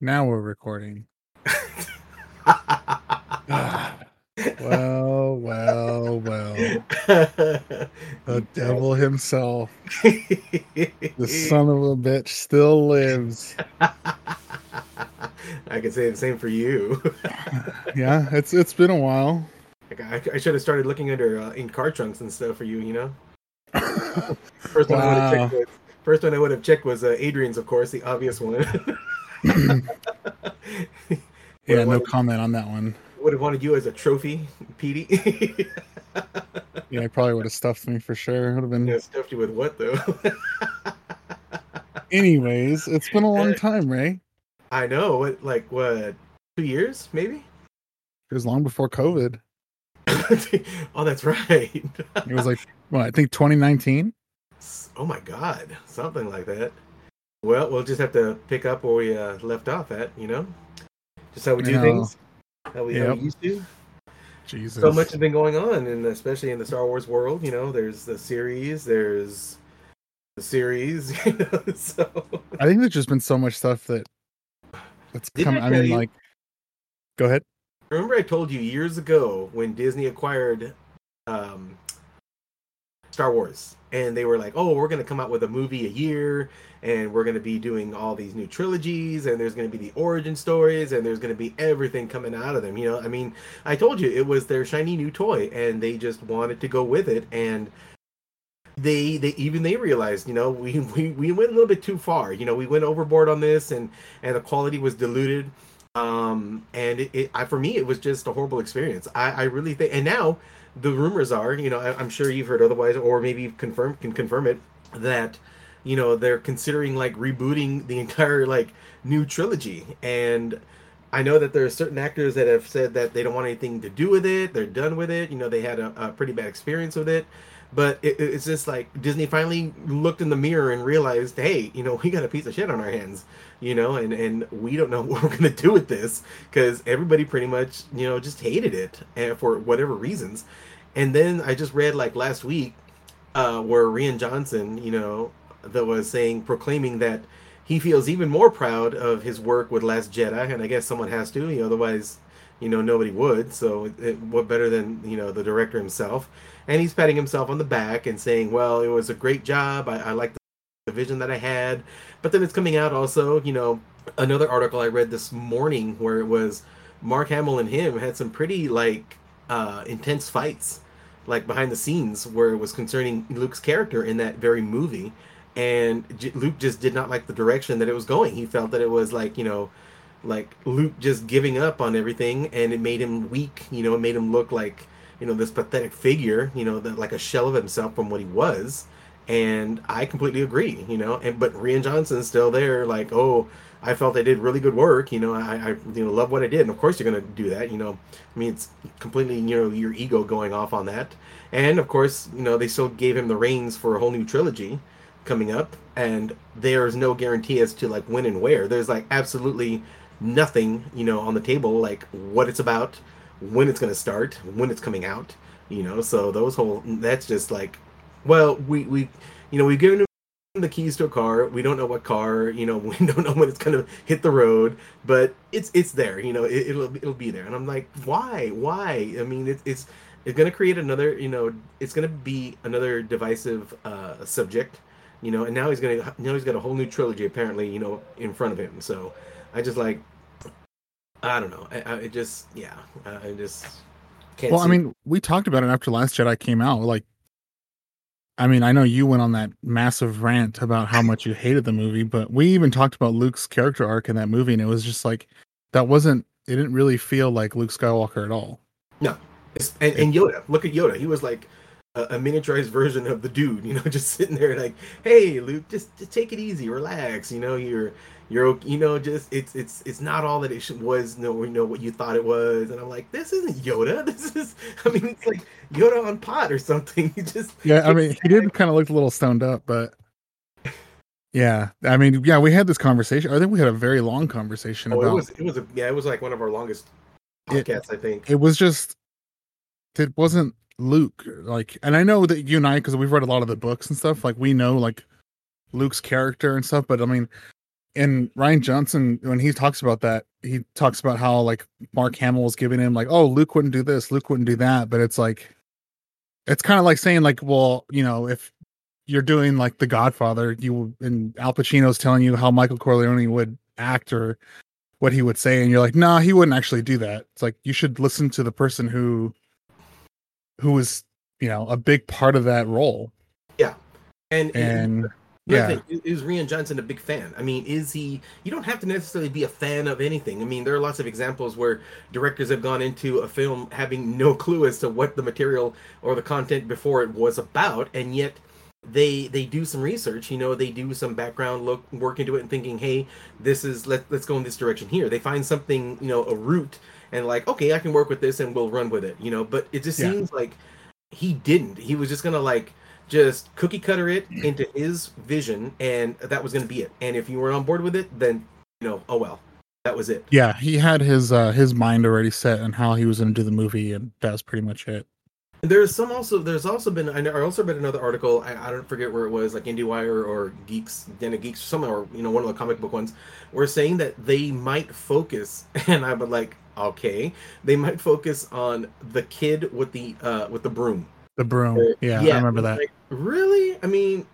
Now we're recording. well, well, well. The devil himself, the son of a bitch, still lives. I can say the same for you. Yeah, it's it's been a while. Like, I, I should have started looking under uh, in car trunks and stuff for you. You know, first one I would have checked was first one I would have checked was uh, Adrian's, of course, the obvious one. Yeah, no comment on that one. would have wanted you as a trophy, Petey. Yeah, I probably would have stuffed me for sure. Would have been. yeah, stuffed you with what though? Anyways, it's been a long time, Ray. I know. What like what? Two years, maybe. It was long before COVID. oh, that's right. It was like, what, I think 2019. Oh my god, something like that. Well, we'll just have to pick up where we uh, left off at, you know? Just how we do things. How we, how we used to. Jesus. So much has been going on, and especially in the Star Wars world, you know, there's the series, there's the series, you know, so I think there's just been so much stuff that that's Didn't come. I I mean, you- like, go ahead. remember I told you years ago when Disney acquired um, Star Wars, and they were like, "Oh, we're going to come out with a movie a year, and we're going to be doing all these new trilogies, and there's going to be the origin stories, and there's going to be everything coming out of them." You know, I mean, I told you it was their shiny new toy, and they just wanted to go with it, and they they even they realized you know we, we we went a little bit too far you know we went overboard on this and and the quality was diluted um and it, it I, for me it was just a horrible experience i i really think and now the rumors are you know I, i'm sure you've heard otherwise or maybe confirmed can confirm it that you know they're considering like rebooting the entire like new trilogy and I know that there are certain actors that have said that they don't want anything to do with it. They're done with it. You know, they had a, a pretty bad experience with it. But it, it- it's just like Disney finally looked in the mirror and realized, hey, you know, we got a piece of shit on our hands, you know, and and we don't know what we're gonna do with this because everybody pretty much, you know, just hated it and for whatever reasons. And then I just read like last week uh, where Rian Johnson, you know, that was saying proclaiming that he feels even more proud of his work with Last Jedi, and I guess someone has to, you know, otherwise, you know, nobody would. So, it, what better than you know the director himself? And he's patting himself on the back and saying, "Well, it was a great job. I, I like the vision that I had." But then it's coming out also, you know, another article I read this morning where it was Mark Hamill and him had some pretty like uh, intense fights, like behind the scenes, where it was concerning Luke's character in that very movie and J- Luke just did not like the direction that it was going. He felt that it was like you know, like Luke just giving up on everything, and it made him weak. You know, it made him look like you know this pathetic figure. You know, that like a shell of himself from what he was. And I completely agree. You know, and but Rian Johnson's still there. Like, oh, I felt I did really good work. You know, I, I you know love what I did. And of course you're gonna do that. You know, I mean it's completely you know your ego going off on that. And of course, you know they still gave him the reins for a whole new trilogy coming up and there's no guarantee as to like when and where. There's like absolutely nothing you know on the table like what it's about when it's going to start when it's coming out you know? So those whole that's just like well we we you know we've given the keys to a car. We don't know what car you know we don't know when it's going to hit the road but it's it's there you know it, it'll it'll be there. And i'm like why? Why? I mean it, it's it's going to create another you know it's going to be another divisive uh subject you know and now he's gonna now he's got a whole new trilogy apparently you know in front of him so i just like i don't know i, I it just yeah i I just can't Well, I mean, we talked about it after Last Jedi came out. Like, I mean, I know you went on that massive rant about how much you hated the movie, but we even talked about Luke's character arc in that movie, and it was just like that wasn't. It didn't really feel like Luke Skywalker at all. It's- and, and yoda look at yoda he was like a, a miniaturized version of the dude you know just sitting there like hey luke just, just take it easy relax you know you're you're you know just it's it's it's not all that it should, was no you know what you thought it was and i'm like this isn't yoda this is i mean it's like yoda on pot or something he just Yeah, I mean, he did kind of look a little stoned up, but yeah, I mean, yeah, we had this conversation. I think we had a very long conversation Oh, about it was it was a yeah, it was like one of our longest It- podcasts, I think. it was just it wasn't Luke like and I know that you and I because we've read a lot of the books and stuff like we know like Luke's character and stuff but I mean and Rian Johnson when he talks about that, he talks about how like Mark Hamill was giving him like, oh, Luke wouldn't do this, Luke wouldn't do that, but it's like, it's kind of like saying like, well, you know, if you're doing like The Godfather, you and Al Pacino's telling you how Michael Corleone would act or what he would say, and you're like, nah, he wouldn't actually do that. It's like you should listen to the person who who was, you know, a big part of that role. Yeah. And And Another yeah, thing, is Rian Johnson a big fan? I mean, is he? You don't have to necessarily be a fan of anything. I mean, there are lots of examples where directors have gone into a film having no clue as to what the material or the content before it was about, and yet they they do some research. You know, they do some background look work into it and thinking, hey, this is let let's go in this direction here. They find something, you know, a route, and like, okay, I can work with this, and we'll run with it. You know, but it just Yeah. seems like he didn't. He was just gonna like just cookie cutter it into his vision and that was going to be it and if you weren't on board with it then you know oh well that was it yeah, he had his uh his mind already set on how he was going to do the movie, and that was pretty much it. there's some also there's also been i know i also read another article i, I don't forget where it was like indiewire or geeks den of geeks something, or you know one of the comic book ones were saying that they might focus and i would like okay they might focus on the kid with the uh with the broom The broom, yeah, I remember that. Like, really? I mean,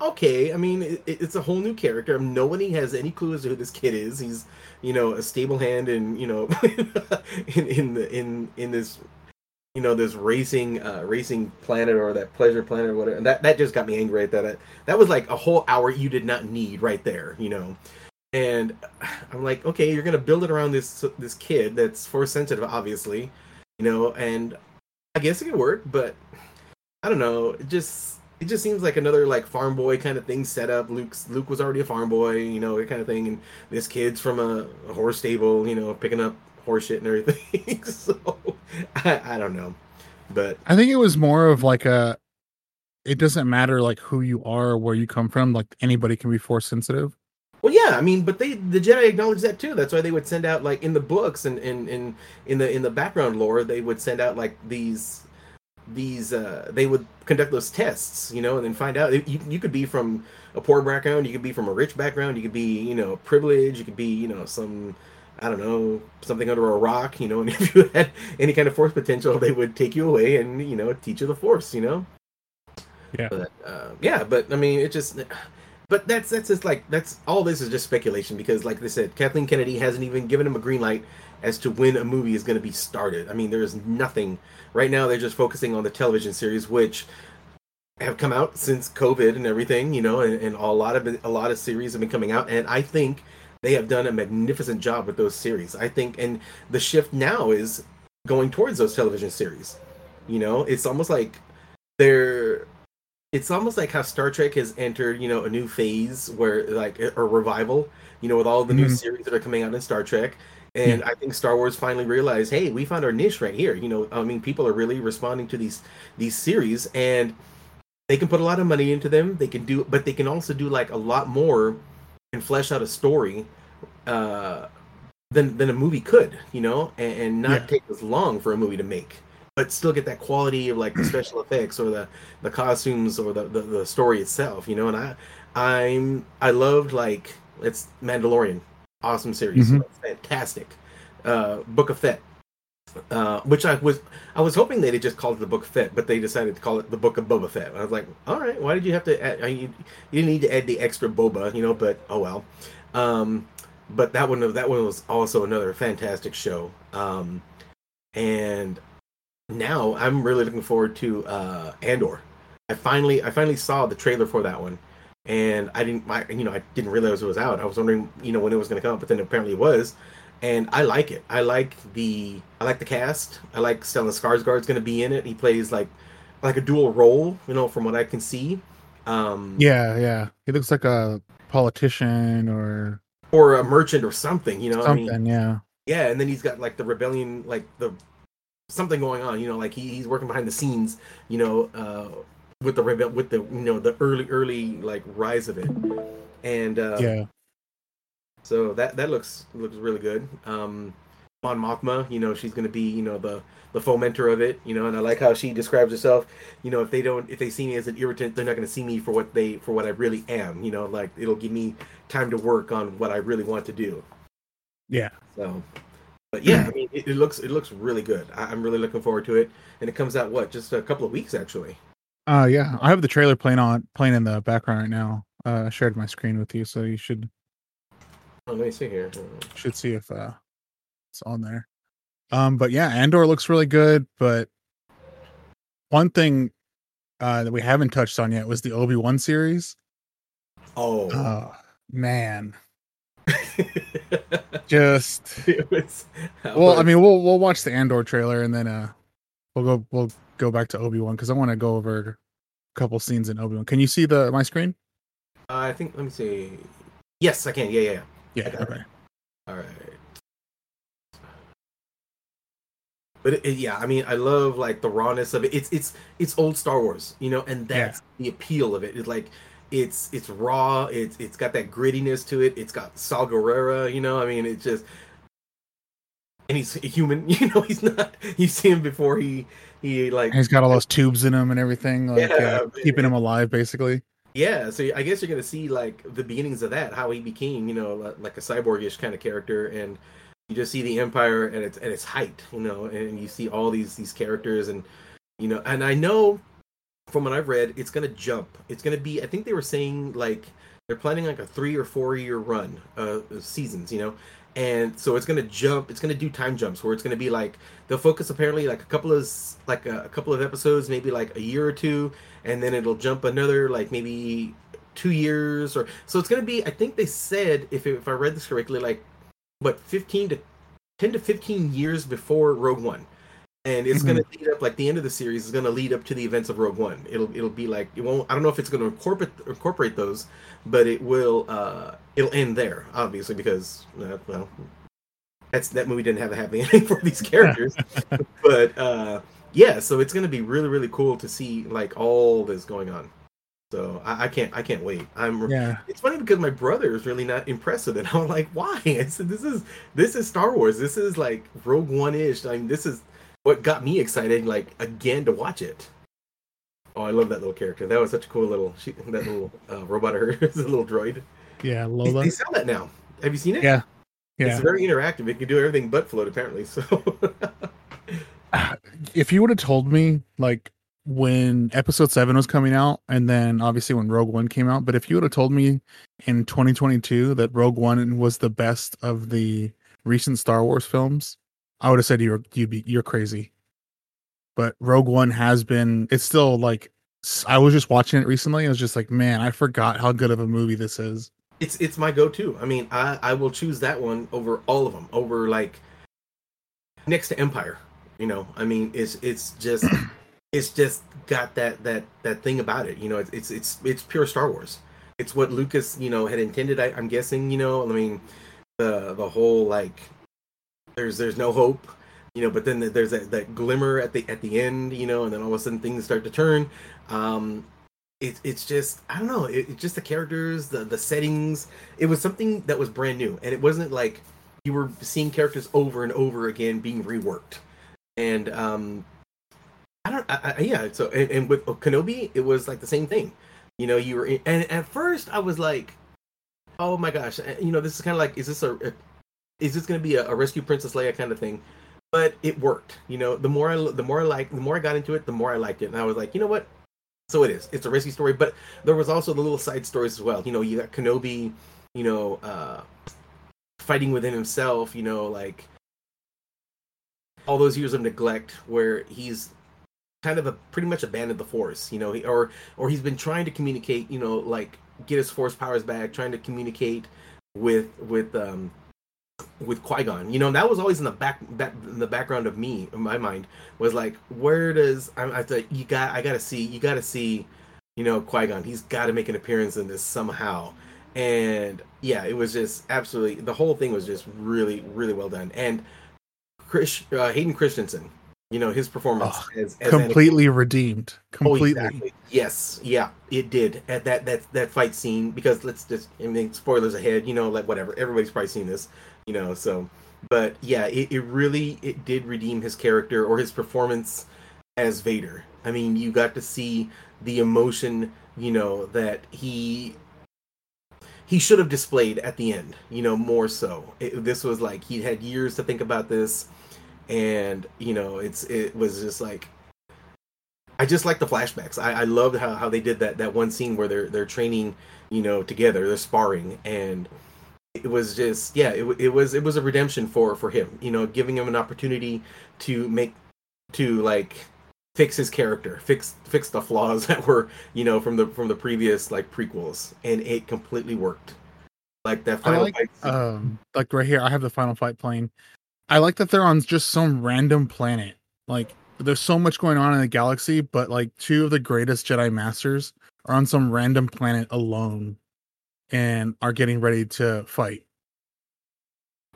okay. I mean, it, it's a whole new character. Nobody has any clue as to who this kid is. He's, you know, a stable hand, and you know, in in the in in this, you know, this racing uh racing planet or that pleasure planet or whatever. And that that just got me angry at that. That was like a whole hour you did not need right there. You know. And I'm like, okay, you're gonna build it around this this kid that's force sensitive, obviously, you know, and I guess it could work, but I don't know. It just it just seems like another like farm boy kind of thing set up. Luke's Luke was already a farm boy, you know, that kind of thing, and this kid's from a, a horse stable, you know, picking up horse shit and everything. so I, I don't know, but I think it was more of like a. It doesn't matter like who you are or where you come from. Like anybody can be force sensitive. Well, yeah, I mean, but they the Jedi acknowledge that too. That's why they would send out like in the books and in in in the in the background lore, they would send out like these these uh they would conduct those tests, you know, and then find out you you could be from a poor background, you could be from a rich background, you could be you know privileged, you could be you know some I don't know something under a rock, you know, and if you had any kind of force potential, they would take you away and you know teach you the force, you know. Yeah. But uh, yeah, but I mean, it just but that's that's just like that's all this is just speculation because like they said kathleen kennedy hasn't even given him a green light as to when a movie is going to be started. I mean there's nothing. Right now they're just focusing on the television series which have come out since covid and everything you know and, and a lot of a lot of series have been coming out and i think they have done a magnificent job with those series. I think and the shift now is going towards those television series. You know it's almost like they're it's almost like how Star Trek has entered, you know, a new phase where like a revival, you know, with all the new Mhm. series that are coming out in Star Trek. And I think Star Wars finally realized, hey, we found our niche right here. You know, I mean, people are really responding to these these series, and they can put a lot of money into them. They can do, but they can also do like a lot more and flesh out a story uh, than than a movie could. You know, and, and not Yeah. take as long for a movie to make, but still get that quality of like the special effects or the the costumes or the, the, the story itself, you know. And I, I'm I loved like it's Mandalorian, awesome series, Mhm. fantastic. Uh, Book of Fett, uh, which I was I was hoping they'd just called it the Book of Fett, but they decided to call it the Book of Boba Fett. I was like, all right, why did you have to? Add, I mean, you, you didn't need to add the extra Boba, you know, but oh well. Um, but that one that one was also another fantastic show. Um, and now I'm really looking forward to uh, Andor. I finally I finally saw the trailer for that one, and I didn't I, you know I didn't realize it was out. I was wondering you know when it was going to come out, but then apparently it was, and I like it. I like the I like the cast. I like Stellan Skarsgård's going to be in it. He plays like like a dual role, you know, from what I can see. Um, Yeah, yeah. He looks like a politician or or a merchant or something, you know. I mean, something. yeah. Yeah, and then he's got like the rebellion, like the something going on. You know, like he, he's working behind the scenes. You know, uh, with the rebel, with the you know the early early like rise of it, and uh, yeah. so that that looks looks really good. Um, Mon Mothma. You know, she's going to be you know the the fomenter of it. You know, and I like how she describes herself. You know, if they don't, if they see me as an irritant, they're not going to see me for what they for what I really am. You know, like it'll give me time to work on what I really want to do. Yeah. So, but yeah, I mean, it, it looks it looks really good. I, am really looking forward to it, and it comes out what just a couple of weeks actually. Uh yeah, I have the trailer playing on playing in the background right now. Uh, I shared my screen with you, so you should. Oh, let me see here. Should see if uh it's on there. Um, but yeah, Andor looks really good. But one thing uh that we haven't touched on yet was the Obi Wan series. Oh, uh, man. Just it was, well, I mean, we'll we'll watch the Andor trailer and then uh we'll go we'll go back to Obi Wan because I want to go over a couple scenes in Obi Wan. Can you see the my screen? Uh, I think let me see. Yes, I can. Yeah, yeah, yeah. Yeah. Okay. All right. But it, it, yeah, I mean, I love like the rawness of it. It's it's it's old Star Wars, you know, and that's yeah. the appeal of it. It's like it's it's raw. It's it's got that grittiness to it. It's got Saw Gerrera, you know. I mean, it's just and he's a human, you know. He's not. You see him before he he like. he's got all those tubes in him and everything, like yeah, uh, keeping him alive, basically. Yeah, so I guess you're gonna see like the beginnings of that, how he became, you know, like a cyborgish kind of character, and you just see the empire at its at its height, you know, and you see all these these characters, and you know, and I know from what I've read, it's gonna jump. It's gonna be. I think they were saying like they're planning like a three or four year run uh seasons, you know, and so it's gonna jump. It's gonna do time jumps where it's gonna be like they'll focus apparently like a couple of like a, a couple of episodes, maybe like a year or two, and then it'll jump another like maybe two years or so. It's gonna be. I think they said if if I read this correctly, like what fifteen to ten to fifteen years before Rogue One and it's mm-hmm. going to lead up like the end of the series is going to lead up to the events of Rogue One. It'll it'll be like it won't. I don't know if it's going to incorporate incorporate those, but it will. uh It'll end there, obviously, because uh, well, that's that movie didn't have a happy ending for these characters. but uh yeah, so it's going to be really really cool to see like all this going on. So I, I, can't I can't wait. I'm yeah. It's funny because my brother is really not impressed with it. I'm like, why? I said this is this is Star Wars. This is like Rogue One ish. I mean, this is what got me excited, like again, to watch it. Oh, I love that little character. That was such a cool little she, that little uh, robot. Her, a little droid. Yeah, Lola. They, they, sell that now. Have you seen it? Yeah, yeah. It's very interactive. It can do everything but float, apparently. So, if you would have told me like when Episode Seven was coming out, and then obviously when Rogue One came out, but if you would have told me in 2022 that Rogue One was the best of the recent Star Wars films, I would have said you're you be you're crazy. But Rogue One has been it's still like I was just watching it recently. I was just like, man, I forgot how good of a movie this is. It's it's my go-to. I mean, I I will choose that one over all of them. Over like next to Empire. You know, I mean, it's it's just it's just got that that that thing about it. You know, it's it's it's it's pure Star Wars. It's what Lucas, you know, had intended. I, I'm guessing. You know, I mean, the the whole like there's there's no hope you know but then there's that, that glimmer at the at the end you know and then all of a sudden things start to turn. Um it, it's just i don't know it, it's just the characters the the settings it was something that was brand new and it wasn't like you were seeing characters over and over again being reworked. And um i don't I, I, yeah so and, and with kenobi it was like the same thing. You know you were in, and at first i was like oh my gosh you know this is kind of like is this a, a is this going to be a, a, rescue Princess Leia kind of thing? But it worked. You know, the more I the more I like the more I got into it, the more I liked it, and I was like, you know what? So it is. It's a rescue story, but there was also the little side stories as well. You know, you got Kenobi, you know, uh, fighting within himself. You know, like all those years of neglect where he's kind of a pretty much abandoned the force you know or or he's been trying to communicate you know like get his force powers back trying to communicate with with um with Qui Gon. You know, that was always in the back, back in the background of me, in my mind, was like, where does I, I thought you got? I gotta see, you gotta see, you know, Qui Gon. He's got to make an appearance in this somehow. And yeah, it was just absolutely the whole thing was just really, really well done. And Chris uh, Hayden Christensen You know, his performance Oh, as, as completely redeemed. Oh, Completely. exactly. Yes, yeah, it did at that that that fight scene because let's just I mean spoilers ahead, you know, like whatever. Everybody's probably seen this, you know, so but yeah, it, it really it did redeem his character or his performance as Vader. I mean, you got to see the emotion, you know, that he he should have displayed at the end, you know, more so. It, this was like he had years to think about this and you know, it's it was just like I just like the flashbacks. I, I loved how, how they did that that one scene where they're they're training, you know, together, they're sparring, and it was just yeah, it, it was it was a redemption for for him, you know, giving him an opportunity to make to like fix his character, fix fix the flaws that were you know from the from the previous like prequels, and it completely worked. Like that I final like fight. um like right here i have the final fight playing i like that they're on just some random planet like there's so much going on in the galaxy but like two of the greatest jedi masters are on some random planet alone and are getting ready to fight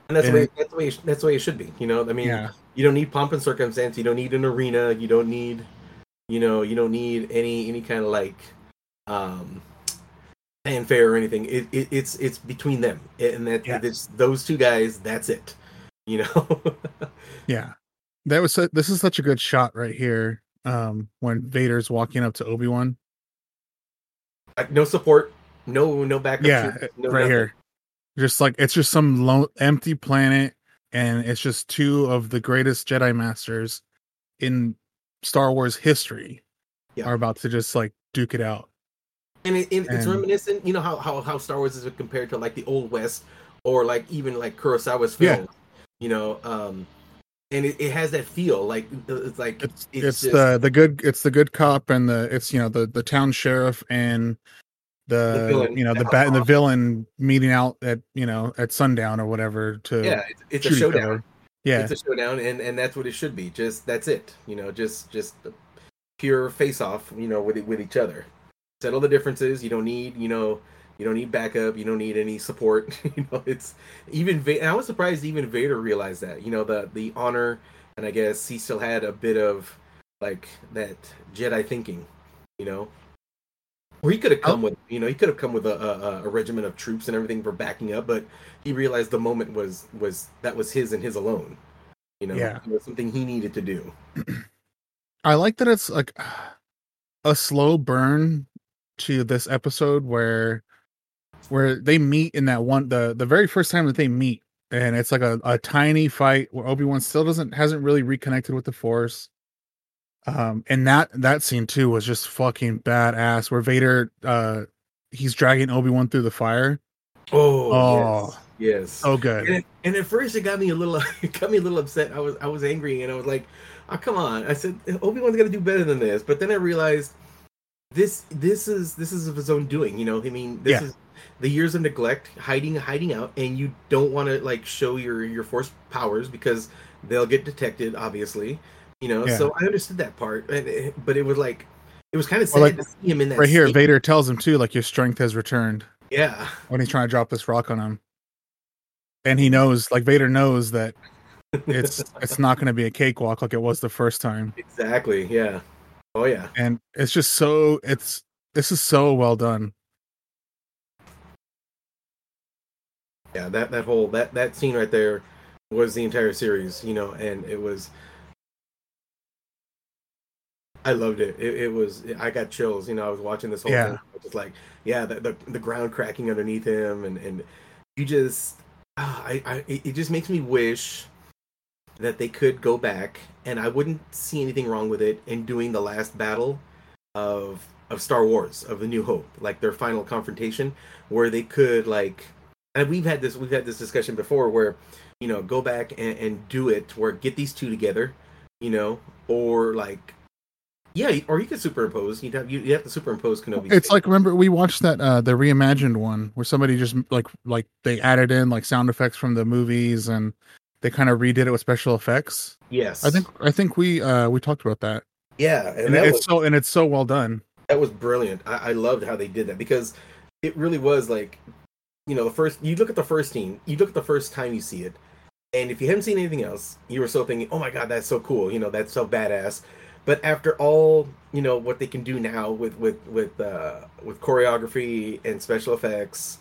and that's the way that's the way it, that's the way it should be. You know, I mean, yeah you don't need pomp and circumstance. You don't need an arena. You don't need, you know, you don't need any any kind of like um fanfare or anything. It, it it's it's between them, and that Yeah. it's those two guys. That's it. You know. yeah that was this is such a good shot right here um when vader's walking up to obi-wan like no support, no no backup. yeah troops, no right nothing. here just like it's just some lone empty planet and it's just two of the greatest jedi masters in star wars history Yeah. are about to just like duke it out and it, it- it's reminiscent. You know how, how how Star Wars is compared to like the old West or like even like Kurosawa's Yeah. films. You know, um, and it, it has that feel like it's like it's It's it's, just- the the good it's the good cop and the it's you know the the town sheriff and the, The villain, you know the bat and the villain meeting out at you know at sundown or whatever to yeah, it's, it's a showdown. yeah It's a showdown, and and that's what it should be. Just that's it. You know, just just pure face off. You know, with with each other. Settle the differences. You don't need you know. You don't need backup. You don't need any support. you know, it's even. Va- and I was surprised even Vader realized that. You know, the the honor, and I guess he still had a bit of like that Jedi thinking. You know, or he could have oh. come with. You know, he could have come with a, a a regiment of troops and everything for backing up, but he realized the moment was was that was his and his alone. You know, Yeah. it was something he needed to do. I like that it's like a slow burn to this episode where where they meet in that one the the very first time that they meet and it's like a, a tiny fight where Obi-Wan still doesn't hasn't really reconnected with the force. Um and that that scene too was just fucking badass where Vader uh he's dragging Obi-Wan through the fire. Oh, Oh. yes, yes. So good. And, and at first, it got me a little, it got me a little upset. I was, I was angry, and I was like, "Oh, come on!" I said, "Obi Wan's gonna do better than this." But then I realized this, this is, this is of his own doing. You know, I mean, this Yeah. is the years of neglect, hiding, hiding out, and you don't want to like show your your force powers because they'll get detected, obviously. You know, Yeah. so I understood that part, and it, but it was like, it was kind of sad like, to see him in that Right here state. Vader tells him too like your strength has returned. Yeah, when he's trying to drop this rock on him. And he knows, like Vader knows that it's it's not going to be a cakewalk like it was the first time. exactly. Yeah. Oh yeah. And it's just so it's this is so well done. yeah that that whole that that scene right there was the entire series you know and it was i loved it it, it was i got chills you know i was watching this whole Yeah. thing just like yeah the, the the ground cracking underneath him and and you just ah, i i it it just makes me wish that they could go back and i wouldn't see anything wrong with it in doing the last battle of of star wars of the new hope like their final confrontation where they could like and we've had this we've had this discussion before where you know go back and, and do it where get these two together you know or like yeah or you could superimpose you'd have you have to superimpose kenobi It's like remember we watched that uh the reimagined one where somebody just like like they added in like sound effects from the movies and they kind of redid it with special effects. yes I think I think we uh we talked about that. yeah and, And that it's was, so and it's so well done. that was brilliant I, I loved how they did that because it really was like you know the first you look at the first scene you look at the first time you see it And if you haven't seen anything else, you were still thinking, "Oh my god, that's so cool!" You know, that's so badass. But after all, you know what they can do now with with with uh, with choreography and special effects,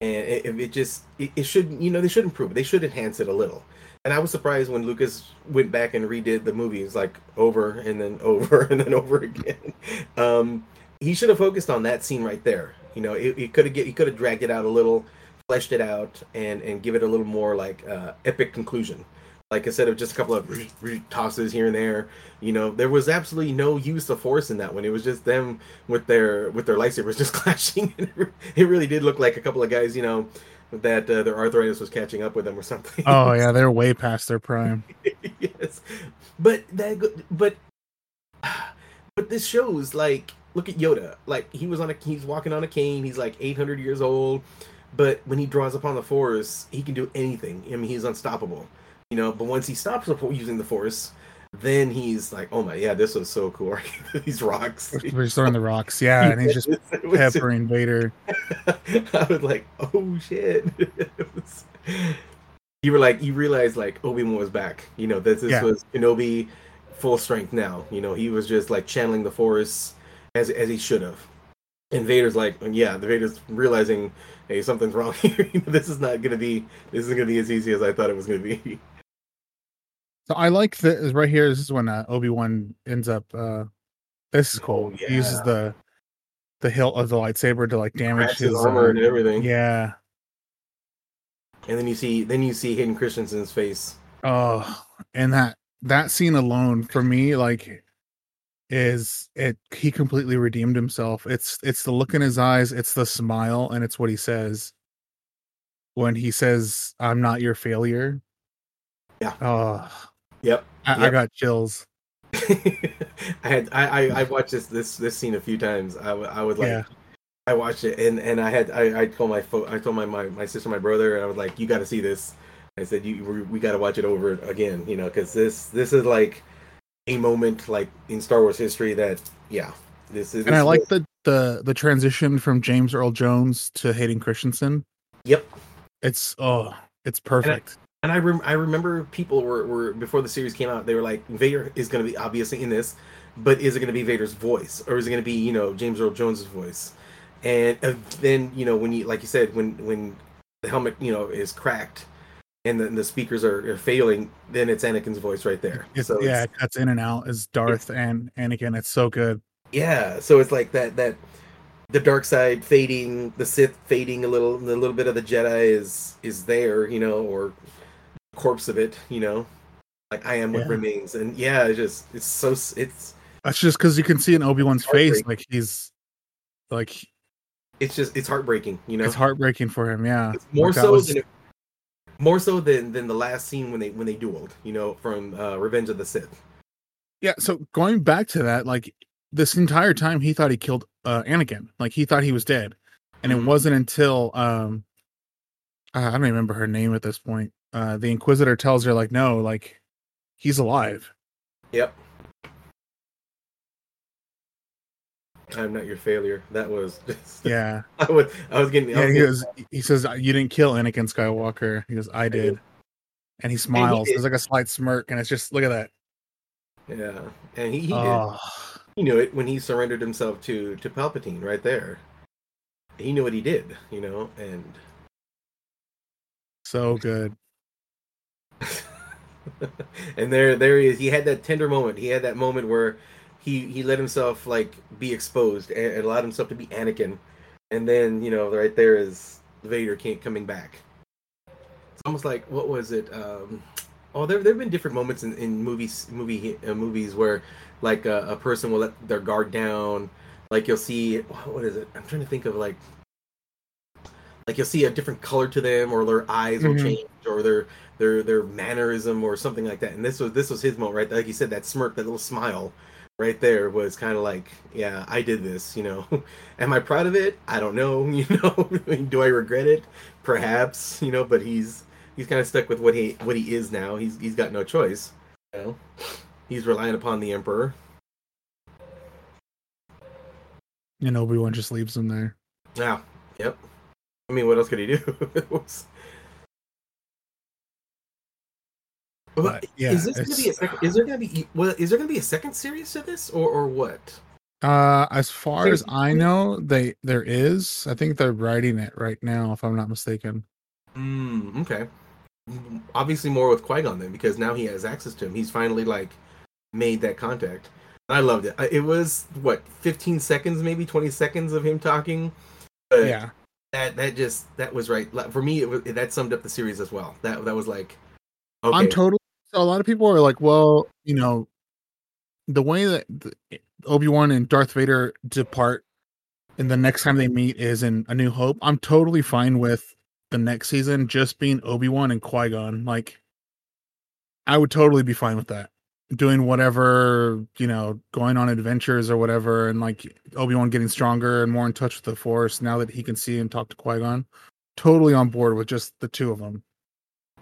and it, it just it, it should you know they should improve. It. They should enhance it a little. And I was surprised when Lucas went back and redid the movies like over and then over and then over again. Um, he should have focused on that scene right there. You know, he could have he could have dragged it out a little, fleshed it out, and and give it a little more like uh, epic conclusion. Like instead of just a couple of tosses here and there, you know, there was absolutely no use of force in that one. It was just them with their with their lightsabers just clashing. it really did look like a couple of guys, you know, that uh, their arthritis was catching up with them or something. Oh yeah, they're way past their prime. yes, but that but but this shows like look at Yoda. Like he was on a he's walking on a cane. He's like 800 years old, but when he draws upon the Force, he can do anything. I mean, he's unstoppable you know. But once he stops using the Force, then he's like, "Oh my, yeah, this was so cool." These rocks. We're throwing the rocks, yeah, and he's just peppering Vader. I was like, "Oh shit!" was... You were like, you realized like Obi Wan was back. You know, this, this yeah. was Kenobi full strength now. You know, he was just like channeling the Force as as he should have. And Vader's like, yeah, the Vader's realizing, hey, something's wrong here. this is not gonna be, this isn't gonna be as easy as I thought it was gonna be. So I like this right here. This is when uh, Obi Wan ends up. uh This is cool. Oh, yeah. He uses the the hilt of the lightsaber to like damage his, his armor uh, and everything. Yeah. And then you see, then you see Hayden Christensen's face. Oh, and that that scene alone for me, like, is it? He completely redeemed himself. It's it's the look in his eyes, it's the smile, and it's what he says when he says, "I'm not your failure." Yeah. Oh, Yep. I, yep. I got chills. I had I, I I watched this this this scene a few times. I, I would like yeah. I watched it and and I had I, I told my fo- I told my, my my sister my brother and I was like you got to see this. I said you we, we got to watch it over again, you know, because this this is like a moment like in Star Wars history that yeah this is. And I like the the the transition from James Earl Jones to Hayden Christensen. Yep. It's oh it's perfect. And I rem- I remember people were, were before the series came out, they were like, Vader is going to be obviously in this, but is it going to be Vader's voice or is it going to be you know James Earl Jones's voice? And uh, then you know when you like you said when when the helmet you know is cracked and the, the speakers are, are, failing, then it's Anakin's voice right there. It's, so yeah, it cuts in and out as Darth and Anakin. It's so good. Yeah, so it's like that that the dark side fading, the Sith fading a little, a little bit of the Jedi is is there, you know, or corpse of it, you know, like I am what yeah. remains, and yeah, it's just it's so it's. That's just because you can see in Obi Wan's face, like he's like. It's just it's heartbreaking, you know. It's heartbreaking for him, yeah. It's more like so was... than more so than than the last scene when they when they dueled, you know, from uh, Revenge of the Sith. Yeah, so going back to that, like this entire time, he thought he killed uh, Anakin. Like he thought he was dead, and mm-hmm. it wasn't until um, I don't remember her name at this point uh, the Inquisitor tells her like, no, like he's alive. Yep. I'm not your failure. That was just yeah. I was I was getting. Yeah, was he getting, goes. He says you didn't kill Anakin Skywalker. He goes, I did, and he smiles. And he There's like a slight smirk, and it's just look at that. Yeah, and he he, oh. did, he knew it when he surrendered himself to to Palpatine right there. He knew what he did, you know, and so good. and there there he is. He had that tender moment. He had that moment where he he let himself like be exposed and, and allowed himself to be Anakin. And then you know right there is Vader can't coming back. It's almost like what was it? Um, oh, there there've been different moments in, in movies movie uh, movies where like a, a person will let their guard down. Like you'll see what is it? I'm trying to think of like like you'll see a different color to them or their eyes will mm-hmm. change or their their their mannerism or something like that. And this was this was his moment, right? Like you said, that smirk, that little smile, right there was kind of like, yeah, I did this. You know, am I proud of it? I don't know. You know, do I regret it? Perhaps. You know, but he's he's kind of stuck with what he what he is now. He's he's got no choice. You know, he's relying upon the emperor. And Obi Wan just leaves him there. Yeah. Yep. I mean, what else could he do? But yeah, is this gonna be a second? Is there gonna be well? Is there gonna be a second series to this, or or what? Uh, as far as I know, they there is. I think they're writing it right now, if I'm not mistaken. Mm, okay. Obviously, more with Qui Gon then, because now he has access to him. He's finally like made that contact. I loved it. It was what 15 seconds, maybe 20 seconds of him talking. Yeah, that that just that was right for me. It was that summed up the series as well. That that was like, okay. I'm totally. So a lot of people are like, well, you know, the way that Obi Wan and Darth Vader depart, and the next time they meet is in A New Hope. I'm totally fine with the next season just being Obi Wan and Qui Gon. Like, I would totally be fine with that doing whatever you know going on adventures or whatever and like obi-wan getting stronger and more in touch with the force now that he can see and talk to qui-gon. Totally on board with just the two of them.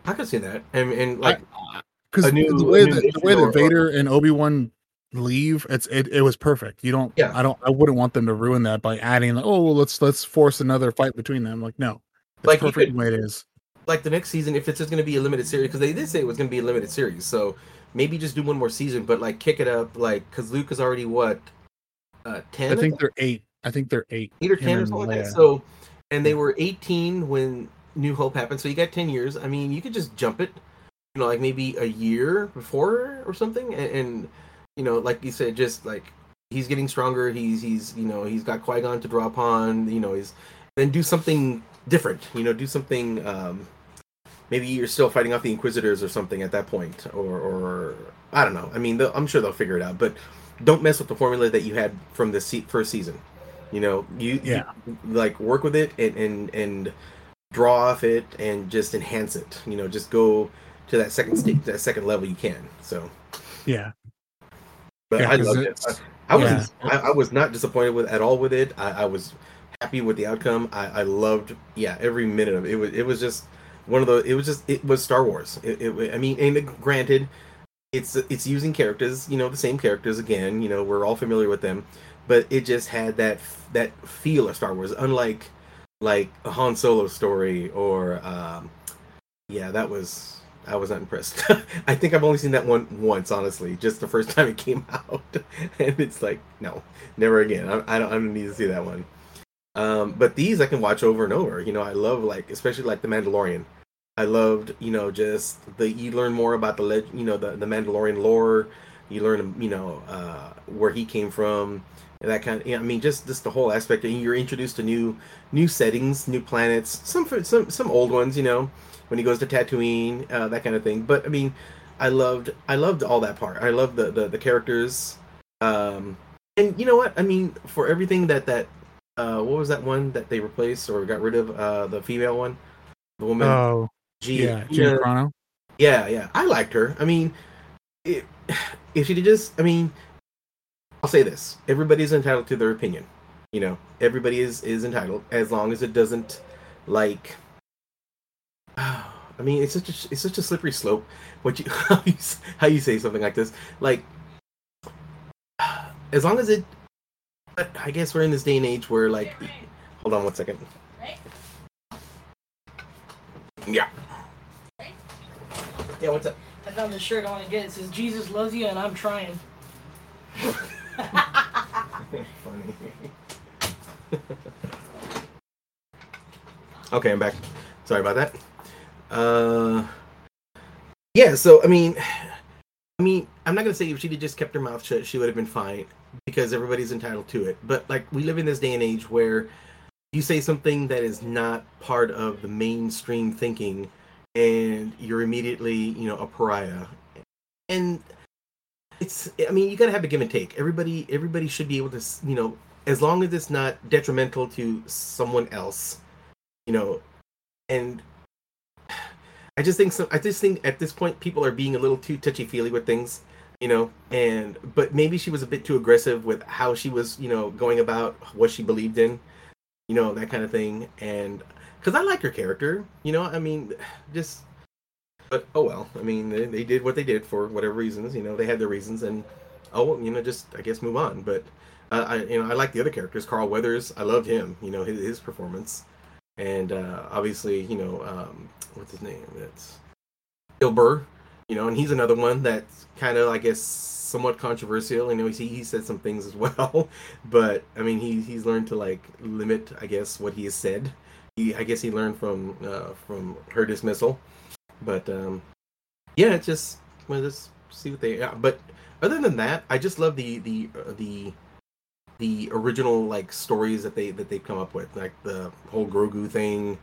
I can see that. And, and like uh, because the way that the way that vader and obi-wan leave it's it, it was perfect. You don't yeah. I don't i wouldn't want them to ruin that by adding like, oh well, let's let's force another fight between them. Like no. Like perfect could, the way it is. like the next season if it's just going to be a limited series because they did say it was going to be a limited series so maybe just do one more season, but like kick it up, like because Luke is already what uh, ten. I think they're eight. I think they're eight. Eight or ten or something like that. So, and they were eighteen when New Hope happened. So you got ten years. I mean, you could just jump it, you know, like maybe a year before or something, and, and you know, like you said, just like he's getting stronger. He's he's you know he's got Qui Gon to draw upon. You know, he's then do something different. You know, do something. um maybe you're still fighting off the Inquisitors or something at that point, or, or I don't know. I mean, I'm sure they'll figure it out, but don't mess with the formula that you had from the se- first season. You know, you, yeah. You, like work with it and, and and draw off it and just enhance it. You know, just go to that second state, that second level you can. So, yeah. But yeah, I loved it. I, I was yeah. I, I, was not disappointed with at all with it. I, I was happy with the outcome. I, I loved yeah every minute of it. It was it was just one of the it was just it was Star Wars. It, it, I mean, and granted, it's it's using characters, you know, the same characters again. You know, we're all familiar with them, but it just had that that feel of Star Wars, unlike like a Han Solo story or um, yeah, that was I was not impressed. I think I've only seen that one once, honestly, just the first time it came out, and it's like no, never again. I, I don't I don't need to see that one. Um, but these I can watch over and over. You know, I love like especially like the Mandalorian. I loved you know just the you learn more about the leg you know the the Mandalorian lore. You learn you know uh, where he came from and that kind of. I mean, just just the whole aspect. And you're introduced to new new settings, new planets. Some some some old ones. You know, when he goes to Tatooine, uh, that kind of thing. But I mean, I loved I loved all that part. I loved the the, the characters. Um, and you know what? I mean, for everything that that uh, what was that one that they replaced or got rid of? Uh, the female one, the woman. Oh, G- yeah, Gina Carano. Yeah, yeah, I liked her. I mean, it, if she did just, I mean, I'll say this: everybody's entitled to their opinion. You know, everybody is is entitled as long as it doesn't like. I mean, it's such a it's such a slippery slope. What you how you, how you say something like this, like as long as it I guess we're in this day and age where, like, hold on one second. Yeah. Yeah, what's up? I found this shirt I want to get. It says Jesus loves you and I'm trying. Funny. okay, I'm back. Sorry about that. Uh, yeah. So I mean, I mean, I'm not gonna say if she'd just kept her mouth shut, she would have been fine because everybody's entitled to it. But like we live in this day and age where you say something that is not part of the mainstream thinking and you're immediately, you know, a pariah. And it's I mean, you got to have a give and take. Everybody everybody should be able to, you know, as long as it's not detrimental to someone else, you know, and I just think so I just think at this point people are being a little too touchy-feely with things you know and but maybe she was a bit too aggressive with how she was you know going about what she believed in you know that kind of thing and because i like her character you know i mean just but oh well i mean they, they, did what they did for whatever reasons you know they had their reasons and oh you know just i guess move on but uh, i you know i like the other characters carl weathers i loved him you know his, his performance and uh obviously you know um what's his name it's bill burr You know, and he's another one that's kind of, I guess, somewhat controversial. You know, he he said some things as well, but I mean, he he's learned to like limit, I guess, what he has said. He, I guess, he learned from uh, from her dismissal, but um, yeah, it's just well, just see what they. Yeah, but other than that, I just love the the uh, the the original like stories that they that they've come up with, like the whole Grogu thing.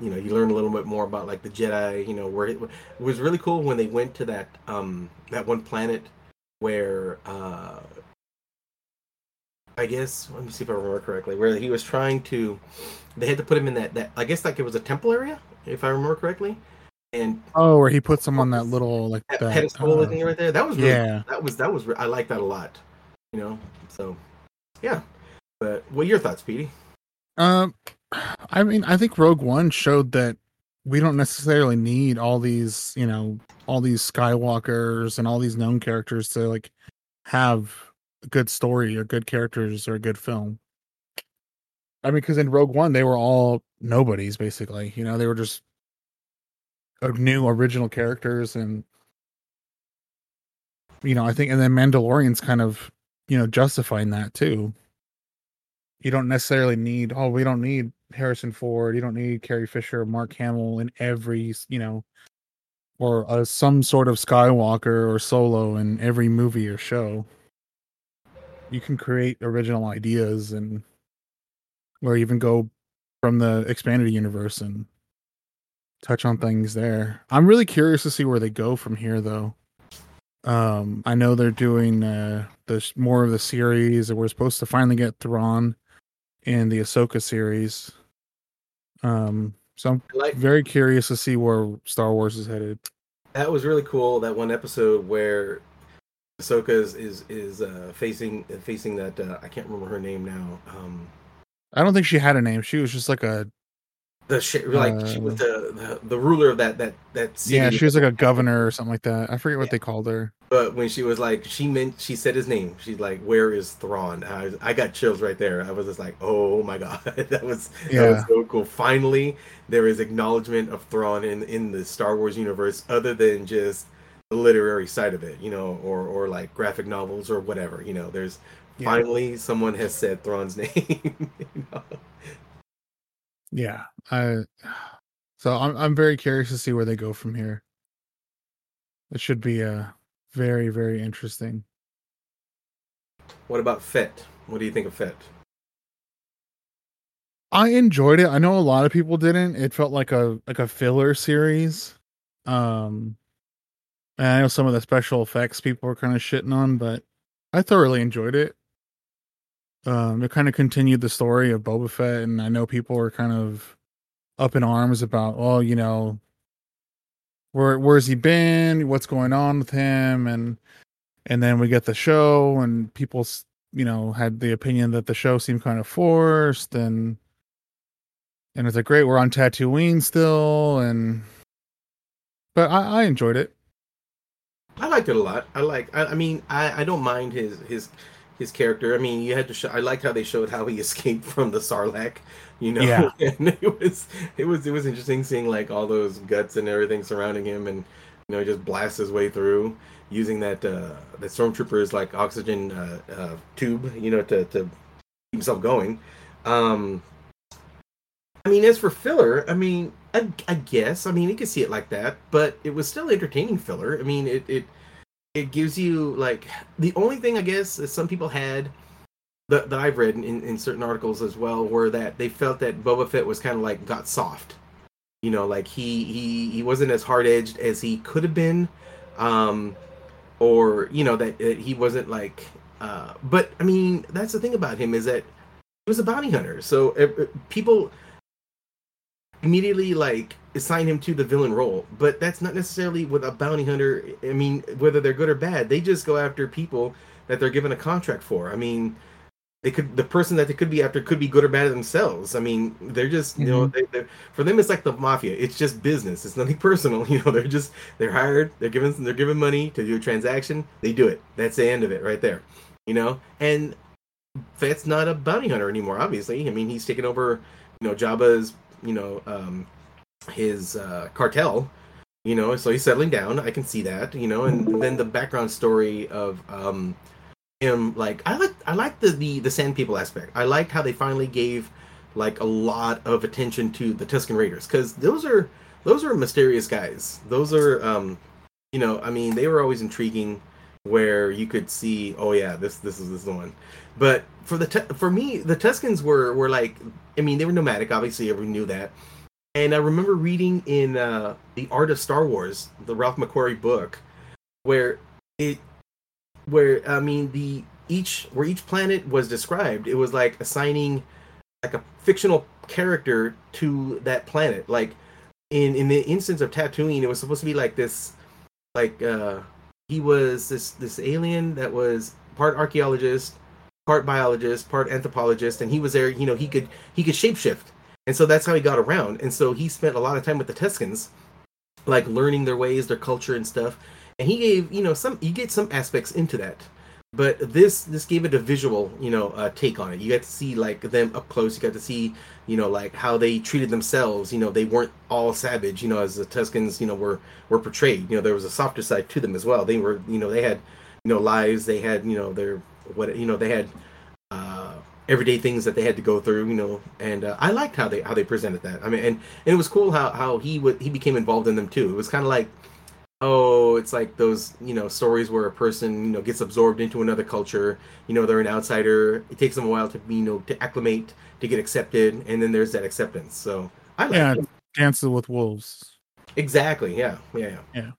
You know, you learn a little bit more about like the Jedi. You know, where it, it was really cool when they went to that um that one planet where uh I guess let me see if I remember correctly, where he was trying to they had to put him in that that I guess like it was a temple area, if I remember correctly. And Oh, where he puts him on that little like that, that pedestal uh, thing right there, that was really, yeah. that was that was I like that a lot. You know, so yeah. But what are your thoughts, Petey? Um, I mean, I think Rogue One showed that we don't necessarily need all these, you know, all these Skywalkers and all these known characters to like have a good story or good characters or a good film. I mean, because in Rogue One they were all nobodies basically. You know, they were just new original characters, and you know, I think, and then Mandalorian's kind of you know justifying that too you don't necessarily need oh we don't need harrison ford you don't need carrie fisher mark hamill in every you know or uh, some sort of skywalker or solo in every movie or show. You can create original ideas and or even go from the expanded universe and touch on things there. I'm really curious to see where they go from here though. Um i know they're doing uh the more of the series. We're supposed to finally get Thrawn in the Ahsoka series. Um, so I'm like very curious to see where Star Wars is headed. that was really cool. That one episode where Ahsoka is is, is uh, facing facing that uh, I can't remember her name now. Um, I don't think she had a name. She was just like a the sh- like she was the, the the ruler of that that that city. yeah. She was like a governor or something like that. I forget what Yeah. they called her. But when she was like, she meant she said his name. She's like, "Where is Thrawn?" I, I got chills right there. I was just like, "Oh my god, that was that Yeah. was so cool." Finally, there is acknowledgement of Thrawn in in the Star Wars universe, other than just the literary side of it, you know, or or like graphic novels or whatever. You know, there's Yeah. finally someone has said Thrawn's name. you know? Yeah. I. So I'm I'm very curious to see where they go from here. It should be uh very very interesting. What about Fett? What do you think of Fett? I enjoyed it. I know a lot of people didn't. It felt like a like a filler series. Um and I know some of the special effects people were kind of shitting on, but I thoroughly enjoyed it. Um it kind of continued the story of Boba Fett and I know people were kind of up in arms about, oh, you know, where where's he been? What's going on with him? And and then we get the show and people you know had the opinion that the show seemed kind of forced and and it's like great we're on Tatooine still and but I, I enjoyed it I liked it a lot. I like. I, I mean, I, I don't mind his his his character. I mean, you had to show. I liked how they showed how he escaped from the Sarlacc. You know, Yeah. and it was it was it was interesting seeing like all those guts and everything surrounding him, and you know, he just blasts his way through using that uh that stormtrooper's like oxygen uh, uh tube, you know, to to keep himself going. Um, I mean, as for filler, I mean, I, I guess, I mean, you could see it like that, but it was still entertaining filler. I mean, it it it gives you like the only thing I guess that some people had that, that I've read in, in certain articles as well were that they felt that Boba Fett was kind of like got soft. You know, like he he he wasn't as hard edged as he could have been, um, or you know that, that he wasn't like. Uh, but I mean, that's the thing about him is that he was a bounty hunter, so people immediately like assign him to the villain role but that's not necessarily with a bounty hunter i mean whether they're good or bad they just go after people that they're given a contract for i mean they could the person that they could be after could be good or bad themselves i mean they're just you know they, they're, for them it's like the mafia it's just business it's nothing personal you know they're just they're hired they're given they're given money to do a transaction they do it that's the end of it right there you know and that's not a bounty hunter anymore obviously i mean he's taken over you know jabba's you know um his uh cartel you know. So he's settling down. I can see that, you know. And then the background story of um, him, like I like I like the the the Sand People aspect. I liked how they finally gave like a lot of attention to the Tusken Raiders because those are those are mysterious guys. Those are um, you know, I mean, they were always intriguing where you could see, oh yeah, this this is this is the one. But for the for me, the Tuskens were were like, I mean, they were nomadic. Obviously, everyone knew that. And I remember reading in uh, the Art of Star Wars, the Ralph McQuarrie book, where it, where I mean the each where each planet was described, it was like assigning like a fictional character to that planet. Like in in the instance of Tatooine, it was supposed to be like this, like uh he was this this alien that was part archaeologist, part biologist, part anthropologist, and he was there. You know, he could he could shapeshift, and so that's how he got around. And so he spent a lot of time with the Tuskens, like learning their ways, their culture, and stuff. And he gave you know some you get some aspects into that. But this this gave it a visual you know uh, take on it. You got to see like them up close. You got to see you know like how they treated themselves. You know they weren't all savage you know as the Tuskens you know were were portrayed. You know there was a softer side to them as well. They were you know they had you know lives. They had you know their what you know they had uh everyday things that they had to go through you know. And uh, i liked how they how they presented that. I mean and, and it was cool how how he would he became involved in them too. It was kind of like oh it's like those you know stories where a person you know gets absorbed into another culture you know they're an outsider it takes them a while to you know to acclimate to get accepted and then there's that acceptance so i like yeah, it. Dances with Wolves. exactly yeah yeah yeah Yeah.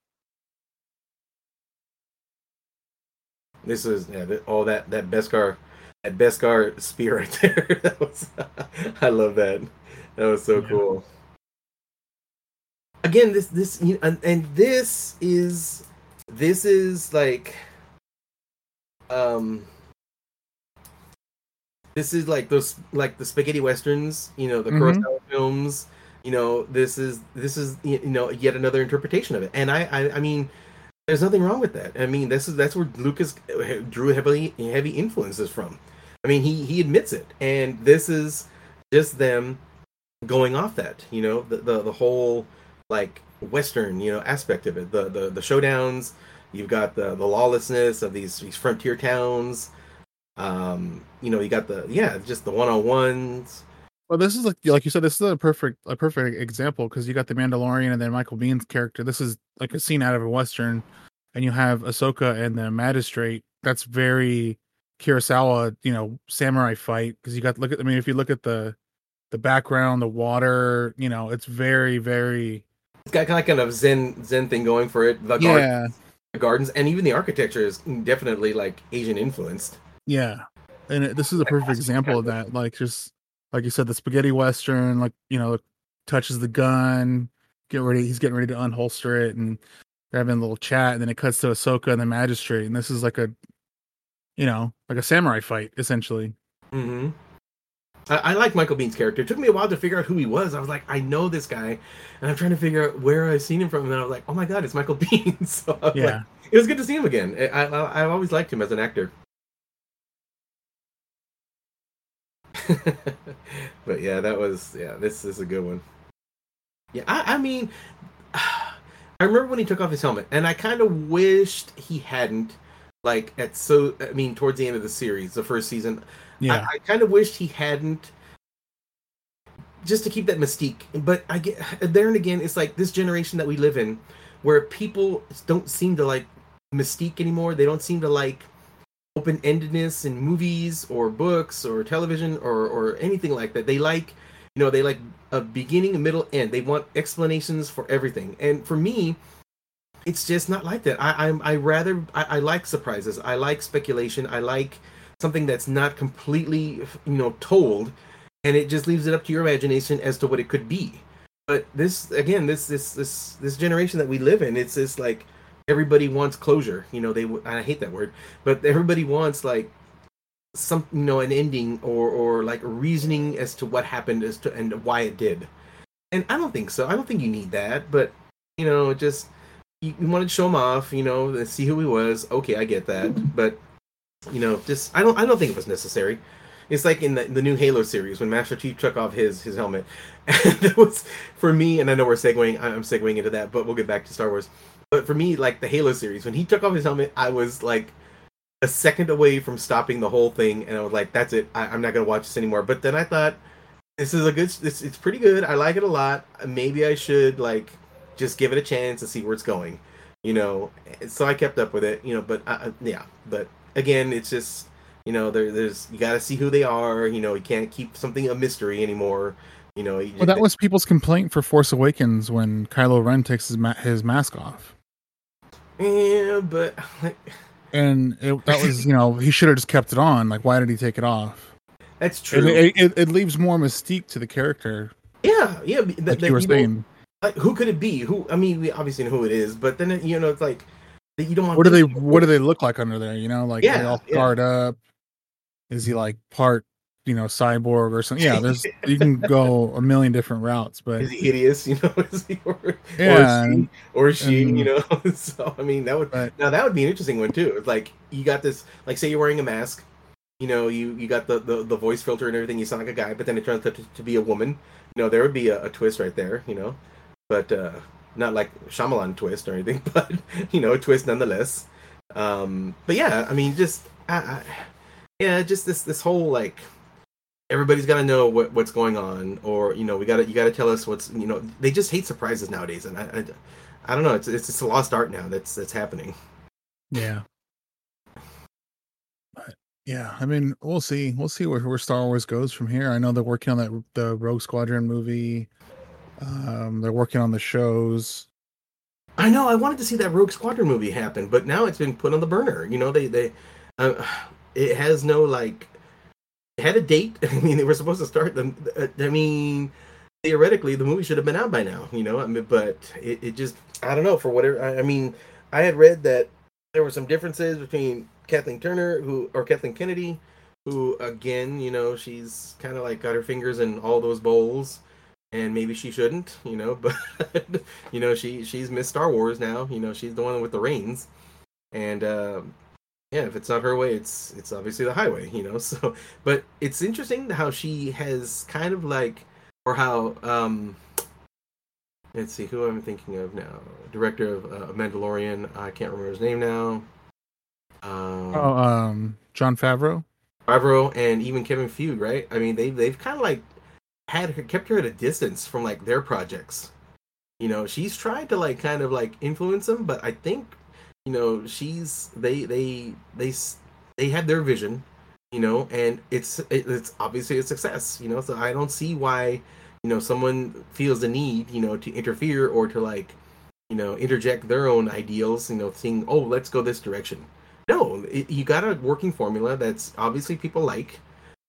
this is yeah all that that beskar that beskar spear right there that was i love that that was so Yeah. cool again this this you know, and, and this is this is like um this is like those like the spaghetti westerns you know the Mhm. Kurosawa films you know this is this is you know yet another interpretation of it. And i i, I mean there's nothing wrong with that. I mean this is that's where lucas drew heavily heavy influences from. I mean he he admits it. And this is just them going off that you know the the, the whole like western you know aspect of it the the, the showdowns you've got the the lawlessness of these these frontier towns um you know you got the yeah just the one-on-ones Well, this is like like you said, this is a perfect a perfect example because you got the Mandalorian and then Michael Biehn's character. This is like a scene out of a western, and you have Ahsoka and the magistrate. That's very Kurosawa, you know, samurai fight because you got look at. I mean, if you look at the the background, the water, you know, it's very very got kind of kind of zen zen thing going for it the, yeah gardens, the gardens and even the architecture is definitely like asian influenced yeah. And it, this is a perfect example of that. Like just like you said, the spaghetti western, like you know, touches the gun, get ready. He's getting ready to unholster it, and they're having a little chat. And then it cuts to Ahsoka and the magistrate, and this is like a, you know, like a samurai fight essentially. hmm I, I like Michael Biehn's character. It took me a while to figure out who he was. I was like, I know this guy, and I'm trying to figure out where I've seen him from. And then I was like, oh my god, it's Michael Biehn. so Yeah, like, it was good to see him again. I, I I've always liked him as an actor. but yeah, that was yeah. This is a good one. Yeah, I, I mean, I remember when he took off his helmet, and I kind of wished he hadn't. Like at so, I mean, towards the end of the series, the first season, yeah, I, I kind of wished he hadn't just to keep that mystique. But I get there and again, it's like this generation that we live in where people don't seem to like mystique anymore. They don't seem to like open endedness in movies or books or television or, or anything like that. They like, you know, they like a beginning, a middle, end. They want explanations for everything. And for me, it's just not like that. I I'm I rather I, I like surprises. I like speculation. I like something that's not completely you know told and it just leaves it up to your imagination as to what it could be. But this again this this this this generation that we live in it's just like everybody wants closure. You know they i hate that word but everybody wants like some you know an ending or or like reasoning as to what happened as to and why it did. And i don't think so. I don't think you need that but you know just you, you wanted to show him off you know see who he was. Okay i get that but you know just i don't i don't think it was necessary It's like in the, the new Halo series when Master Chief took off his his helmet. And that was for me, and I know we're segueing. I'm segueing into that, but we'll get back to Star Wars. But for me, like the Halo series, when he took off his helmet, I was like a second away from stopping the whole thing, and I was like, "That's it. I, I'm not gonna watch this anymore." But then I thought, this is a good. This it's pretty good. I like it a lot. Maybe I should like just give it a chance and see where it's going. You know, so I kept up with it. You know, but uh, yeah, but again, it's just you know there, there's you got to see who they are. You know, you can't keep something a mystery anymore. You know, you Well, that was people's complaint for Force Awakens when Kylo Ren takes his ma- his mask off, yeah, but like, and it, that was you know he should have just kept it on. Like, why did he take it off? that's true. It, it, it leaves more mystique to the character, yeah, yeah. That, like that, you were know, saying. like, who could it be? Who? I mean, we obviously know who it is, but then you know, it's like you don't want. What do they What do they look like under there? You know, like are they Yeah, all yeah. scarred up. Is he like part you know cyborg or something? Yeah, there's you can go a million different routes, but Is he hideous? You know, is he or, Yeah, or she, or she? and- you know, so I mean, that would But- now that would be an interesting one too. It's like you got this, like say you're wearing a mask, you know, you you got the the, the voice filter and everything. You sound like a guy, but then it turns out to, to be a woman. You know, there would be a, a twist right there. You know, but uh not like Shyamalan twist or anything, but you know, twist nonetheless. Um, but yeah, I mean, just I, I, yeah, just this this whole like everybody's got to know what what's going on, or you know, we got to you got to tell us what's you know. They just hate surprises nowadays, and I, I, I don't know. It's it's just a lost art now. That's that's happening. Yeah. Yeah, I mean, we'll see. We'll see where, where Star Wars goes from here. I know they're working on that the Rogue Squadron movie. Um, they're working on the shows. I know. I wanted to see that Rogue Squadron movie happen, but now it's been put on the burner. You know, they they uh, it has no like had a date. I mean, they were supposed to start them. I mean, theoretically, the movie should have been out by now. You know, I mean, but it, it just I don't know for whatever. I, I mean, I had read that there were some differences between Kathleen Turner, who or Kathleen Kennedy, who again, you know, she's kind of like got her fingers in all those bowls and maybe she shouldn't, you know, but you know, she she's Miss Star Wars now. You know, she's the one with the reins, and um, yeah, if it's not her way, it's it's obviously the highway. You know, so but it's interesting how she has kind of like, or how um, let's see, who I'm thinking of now, director of uh, Mandalorian. I can't remember his name now. Um, Oh, um, Jon Favreau. Favreau and even Kevin Feige, right? I mean, they they've kind of like had her kept her at a distance from like their projects. You know, she's tried to like kind of like influence them, but I think you know she's they they they they had their vision, you know, and it's it's obviously a success, you know. So I don't see why you know someone feels the need, you know, to interfere or to like you know interject their own ideals, you know, saying, oh, let's go this direction. No, it, you got a working formula that's obviously people like.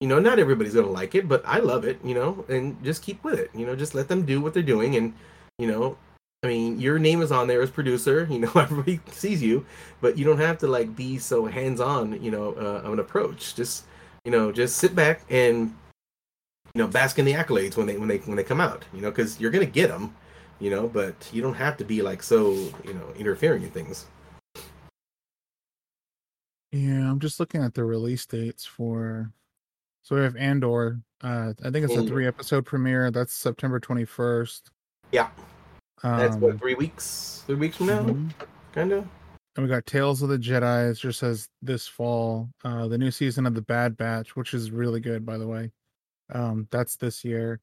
You know, not everybody's gonna like it, but I love it. You know, and just keep with it. You know, just let them do what they're doing, and you know, I mean, your name is on there as producer. You know, everybody sees you, but you don't have to like be so hands-on. You know, uh, of an approach. Just you know, just sit back and you know, bask in the accolades when they when they when they come out. You know, because you're gonna get them. You know, but you don't have to be like so you know interfering in things. Yeah, I'm just looking at the release dates for. So we have Andor. Uh, I think it's a three episode premiere. That's September 21st. Yeah, that's Um, what three weeks, three weeks from now, mhm. kind of. And we got Tales of the Jedi. It just says this fall. Uh, the new season of the Bad Batch, which is really good, by the way. Um, that's this year.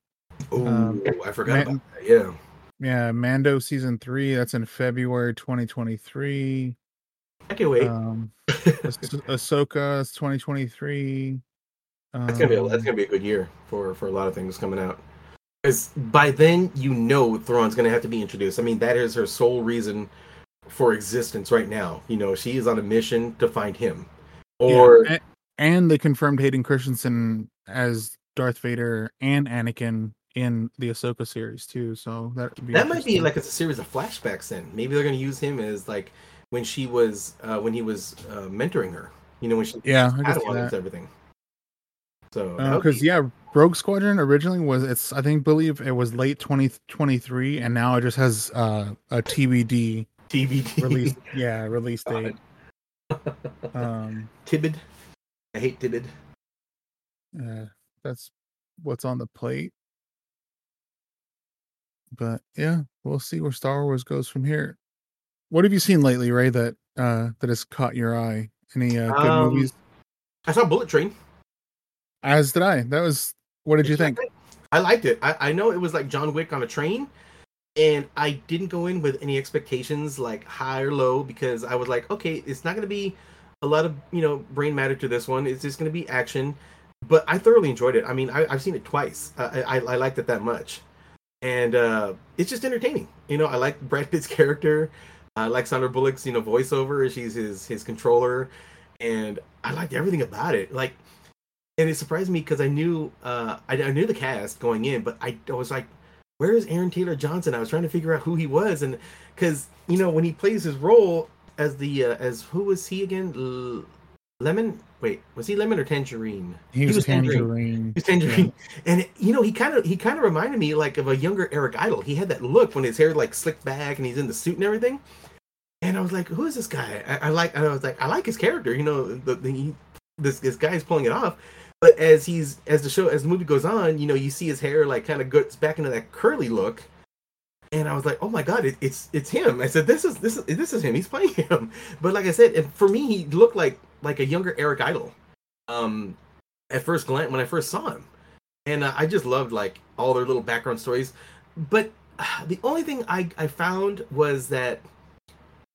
Oh, Um, I forgot Man- about that. Yeah. Yeah, Mando season three. That's in February 2023. I can't wait. Um, Ah- Ahsoka is 2023. That's gonna be a, that's Um, gonna be a good year for for a lot of things coming out. Because by then you know Thrawn's gonna have to be introduced. I mean that is her sole reason for existence right now. You know she is on a mission to find him. Or a- and they confirmed Hayden Christensen as Darth Vader and Anakin in the Ahsoka series too. So that be that might be like it's a series of flashbacks. Then maybe they're gonna use him as like when she was uh, when he was uh, mentoring her. You know when she yeah, I can see that. everything. So Because be- yeah, Rogue Squadron originally was it's I think believe it was late 2023 and now it just has uh, a TBD TBD release yeah release date. Um, Tibid. I hate Tibid. Uh, that's what's on the plate. But yeah, we'll see where Star Wars goes from here. What have you seen lately, Ray? That uh, that has caught your eye? Any uh, good Um, movies? I saw Bullet Train. As did I. That was. What did you think? I liked it. I, I know it was like John Wick on a train, and I didn't go in with any expectations like high or low because I was like, okay, it's not going to be a lot of you know brain matter to this one. It's just going to be action, but I thoroughly enjoyed it. I mean, I, I've seen it twice. I, I, I liked it that much, and uh, it's just entertaining. You know, I like Brad Pitt's character. I like Sandra Bullock's you know voiceover. She's his his controller, and I liked everything about it. Like and it surprised me because I knew uh, I, I knew the cast going in, but I, I was like, "Where is Aaron Taylor Johnson?" I was trying to figure out who he was, and because you know when he plays his role as the uh, as who was he again? L- Lemon? Wait, was he Lemon or Tangerine? He was, was Tangerine. Tangerine. He's Tangerine, and it, you know he kind of he kind of reminded me like of a younger Eric Idle. He had that look when his hair like slicked back and he's in the suit and everything. And I was like, "Who is this guy?" I, I like. I was like, "I like his character." You know, the, the he, this this guy is pulling it off but as he's as the show as the movie goes on you know you see his hair like kind of gets back into that curly look. And i was like oh my god it, it's it's him. I said this is this is this is him. He's playing him. But like i said and for me he looked like like a younger eric idle um at first glance when i first saw him. And uh, i just loved like all their little background stories. But uh, the only thing i i found was that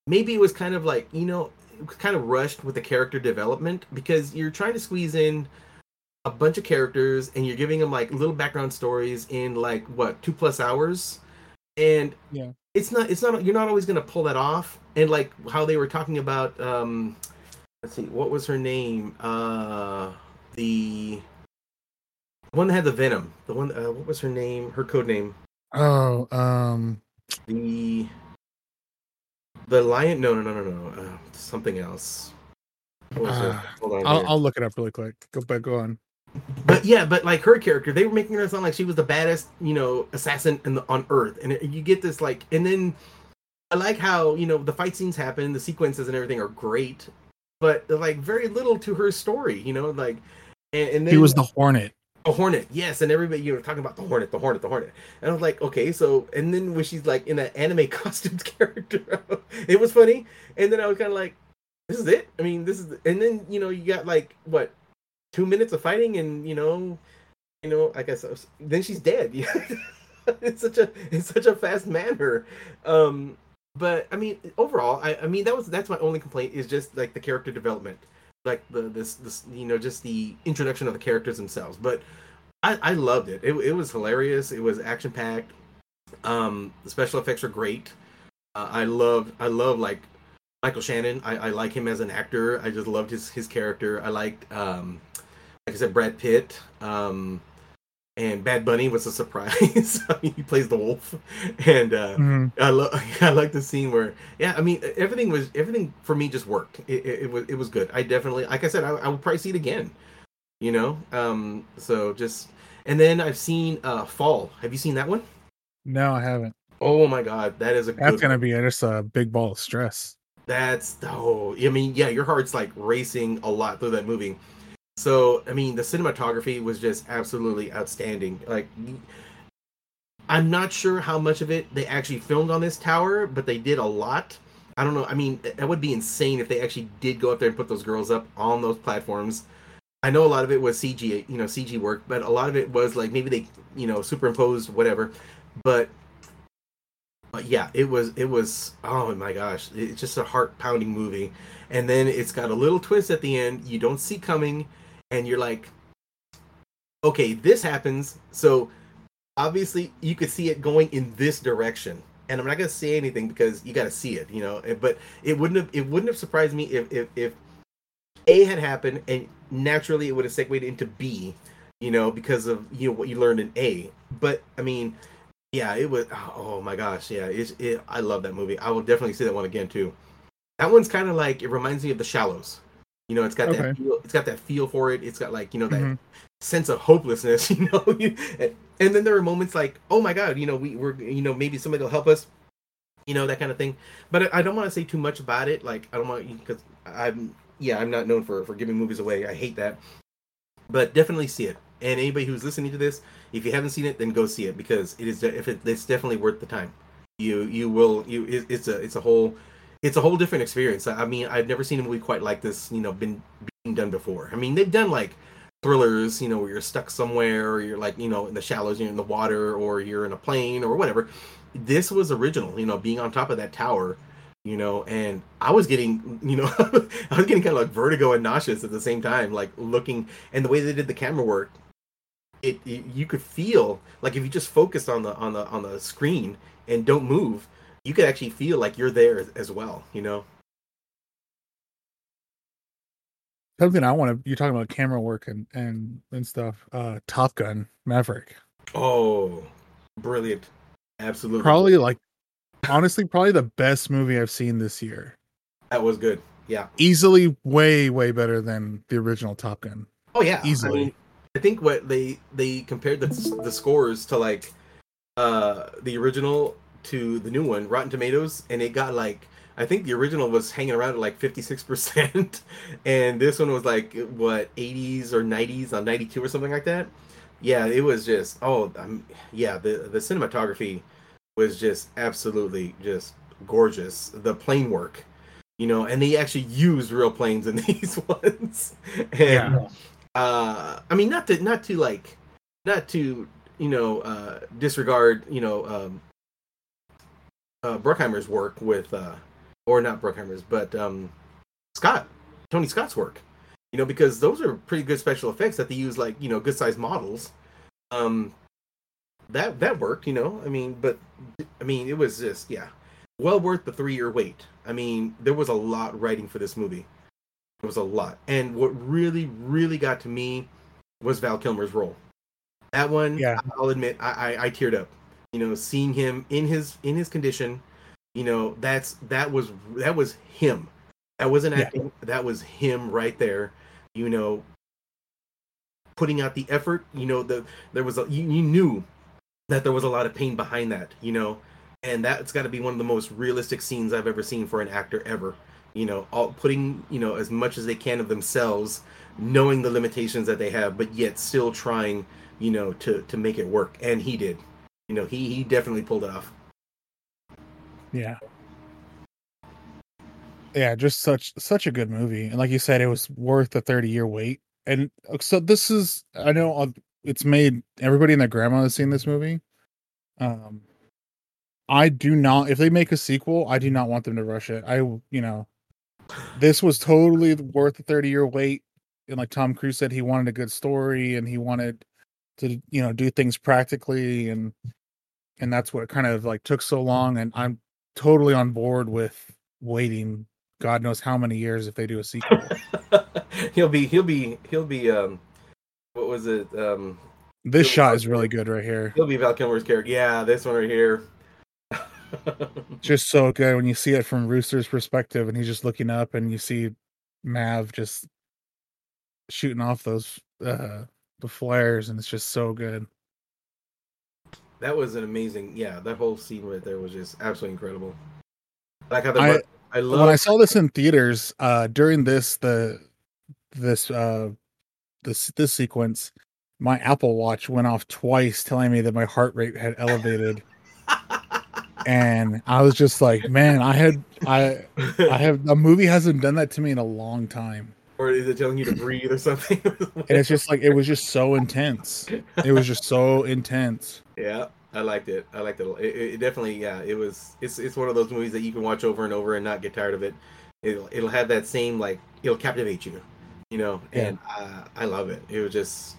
maybe it was kind of like you know kind of rushed with the character development because you're trying to squeeze in a bunch of characters and you're giving them like little background stories in like what two plus hours and Yeah. it's not it's not you're not always going to pull that off and like how they were talking about um let's see what was her name uh the one that had the venom the one uh, what was her name her code name Oh, um, the the lion no no no no no uh, something else what was it? Uh, Hold on I'll. I'll look it up really quick. Go, back go on. But yeah, but like her character, they were making her sound like she was the baddest, you know, assassin in the, on Earth, and it, you get this like, and then I like how you know the fight scenes happen, the sequences and everything are great, but like very little to her story, you know, like, and, and then He was the Hornet. a hornet, yes, and everybody you were talking about the hornet, the hornet, the hornet, and I was like, okay, so, and then when she's like in an anime costumes character, it was funny, and then I was kind of like, this is it. I mean, this is, and then you know you got like what two minutes of fighting, and you know, you know, I guess then she's dead. it's such a it's such a fast manner. Um, but I mean, overall, I, I mean that was that's my only complaint is just like the character development, like the this this you know just the introduction of the characters themselves. But I, I loved it. it. It was hilarious. It was action packed. Um, the special effects are great. Uh, I love I love like Michael Shannon. I, I like him as an actor. I just loved his his character. I liked um, like I said, Brad Pitt. Um, and Bad Bunny was a surprise. I mean, he plays the wolf, and uh, Mhm. I love I like the scene where yeah I mean everything was everything for me just worked it, it, it was it was good I definitely like I said I, I would probably see it again you know um so just and then I've seen uh Fall have you seen that one No, I haven't. oh my god that is a That's gonna be just a big ball of stress. that's oh I mean yeah your heart's like racing a lot through that movie so I mean the cinematography was just absolutely outstanding like I'm not sure how much of it they actually filmed on this tower, but they did a lot. I don't know. I mean, that would be insane if they actually did go up there and put those girls up on those platforms. I know a lot of it was CG, you know, CG work, but a lot of it was like maybe they, you know, superimposed whatever. But, but yeah, it was it was oh my gosh, it's just a heart pounding movie. And then it's got a little twist at the end you don't see coming, and you're like, okay, this happens. So obviously you could see it going in this direction. And i'm not going to say anything because you got to see it you know? Eh, but it wouldn't have it wouldn't have surprised me if if, if a had happened and naturally it would have segued into b you know because of you know what you learned in a. But i mean yeah it was oh my gosh yeah it's it, i love that movie. I will definitely see that one again too. That one's kind of like it reminds me of the shallows you know it's got that feel, it's got that feel for it it's got like you know that Mhm. sense of hopelessness you know and, then there are moments like oh my god you know we, we're you know maybe somebody will help us you know that kind of thing but i, I don't want to say too much about it like i don't want because i'm yeah i'm not known for for giving movies away i hate that but definitely see it. And anybody who's listening to this, if you haven't seen it, then go see it because it is. If it, it's definitely worth the time. You you will you. It's a it's a whole it's a whole different experience. I mean, I've never seen a movie quite like this. You know, been being done before. I mean, they've done like thrillers, you know, where you're stuck somewhere, or you're like, you know, in the shallows, you're in the water, or you're in a plane, or whatever. This was original, you know, being on top of that tower, you know, and I was getting, you know, I was getting kind of like vertigo and nauseous at the same time, like looking, and the way they did the camera work, it, it you could feel like if you just focused on the on the on the screen and don't move, you could actually feel like you're there as, well, you know. Something I want to. You're talking about camera work and and and stuff. Uh, Top Gun Maverick. Oh, brilliant! Absolutely, Probably like, honestly, probably the best movie I've seen this year. that was good. Yeah. Easily, way way better than the original Top Gun. Oh yeah, Easily. I, mean, I think what they they compared the the scores to like uh the original to the new one, Rotten Tomatoes, and it got like I think the original was hanging around at like fifty six percent, and this one was like what eighties or nineties on ninety two or something like that. Yeah, it was just oh um, yeah the the cinematography was just absolutely just gorgeous. The plane work, you know, and they actually used real planes in these ones. And Yeah. uh I mean not to not to like not to, you know, uh disregard, you know, um uh Bruckheimer's work with uh or not Bruckheimer's, but um Scott, Tony Scott's work. You know, because those are pretty good special effects that they use like, you know, good sized models. Um that that worked, you know. I mean, but I mean, it was just yeah, well worth the three year wait. I mean, there was a lot writing for this movie. It was a lot, and what really, really got to me was Val Kilmer's role. That one, Yeah. I'll admit, I, I I teared up. You know, seeing him in his in his condition. You know, that's that was that was him. That wasn't Yeah. acting. That was him right there. You know, putting out the effort. You know, the there was a you, you knew that there was a lot of pain behind that. You know, and that's got to be one of the most realistic scenes I've ever seen for an actor ever. You know, all putting you know as much as they can of themselves, knowing the limitations that they have, but yet still trying, you know, to to make it work. And he did. You know, he he definitely pulled it off. Yeah. Yeah, just such such a good movie, and like you said, it was worth the thirty year wait. And uh, so this is, I know uh, it's made everybody and their grandma has seen this movie. Um, I do not. If they make a sequel, I do not want them to rush it. I, you know, this was totally worth the thirty year wait. And like Tom Cruise said, he wanted a good story, and he wanted to, you know, do things practically, and and that's what kind of like took so long. And I'm totally on board with waiting god knows how many years if they do a sequel he'll be he'll be he'll be um what was it um this shot is really good right here he'll be Val Kilmer's character. Yeah, this one right here. just so good when you see it from rooster's perspective and he's just looking up and you see mav just shooting off those uh the flares and it's just so good that was an amazing yeah, that whole scene right there was just absolutely incredible. Like how the I- I, love when i saw this in theaters uh during this the this uh this this sequence my apple watch went off twice telling me that my heart rate had elevated and i was just like man i had i i have a movie hasn't done that to me in a long time or is it telling you to breathe or something? and it's just like it was just so intense it was just so intense yeah, I liked it. I liked it. It, it definitely yeah, it was it's it's one of those movies that you can watch over and over and not get tired of it. It'll it'll have that same like it'll captivate you, you know, Yeah. and uh, I love it. It was just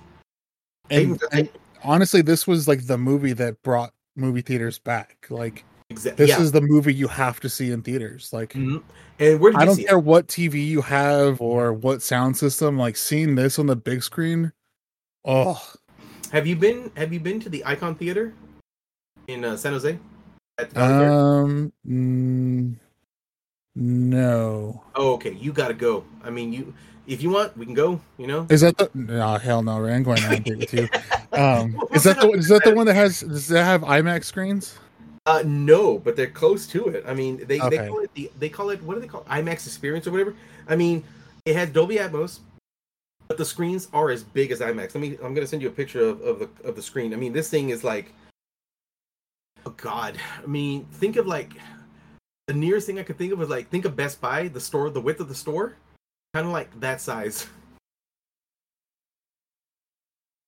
and, and honestly this was like the movie that brought movie theaters back like exactly this yeah. is the movie you have to see in theaters like Mhm. And where I don't care what TV you have or what sound system. Like seeing this on the big screen, oh? Have you been Have you been to the Icon Theater in uh, San Jose? At the um, mm, no. Oh, okay. You got to go. I mean, you if you want, we can go. You know. Is that the? No, hell no. I'm going on date with you. Um, is that the? Is that the one that has? Does that have IMAX screens? Uh, no, but they're close to it. I mean, they, Okay. they call it the they call it what do they call it? IMAX experience or whatever. I mean, it has Dolby Atmos. but the screens are as big as IMAX. Let me. I'm gonna send you a picture of, of the of the screen. I mean, this thing is like, oh god. I mean, think of like the nearest thing I could think of was like think of Best Buy, the store, the width of the store, kind of like that size.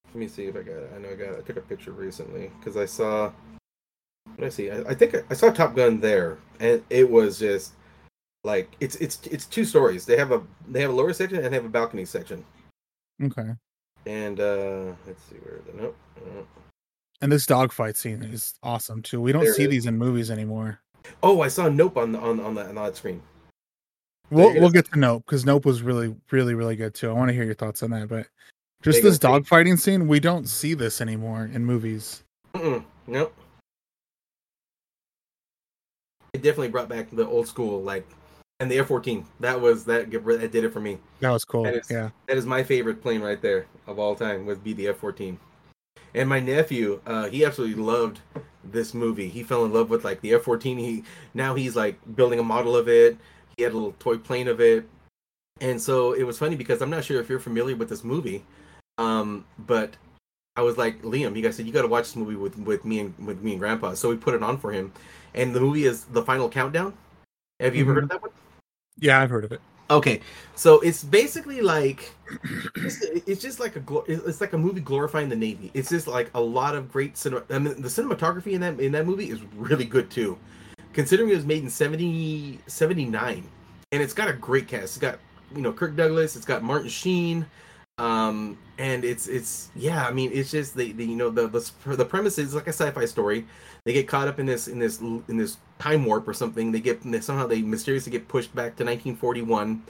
Let me see if I got it. I know I got. It. I took a picture recently because I saw. I see? I, I think I, I saw Top Gun there, and it was just like it's it's it's two stories. They have a they have a lower section and they have a balcony section. Okay. And uh let's see where the nope. nope. And this dogfight scene is awesome too. We don't There see these in movies anymore. Oh, I saw Nope on the on on the on that screen. We'll we'll get to Nope because Nope was really really really good too. I want to hear your thoughts on that, but just this dogfighting scene, we don't see this anymore in movies. Mm-mm, nope. It definitely brought back the old school like, and the F-14. That was that that did it for me. That was cool. That is- Yeah. That is my favorite plane right there of all time. Would be the F-14. And my nephew, uh, he absolutely loved this movie. He fell in love with like the F-14. He now he's like building a model of it. He had a little toy plane of it. And so it was funny because I'm not sure if you're familiar with this movie, um, but I was like Liam. You guys said you got to watch this movie with with me and with me and Grandpa. So we put it on for him, and the movie is The Final Countdown. Have you ever Mhm. heard of that one? Yeah, I've heard of it. Okay, so it's basically like it's, it's just like a it's like a movie glorifying the Navy. It's just like a lot of great cinema. I mean, the cinematography in that in that movie is really good too, considering it was made in 70, 79. and it's got a great cast. It's got you know Kirk Douglas. It's got Martin Sheen, um, and it's it's yeah. I mean, it's just the, the you know the the the premise is like a sci-fi story. They get caught up in this in this in this time warp or something. They get they, somehow they mysteriously get pushed back to 1941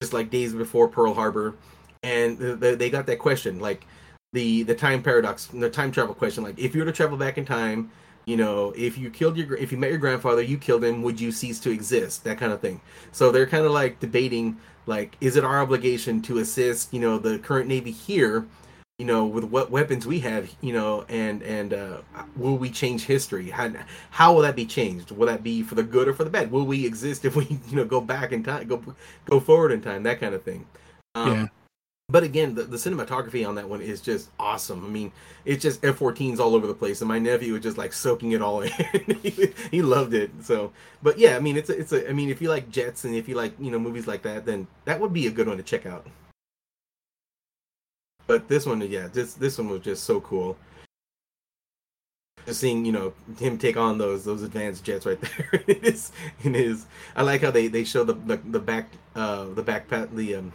just like days before Pearl Harbor, and the, the, they got that question, like the the time paradox, the time travel question. Like, if you were to travel back in time, you know, if you killed your, if you met your grandfather, you killed him, would you cease to exist? That kind of thing. So they're kind of like debating, like, is it our obligation to assist, you know, the current Navy here, you know, with what weapons we have, you know, and and uh, will we change history? How how will that be changed? Will that be for the good or for the bad? Will we exist if we, you know, go back in time, go go forward in time, that kind of thing. Um, Yeah. But again, the, the cinematography on that one is just awesome. I mean, it's just F-14s all over the place, and my nephew was just like soaking it all in. he, he loved it. So, but yeah, I mean, it's a, it's a. I mean, if you like jets and if you like you know movies like that, then that would be a good one to check out. But this one, yeah, this this one was just so cool. Just seeing, you know, him take on those those advanced jets right there in his in his. I like how they they show the the, the back uh the back pat the um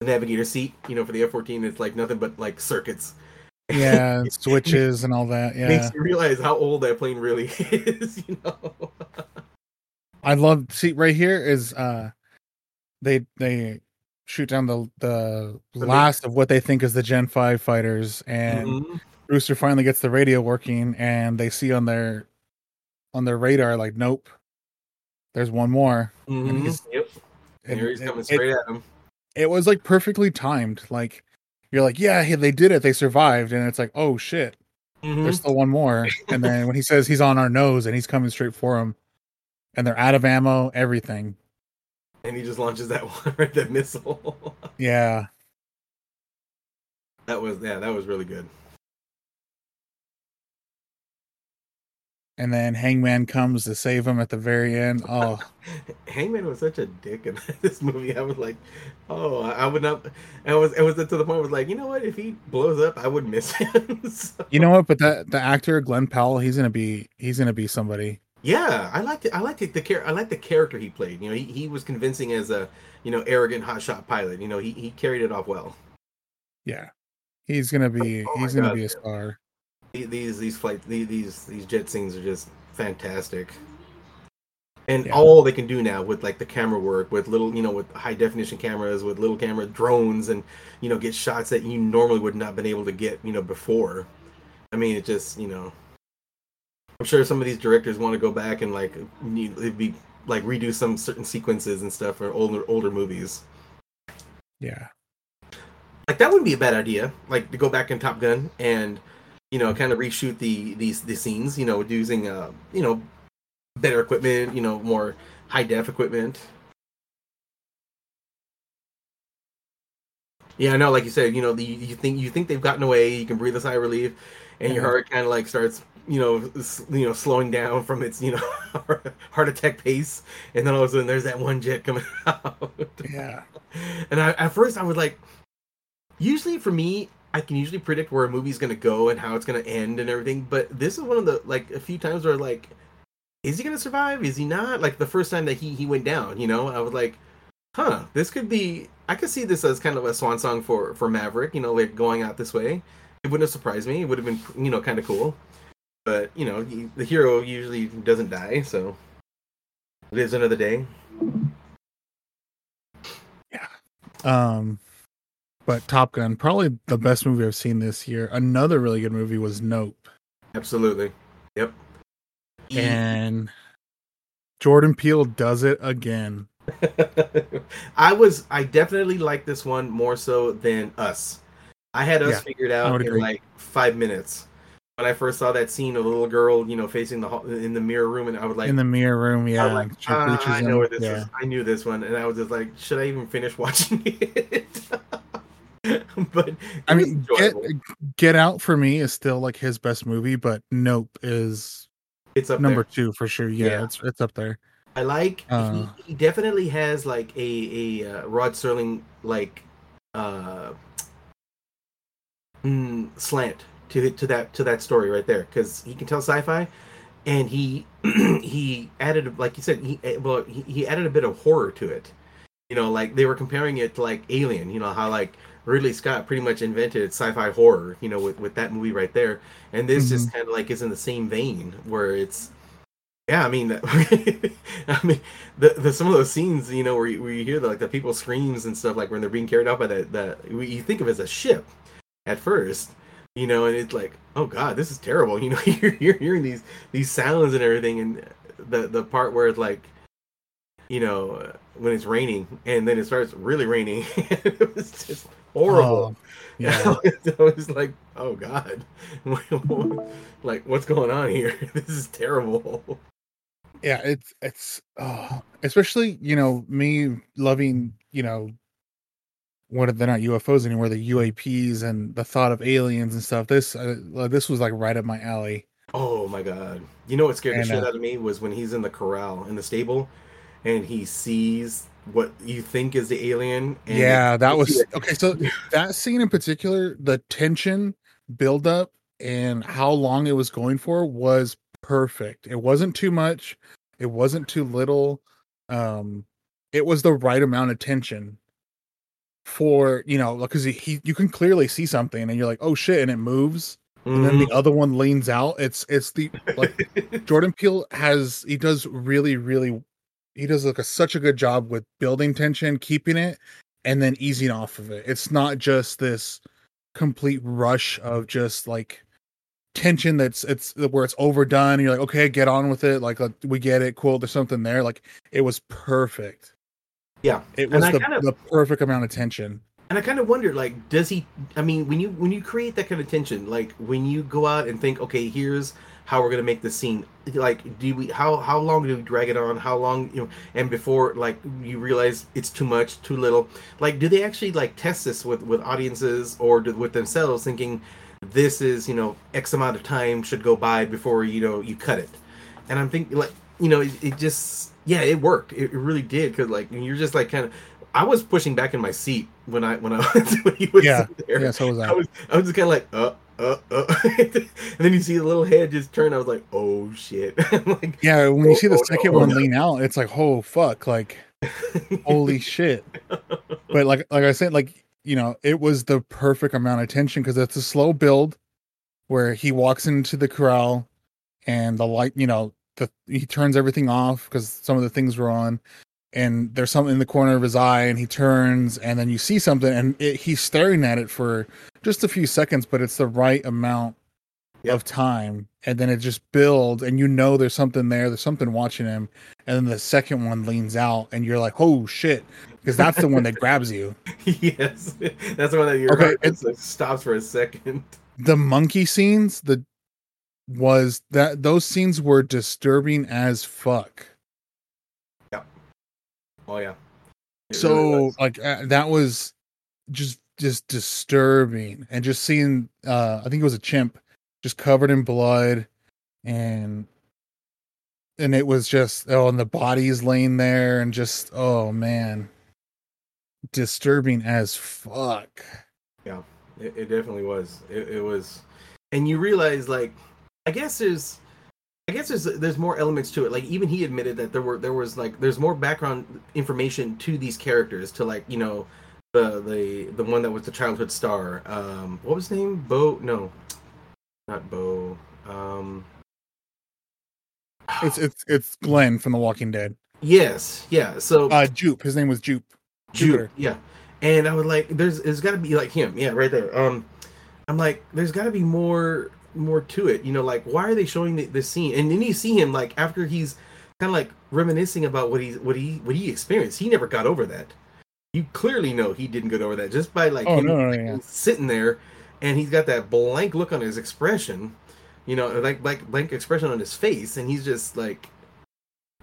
the navigator seat, you know, for the F fourteen. It's like nothing but like circuits. Yeah, and switches and all that. Yeah. Makes you realize how old that plane really is. You know. I love see right here is uh they they shoot down the the last of what they think is the Gen 5 fighters and Mhm. Rooster finally gets the radio working and they see on their on their radar like nope there's one more Mhm. he's- Yep. and Here he's it- coming it- straight at him. It was like perfectly timed like you're like yeah they did it they survived and it's like oh shit Mhm. there's still one more and then when he says he's on our nose and he's coming straight for him and they're out of ammo everything And he just launches that one, right? That missile. yeah that was yeah, that was really good. And then hangman comes to save him at the very end oh Hangman was such a dick in this movie. I was like, oh, I would not. I was, it was to the point. I was like, you know what? If he blows up, I would miss him. So- you know what but that the actor glen powell he's gonna be he's gonna be somebody yeah, I liked it. I liked it, the char- I liked the character he played. You know, he, he was convincing as a you know arrogant hotshot pilot. You know, he, he carried it off well. yeah he's gonna be Oh he's gonna God, be a star These these flight these these, these jet scenes are just fantastic. And Yeah. all they can do now with like the camera work, with little you know with high definition cameras, with little camera drones, and you know get shots that you normally would not have been able to get you know before. I mean, it just you know. I'm sure some of these directors want to go back and like need, it'd be like redo some certain sequences and stuff for older older movies. yeah like that wouldn't be a bad idea like to go back in top gun and you know kind of reshoot the these the scenes you know using uh you know better equipment you know more high def equipment Yeah, I know. Like you said, you know, the, you think you think they've gotten away. You can breathe a sigh of relief, and your heart kind of like starts, you know, s- you know, slowing down from its, you know, heart attack pace. And then all of a sudden, there's that one jet coming out. Yeah. And I, at first, I was like, usually for me, I can usually predict where a movie's gonna go and how it's gonna end and everything. But this is one of the like a few times where like, is he gonna survive? Is he not? Like the first time that he he went down, you know, I was like, huh, this could be. I could see this as kind of a swan song for for Maverick, you know, like going out this way. It wouldn't have surprised me. It would have been, you know, kind of cool. But you know, he- the hero usually doesn't die, so lives another day. Yeah. Um, but Top Gun, probably the best movie I've seen this year. Another really good movie was Nope, Absolutely. Yep. And Jordan Peele does it again. I was I definitely like this one more so than us. I had us Yeah, figured out in like five minutes. When I first saw that scene of the little girl, you know, facing the in the mirror room, and I was like, in the mirror room. I Yeah, was like, "Ah, I know where this yeah. is. I knew this one, and I was just like, should I even finish watching it? but I mean, Get. Get Out for me is still like his best movie, but Nope is it's up number there. two for sure. Yeah, Yeah. it's it's up there. I like Uh. he, he definitely has like a a uh, Rod Serling like uh mm, slant to to that to that story right there because he can tell sci-fi and he he added like you said he eh, well he, he added a bit of horror to it you know like they were comparing it to like alien you know how like ridley scott pretty much invented sci-fi horror you know with, with that movie right there. And this just mm-hmm. kind of like is in the same vein where it's yeah i mean i mean the, the some of those scenes you know where you, where you hear the, like the people screams and stuff like when they're being carried out by that that you think of as a ship at first you know and it's like oh god this is terrible. You know you're, you're hearing these these sounds and everything and the the part where it's like you know when it's raining and then it starts really raining it was just horrible Oh, yeah, I was like, oh god, like what's going on here? This is terrible. yeah. It's it's oh, especially you know me loving you know what they're not UFOs anymore, the UAPs and the thought of aliens and stuff. This uh, this was like right up my alley. Oh my god! You know what scared And, the shit uh, out of me was when he's in the corral in the stable, and he sees what you think is the alien. And yeah, that was okay. So that scene in particular, the tension build up and how long it was going for was perfect. It wasn't too much, it wasn't too little. Um, it was the right amount of tension for you know because he, he you can clearly see something and you're like oh shit and it moves and then the other one leans out it's it's the like. Jordan Peele has he does really really he does like a, such a good job with building tension, keeping it, and then easing off of it. It's not just this complete rush of just like tension that's it's where it's overdone. And you're like, okay, get on with it. Like uh, we get it, cool. There's something there. Like it was perfect. yeah, It was the, kind of- the perfect amount of tension. and I kind of wondered, like, does he? I mean, when you when you create that kind of tension, like when you go out and think, okay, here's how we're gonna make the scene. Like, do we? How how long do we drag it on? How long you know? And before like you realize it's too much, too little. Like, do they actually like test this with with audiences or do, with themselves, thinking this is you know X amount of time should go by before you know you cut it? And I'm thinking like you know it, it just yeah it worked. It, it really did because like you're just like kind of. I was pushing back in my seat when I when I when he was Yeah, there. Yeah, so was I. I was I was just kind of like uh uh uh, and then you see the little head just turn. I was like, oh shit! Like, yeah, when you see the Oh, second no. one lean out, it's like, oh fuck, like holy shit. But like like I said, like you know, it was the perfect amount of tension because it's a slow build where he walks into the corral and the light, you know, the he turns everything off because some of the things were on, and there's something in the corner of his eye, and he turns, and then you see something, and it, he's staring at it for just a few seconds, but it's the right amount Yep. of time, and then it just builds, and you know there's something there, there's something watching him, and then the second one leans out, and you're like, oh shit, because that's the one that grabs you. yes, that's the one that you're Okay, it like, stops for a second. the monkey scenes the was that those scenes were disturbing as fuck Oh yeah. It so was. like uh, that was just just disturbing and just seeing uh i think it was a chimp just covered in blood and and it was just oh and the body's laying there and just oh man disturbing as fuck It, it definitely was. It, it was, and you realize like, I guess there's, I guess there's there's more elements to it. Like even he admitted that there were there was like there's more background information to these characters to like you know the the the one that was the childhood star. Um, what was his name? Bo? No, not Bo. Um, it's it's it's glenn from the walking dead yes, yeah. So uh jupe his name was jupe Jupiter. yeah. And I was like, there's there's got to be like him, yeah, right there. Um, I'm like, there's got to be more more to it, you know, like why are they showing the, this scene? And then you see him like after he's kind of like reminiscing about what he what he what he experienced. He never got over that. You clearly know he didn't get over that just by like Oh, him no, like, yeah. sitting there, and he's got that blank look on his expression, you know, like like blank expression on his face, and he's just like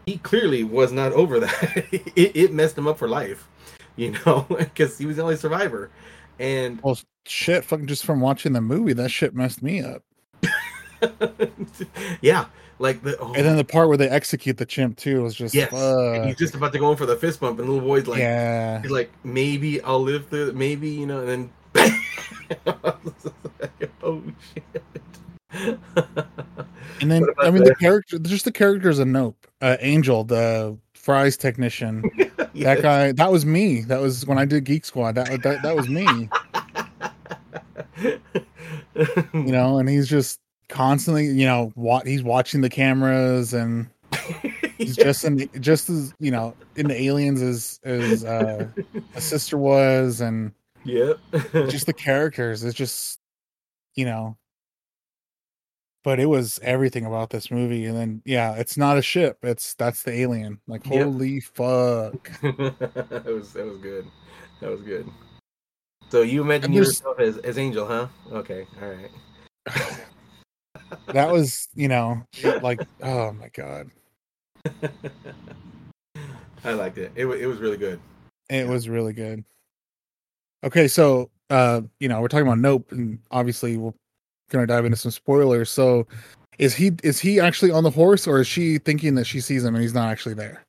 he clearly was not over that. it, it messed him up for life, you know, because he was the only survivor. And well shit fucking just from watching the movie that shit messed me up yeah, like the oh, and then the part where they execute the chimp too was just yes, and he's just about to go in for the fist bump, and the little boy's like, yeah he's like, maybe I'll live through, it, maybe you know, and then oh shit. And then I mean the- the character, just the characters of Nope. Uh, Angel, the Fry's technician, that guy, that was me. That was when I did Geek Squad. That that, that was me. You know, and he's just constantly, you know, wa- he's watching the cameras and he's just in just as you know in the aliens as as uh, a sister was, and yeah, just the characters. It's just you know. But it was everything about this movie, and then yeah, it's not a ship. It's that's the alien. Like Yep. holy fuck. that was that was good. That was good. So you imagine yourself as, as Angel, huh? Okay, all right. That was you know like oh my god. I liked it. It it was really good. it was really good. Okay so uh you know we're talking about nope and obviously we're gonna dive into some spoilers. So is he is he actually on the horse or is she thinking that she sees him and he's not actually there?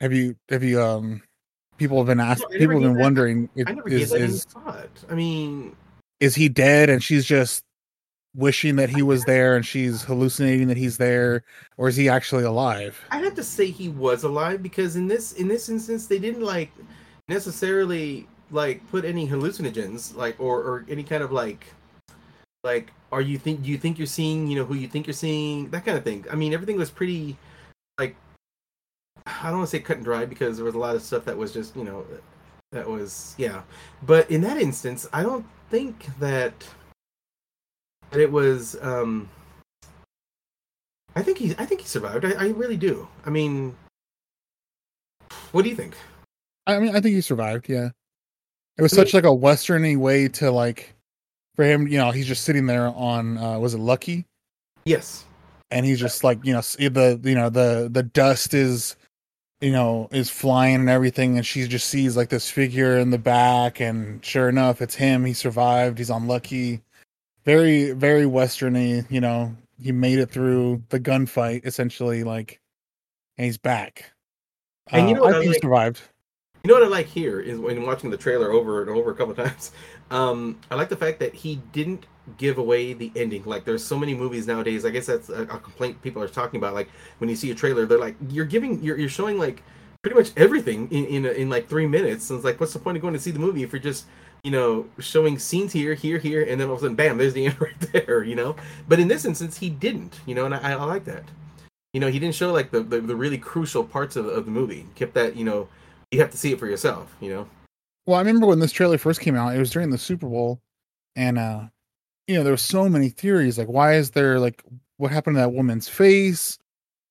Have you have you um people have been asked I never people have been wondering I if- never is is thought. I mean, is he dead and she's just wishing that he was there and she's hallucinating that he's there or is he actually alive I have to say he was alive because in this in this instance they didn't like necessarily like put any hallucinogens like or or any kind of like like are you think do you think you're seeing you know who you think you're seeing that kind of thing. I mean everything was pretty I don't want to say cut and dry because there was a lot of stuff that was just you know that was yeah. But in that instance, I don't think that that it was um I think he I think he survived. I, I really do. I mean what do you think? I mean, I think he survived. Yeah, it was such like a westerny way to like for him. You know, he's just sitting there on uh was it Lucky, Yes. and he's just like you know the you know the the dust is you know is flying and everything, and she just sees like this figure in the back, and sure enough, it's him. He survived. He's unlucky. Very very westerny. You know, he made it through the gunfight essentially. Like, and he's back. And you Uh, know what I I think he like? survived. You know what I like here is when watching the trailer over and over a couple of times. Um, I like the fact that he didn't give away the ending. Like there's so many movies nowadays. I guess that's a, a complaint people are talking about. Like when you see a trailer, they're like, you're giving, you're, you're showing like pretty much everything in in, in like three minutes. And it's like, what's the point of going to see the movie if you're just you know showing scenes here, here, here, and then all of a sudden, bam, there's the end right there. You know. But in this instance, he didn't. You know, and I, I like that. You know, he didn't show like the, the, the really crucial parts of, of the movie. Kept that, you know, you have to see it for yourself, you know. Well, I remember when this trailer first came out, it was during the Super Bowl, and uh you know, there were so many theories like why is there like what happened to that woman's face?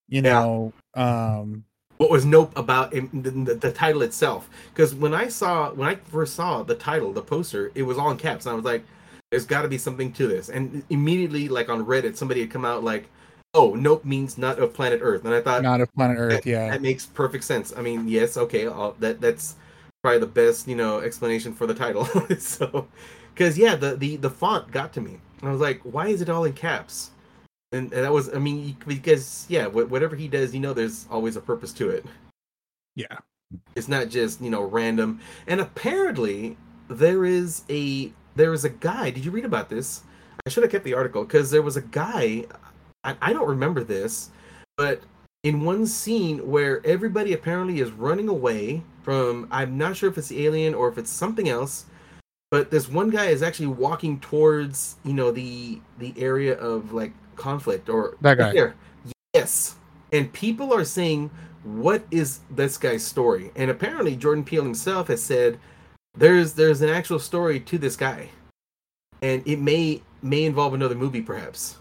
You Yeah. know, um What was nope about it, the, the, the title itself? Because when I saw when I first saw the title, the poster, it was all in caps, and I was like, "There's got to be something to this." And immediately, like on Reddit, somebody had come out like, oh, nope means not of planet Earth, and I thought not of planet Earth. that, Yeah, that makes perfect sense. I mean, yes, okay, I'll, that that's probably the best you know explanation for the title. so, because yeah, the the the font got to me. I was like, why is it all in caps? And, and that was, I mean, because yeah, wh- whatever he does, you know, there's always a purpose to it. yeah. It's not just you know random. And apparently, there is a there is a guy. Did you read about this? I should have kept the article because there was a guy. I, I don't remember this, but in one scene where everybody apparently is running away from I'm not sure if it's the alien or if it's something else, but this one guy is actually walking towards you know the the area of like conflict or That guy. there. Yes, and people are saying, "What is this guy's story?" And apparently, Jordan Peele himself has said, "There's there's an actual story to this guy, and it may may involve another movie, perhaps."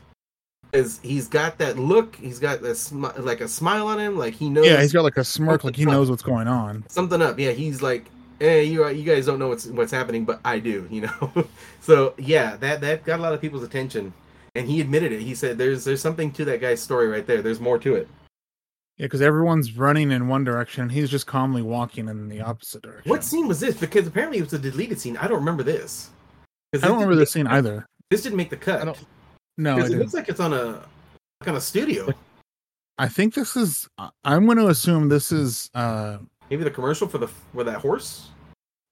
Because he's got that look, he's got this smi- like a smile on him, like he knows Yeah, he's got like a smirk, like he knows what's going on. something up. Yeah, he's like, "Hey, you you guys don't know what's what's happening, but I do," you know. so yeah, that that got a lot of people's attention, and he admitted it. He said, "There's there's something to that guy's story right there. There's more to it." Yeah, because everyone's running in one direction, and he's just calmly walking in the opposite direction. What scene was this? Because apparently it was a deleted scene. I don't remember this. 'Cause I don't remember didn't this make- scene either. This didn't make the cut. I don't- No, it it looks didn't. like it's on a like on a studio. I think this is. I- I'm going to assume this is. uh Maybe the commercial for the for that horse.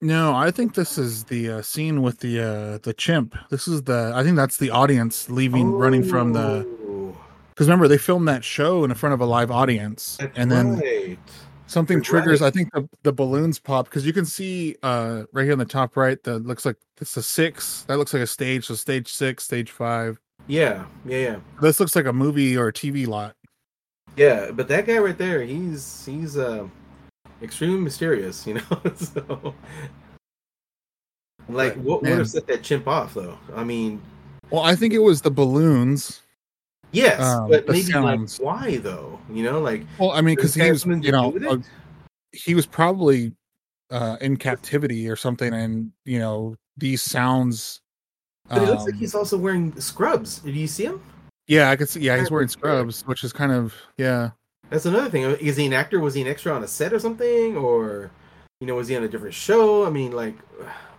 No, I think this is the uh, scene with the uh the chimp. This is the. I think that's the audience leaving, running from the. Oh, Because remember, they filmed that show in front of a live audience, that's and then right. something You're triggers. right. I think the the balloons pop because you can see uh right here on the top right that looks like it's a six. That looks like a stage. So stage six, stage five. Yeah, yeah, yeah, This looks like a movie or a TV lot. yeah. But that guy right there, he's he's uh extremely mysterious, you know. so, like, what would have set that chimp off, though? I mean, Well, I think it was the balloons. yes, Um, but maybe like sounds. why though? You know, like Well, I mean, because he was, you know, uh, he was probably uh in captivity or something, and you know, these sounds. But it looks like um, he's also wearing scrubs. Did you see him? Yeah, I could see. Yeah, he's wearing scrubs, which is kind of yeah. That's another thing. Is he an actor? Was he an extra on a set or something? Or, you know, was he on a different show? I mean, like,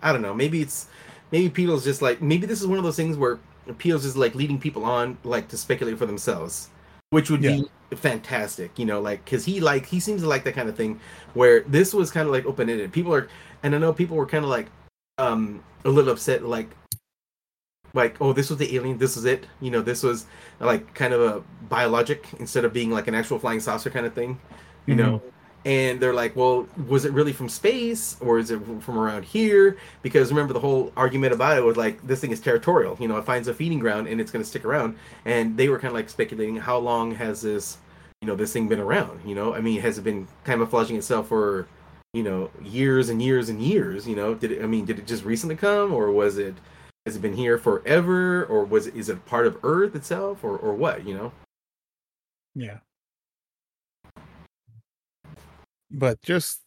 I don't know. Maybe it's, maybe Peele's just like, maybe this is one of those things where Peele's just like leading people on, like, to speculate for themselves, which would be fantastic, you know, like, because he, like, he seems to like that kind of thing where this was kind of like open ended. People are, and I know people were kind of like, um, a little upset, like, like oh this was the alien this was it. You know this was like kind of a biologic instead of being like an actual flying saucer kind of thing you mm-hmm. know? And they're like well was it really from space or is it from around here? Because remember the whole argument about it was like this thing is territorial. You know it finds a feeding ground and it's going to stick around. And they were kind of like speculating how long has this you know this thing been around you know? I mean has it been camouflaging itself for you know years and years and years you know? Did it i mean did it just recently come or was it has it been here forever or was it is it part of earth itself or or what you know Yeah. But just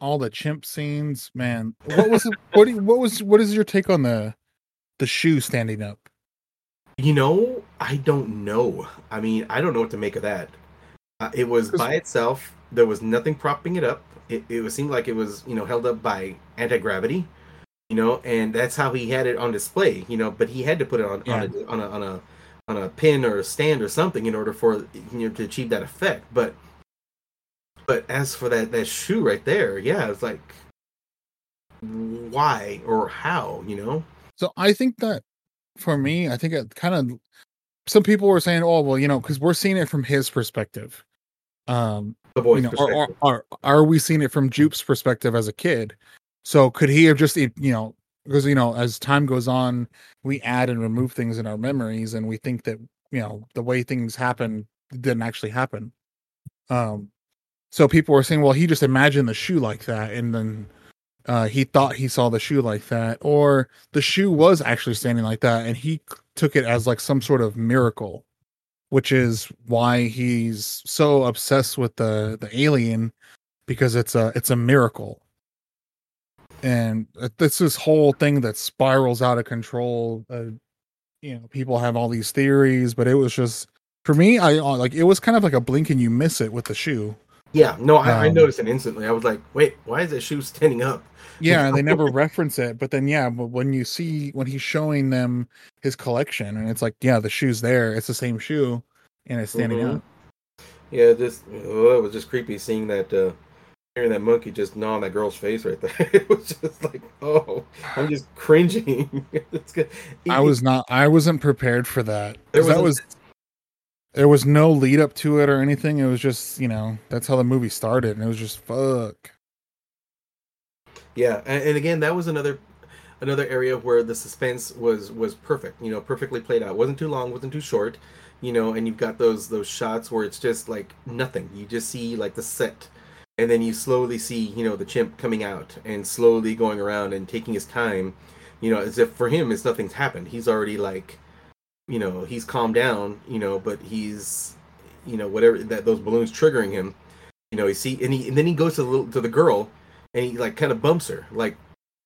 all the chimp scenes, man. What was it? What do you, what was what is your take on the the shoe standing up? you know i don't know i mean i don't know what to make of that uh, it was by itself there was nothing propping it up it, it seemed like it was you know held up by anti-gravity you know and that's how he had it on display you know but he had to put it on on, a, on a on a on a pin or a stand or something in order for you know to achieve that effect but but as for that that shoe right there yeah it's like why or how you know So I think that for me, I think it kind of some people were saying, "Oh, well, you know, because we're seeing it from his perspective." Um, the boy's you know, perspective. are are we seeing it from Jupe's perspective as a kid? So could he have just, you know, because you know, as time goes on, we add and remove things in our memories, and we think that you know the way things happen didn't actually happen. Um, so people were saying, well, he just imagined the shoe like that, and then uh, he thought he saw the shoe like that, or the shoe was actually standing like that, and he took it as like some sort of miracle which is why he's so obsessed with the the alien because it's a it's a miracle and it's this whole thing that spirals out of control uh, you know people have all these theories but it was just For me, I uh, like it was kind of like a blink and you miss it with the shoe. Yeah, no, I, I Um, noticed it instantly. I was like, wait, why is that shoe standing up? Yeah, and they never reference it, but then yeah, but when you see when he's showing them his collection, and it's like, yeah, the shoe's there, it's the same shoe, and it's standing Mhm. up. Yeah, just oh, it was just creepy seeing that uh hearing that monkey just gnaw on that girl's face right there. it was just like, oh, I'm just cringing. it's good. I was not, I wasn't prepared for that. There was that was there was no lead up to it or anything. It was just you know that's how the movie started, and it was just fuck. Yeah, and, and again, that was another another area where the suspense was was perfect. You know, perfectly played out. wasn't too long, wasn't too short. You know, and you've got those those shots where it's just like nothing. You just see like the set, and then you slowly see you know the chimp coming out and slowly going around and taking his time. You know, as if for him, it's nothing's happened. He's already like, you know, he's calmed down. You know, but he's, you know, whatever that those balloons triggering him. You know, he see, and he and then he goes to the little, to the girl, and he like kind of bumps her, like,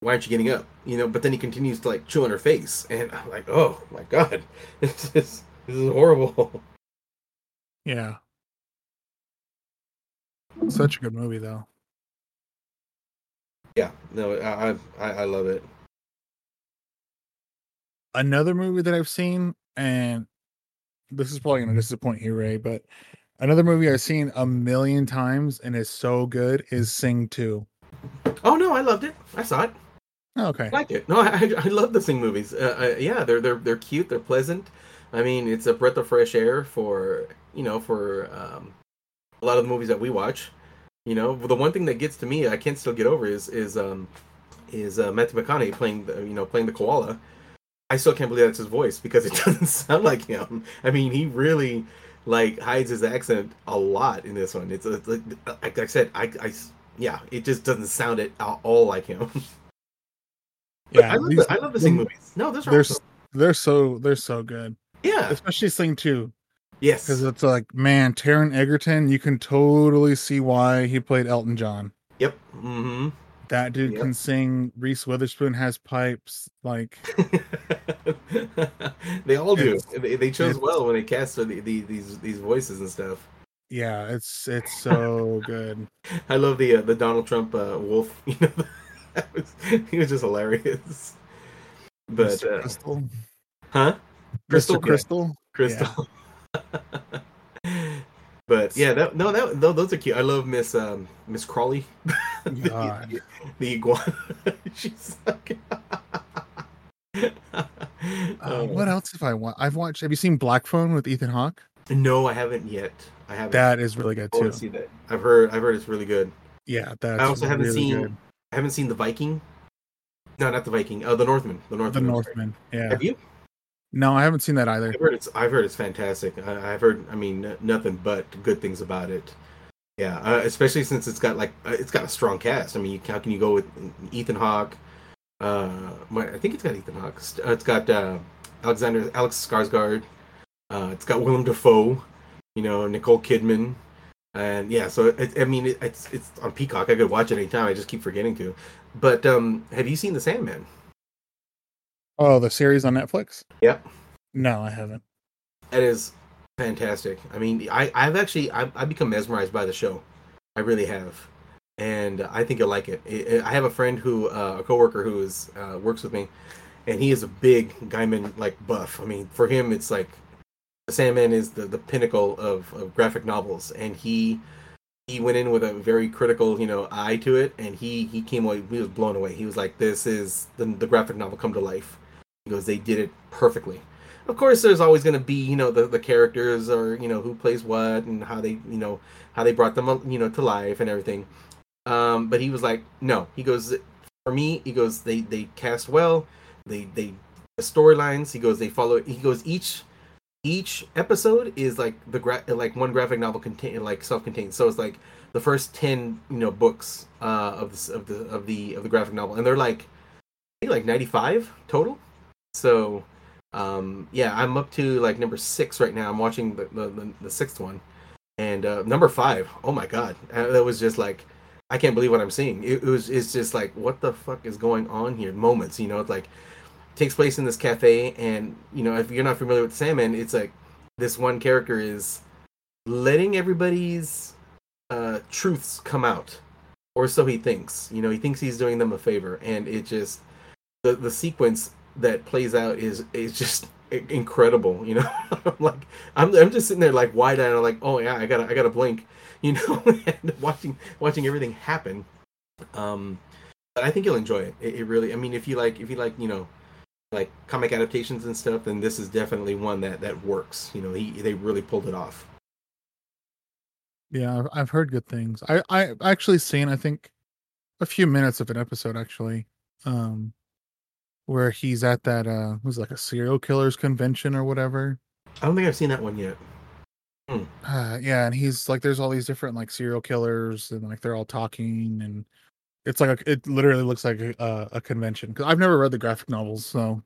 "Why aren't you getting up?" You know. But then he continues to like chew on her face, and I'm like, "Oh my god, this is this is horrible." Yeah, such a good movie though. Yeah, no, I I, I I love it. another movie that I've seen, and this is probably gonna disappoint you, Ray, but another movie I've seen a million times and is so good is Sing Two. Oh no, I loved it. I saw it. Oh, Okay, I like it. No, I I, I love the Sing movies. Uh, uh, yeah, they're they're they're cute. They're pleasant. I mean, it's a breath of fresh air for you know for um, a lot of the movies that we watch. You know, the one thing that gets to me, I can't still get over is is um is uh, Matthew McConaughey playing the, you know playing the koala. I still can't believe that's his voice because it doesn't sound like him. I mean, he really like hides his accent a lot in this one. It's, it's like, like I said, I, I yeah, it just doesn't sound at all like him. Yeah, I love, these- the, I love the Sing movies. No, those are they're awesome. they're so they're so good, yeah, especially Sing Two yes, because it's like man, Taron Egerton, you can totally see why he played Elton John. yep, hmm That dude Yep. can sing. Reese Witherspoon has pipes. Like they all do. They, they chose well when they cast the, the, these these voices and stuff. yeah, it's it's so good. I love the uh, the Donald Trump uh, wolf. You know, that was, he was just hilarious. But Mr. uh, Crystal, huh? Crystal, Mr. Crystal. Crystal. but yeah, that, no, that no, those are cute. I love Miss um, Miss Crawly, the, the iguana. She's so good. Uh, what else have I watched? I've watched. Have you seen Black Phone with Ethan Hawke? No, I haven't yet. I haven't. That is really good too. to see that. I've heard. I've heard it's really good. Yeah, that's I also haven't really seen good. I haven't seen the Viking. No, not the Viking. Uh, the Northman. The the Northman. I'm. Northman. Yeah, Have you? No, I haven't seen that either. I've heard it's. I've heard it's fantastic. I, I've heard. I mean, nothing but good things about it. Yeah, uh, especially since it's got like uh, it's got a strong cast. I mean, you, how can you go with Ethan Hawke? Uh, I think it's got Ethan Hawke. Uh, It's got uh, Alexander Alex Skarsgård. Uh, it's got Willem Dafoe. You know, Nicole Kidman. And yeah, so it, I mean, it, it's it's on Peacock. I could watch it anytime. I just keep forgetting to. But um, have you seen The Sandman? Oh, the series on Netflix? Yep. No, I haven't. That is fantastic. I mean, I, I've actually I've, I've become mesmerized by the show. I really have, and I think you'll like it. I I have a friend who, uh, a coworker who is uh, works with me, and he is a big Gaiman like buff. I mean, for him, it's like the Sandman is the, the pinnacle of, of graphic novels, and he he went in with a very critical, you know, eye to it, and he he came away. He was blown away. He was like, "This is the the graphic novel come to life." He goes, "They did it perfectly." Of course, there's always going to be, you know, the, the characters or you know who plays what and how they, you know, how they brought them, you know, to life and everything. Um, but he was like, no. He goes, for me, he goes, they they cast well. They they the storylines. He goes, they follow. He goes, each each episode is like the gra- like one graphic novel contain like self-contained. So it's like the first ten you know books uh, of the of the of the of the graphic novel, and they're like like ninety five total. So um, yeah, I'm up to like number six right now. I'm watching the the, the, sixth one, and uh, number five. Oh my god, uh, that was just like I can't believe what I'm seeing. It, it was it's just like what the fuck is going on here? Moments, you know, it's like takes place in this cafe, and you know if you're not familiar with Sandman, it's like this one character is letting everybody's uh, truths come out, or so he thinks. You know, he thinks he's doing them a favor, and it just the the sequence that plays out is is just incredible. You know, I'm like I'm I'm just sitting there like wide eyed, like oh yeah, I gotta I gotta blink. You know, and watching watching everything happen. Um, but I think you'll enjoy it. it. It really, I mean, if you like if you like you know like comic adaptations and stuff, then this is definitely one that that works. You know, he they really pulled it off. Yeah, I've, I've heard good things. I I actually seen I think a few minutes of an episode actually, um, where he's at that uh was like a serial killers convention or whatever. I don't think I've seen that one yet. Uh, yeah, and he's like, there's all these different like serial killers, and like they're all talking, and it's like a, it literally looks like a, a, a convention. Because I've never read the graphic novels, so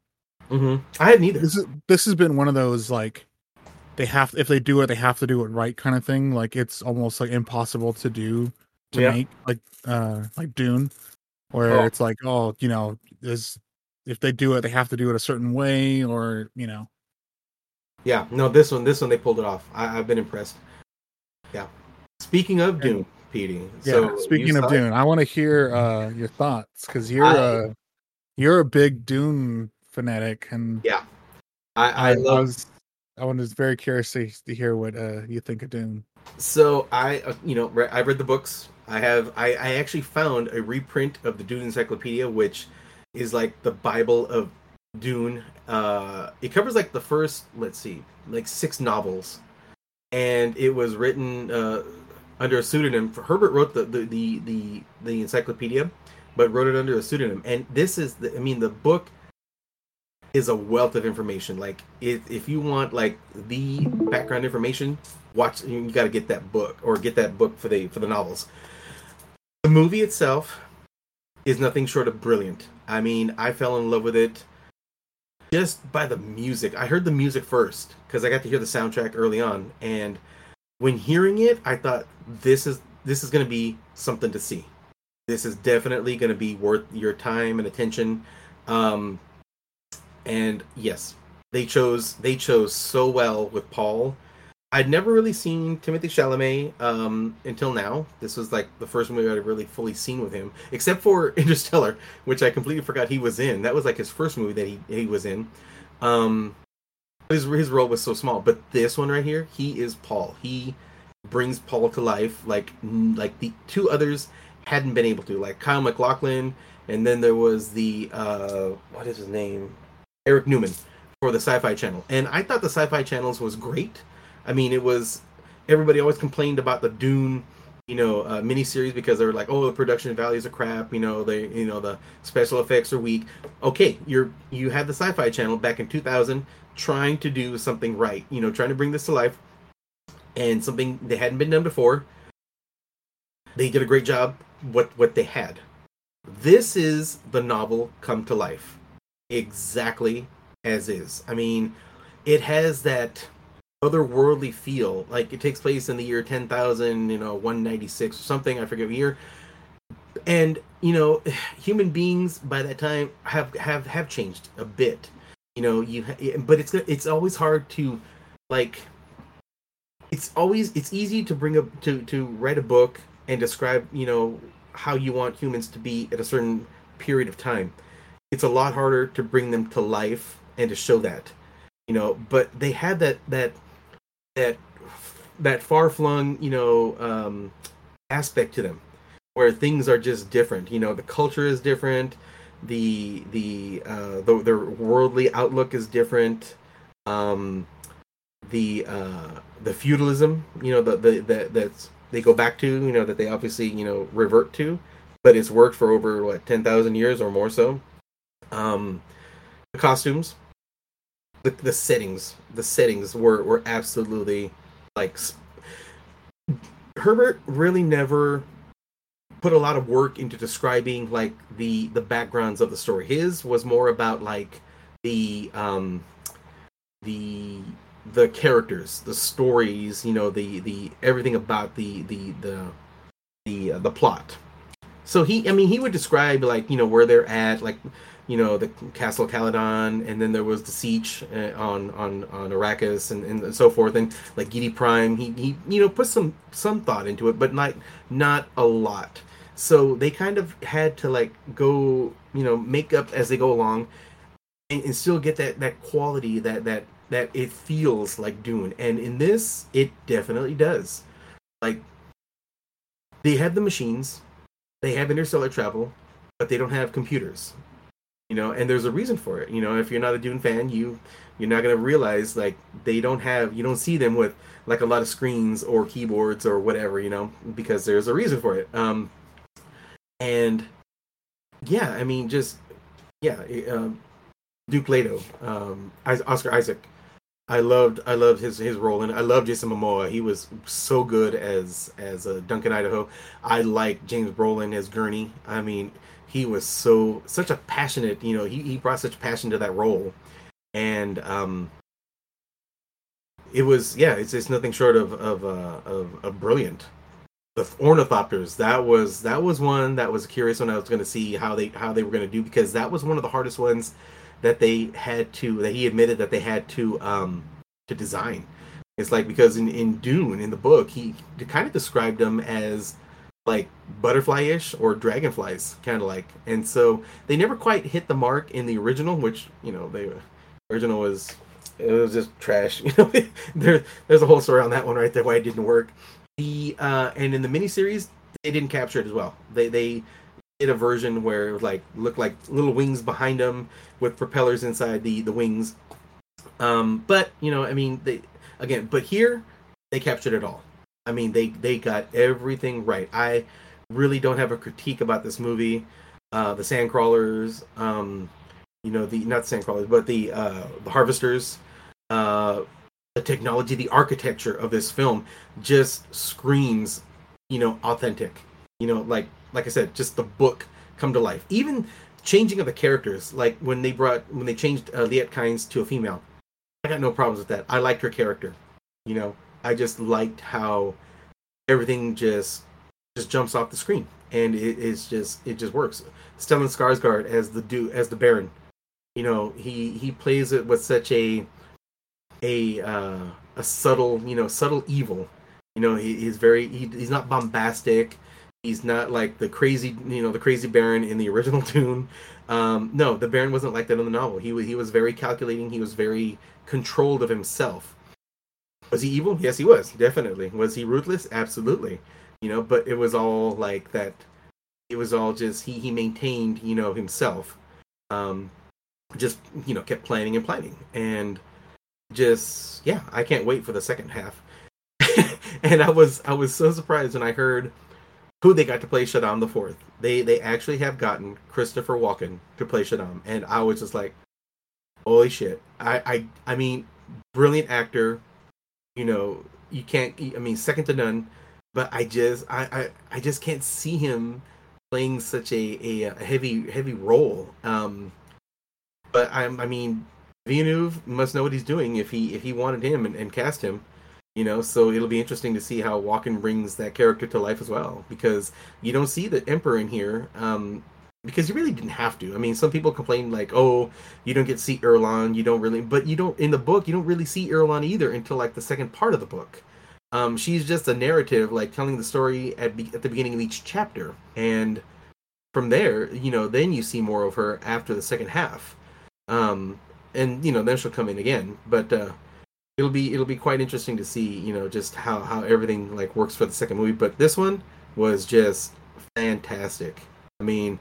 Mm-hmm. I hadn't either. this is this has been one of those like they have if they do it, they have to do it right kind of thing. Like it's almost like impossible to do to Yeah. make like uh like Dune, where Oh. it's like oh you know is if they do it, they have to do it a certain way, or you know Yeah, no, this one, this one they pulled it off. I, I've been impressed. Yeah. Speaking of Dune, PD. Yeah. so speaking of? Dune, I want to hear uh your thoughts because you're I- uh you're a big Dune fanatic, and Yeah. I, I I, I love was I was very curious to, to hear what uh you think of Dune. So I, uh, you know, re- I read the books. I have. I, I actually found a reprint of the Dune Encyclopedia, which is like the Bible of Dune. Uh, it covers like the first, let's see, like six novels, and it was written uh, under a pseudonym. Herbert wrote the the, the the the encyclopedia, but wrote it under a pseudonym. And this is, the, I mean, the book is a wealth of information. Like, if if you want like the background information, watch you got to get that book or get that book for the for the novels the movie itself is nothing short of brilliant i mean i fell in love with it just by the music. I heard the music first because i got to hear the soundtrack early on and when hearing it i thought this is this is going to be something to see. This is definitely going to be worth your time and attention. Um and yes they chose they chose so well with paul I'd never really seen Timothée Chalamet um, until now. This was like the first movie I'd really fully seen with him, except for Interstellar, which I completely forgot he was in. That was like his first movie that he he was in. Um, his his role was so small, but this one right here, he is Paul. He brings Paul to life like like the two others hadn't been able to, like Kyle MacLachlan, and then there was the uh, what is his name, Eric Newman for the Sci-Fi Channel, and I thought the Sci-Fi Channels was great. I mean, it was everybody always complained about the Dune, you know, uh, miniseries because they were like, oh, the production values are crap. You know, they, you know, the special effects are weak. Okay, you're you had the Sci-Fi Channel back in 2000 trying to do something right. You know, trying to bring this to life, and something that hadn't been done before. They did a great job. What what they had. This is the novel come to life, exactly as is. I mean, it has that otherworldly feel. Like it takes place in the year 10,000, you know, 196 or something. I forget what year. And you know, human beings by that time have have have changed a bit. You know, you but it's it's always hard to like. It's always it's easy to bring up to to write a book and describe you know how you want humans to be at a certain period of time. It's a lot harder to bring them to life and to show that you know but they had that that that that far flung you know um aspect to them where things are just different. You know the culture is different. The the uh the, their worldly outlook is different. Um the uh the feudalism you know the the, the that's they go back to you know that they obviously you know revert to but it's worked for over what 10,000 years or more so. Um the costumes the, the settings the settings were were absolutely like Herbert really never put a lot of work into describing like the the backgrounds of the story. His was more about like the um the the characters the stories you know the the everything about the the the the uh, the plot. So he i mean he would describe like you know where they're at like you know the Castle Caladan, and then there was the siege uh, on on on Arrakis and, and so forth, and like Giedi Prime, he he you know put some some thought into it, but not not a lot. So they kind of had to like go you know make up as they go along, and, and still get that that quality that that that it feels like Dune, and in this it definitely does. Like they have the machines, they have interstellar travel, but they don't have computers you know and there's a reason for it you know if you're not a dune fan you you're not going to realize like they don't have you don't see them with like a lot of screens or keyboards or whatever you know because there's a reason for it um and yeah i mean just yeah um duke leto um oscar isaac. I loved i loved his his role and i loved jason momoa. He was so good as as uh, duncan idaho. I like james brolin as gurney. I mean he was so such a passionate you know he, he brought such passion to that role. And um it was yeah it's it's nothing short of of uh of, of brilliant. The ornithopters that was that was one that was curious when i was going to see how they how they were going to do because that was one of the hardest ones that they had to that he admitted that they had to um to design. It's like because in in dune in the book he kind of described them as like butterfly-ish or dragonflies kind of like. And so they never quite hit the mark in the original which you know the original was it was just trash you know? There there's a whole story on that one right there why it didn't work. The uh and in the miniseries they didn't capture it as well. They they did a version where it was like looked like little wings behind them with propellers inside the the wings. Um but you know i mean they again but here they captured it all I mean, they they got everything right. I really don't have a critique about this movie. Uh, the Sandcrawlers, um, you know, the not Sandcrawlers, but the uh, the Harvesters, uh, the technology, the architecture of this film just screams, you know, authentic. You know, like like I said, just the book come to life. Even changing of the characters, like when they brought when they changed uh, Liet Kynes to a female, I got no problems with that. I liked her character. You know, I just liked how everything just just jumps off the screen, and it, it's just it just works. Stellan Skarsgård as the do as the Baron, you know, he he plays it with such a a uh, a subtle you know subtle evil. You know, he, he's very he, he's not bombastic. He's not like the crazy you know the crazy Baron in the original Dune. Um, no, the Baron wasn't like that in the novel. He he was very calculating. He was very controlled of himself was he evil? Yes, he was. Definitely. Was he ruthless? Absolutely. You know, but it was all like that. It was all just he he maintained you know himself. Um, just you know kept planning and planning and just yeah i can't wait for the second half and i was i was so surprised when i heard who they got to play Shaddam the fourth they they actually have gotten christopher walken to play Shaddam and i was just like holy shit i i i mean brilliant actor you know, you can't. I mean, second to none. But I just, I, I, I just can't see him playing such a, a, heavy, heavy role. Um, but I'm, I mean, Villeneuve must know what he's doing if he, if he wanted him and, and cast him you know so it'll be interesting to see how Walken brings that character to life as well because you don't see the emperor in here um, because you really didn't have to. I mean, some people complain like, "Oh, you don't get to see Irulan, you don't really," but you don't in the book. You don't really see Irulan either until like the second part of the book. Um, she's just a narrative, like telling the story at be- at the beginning of each chapter, and from there, you know, then you see more of her after the second half, um, and you know, then she'll come in again. But uh, it'll be it'll be quite interesting to see, you know, just how how everything like works for the second movie. But this one was just fantastic. I mean,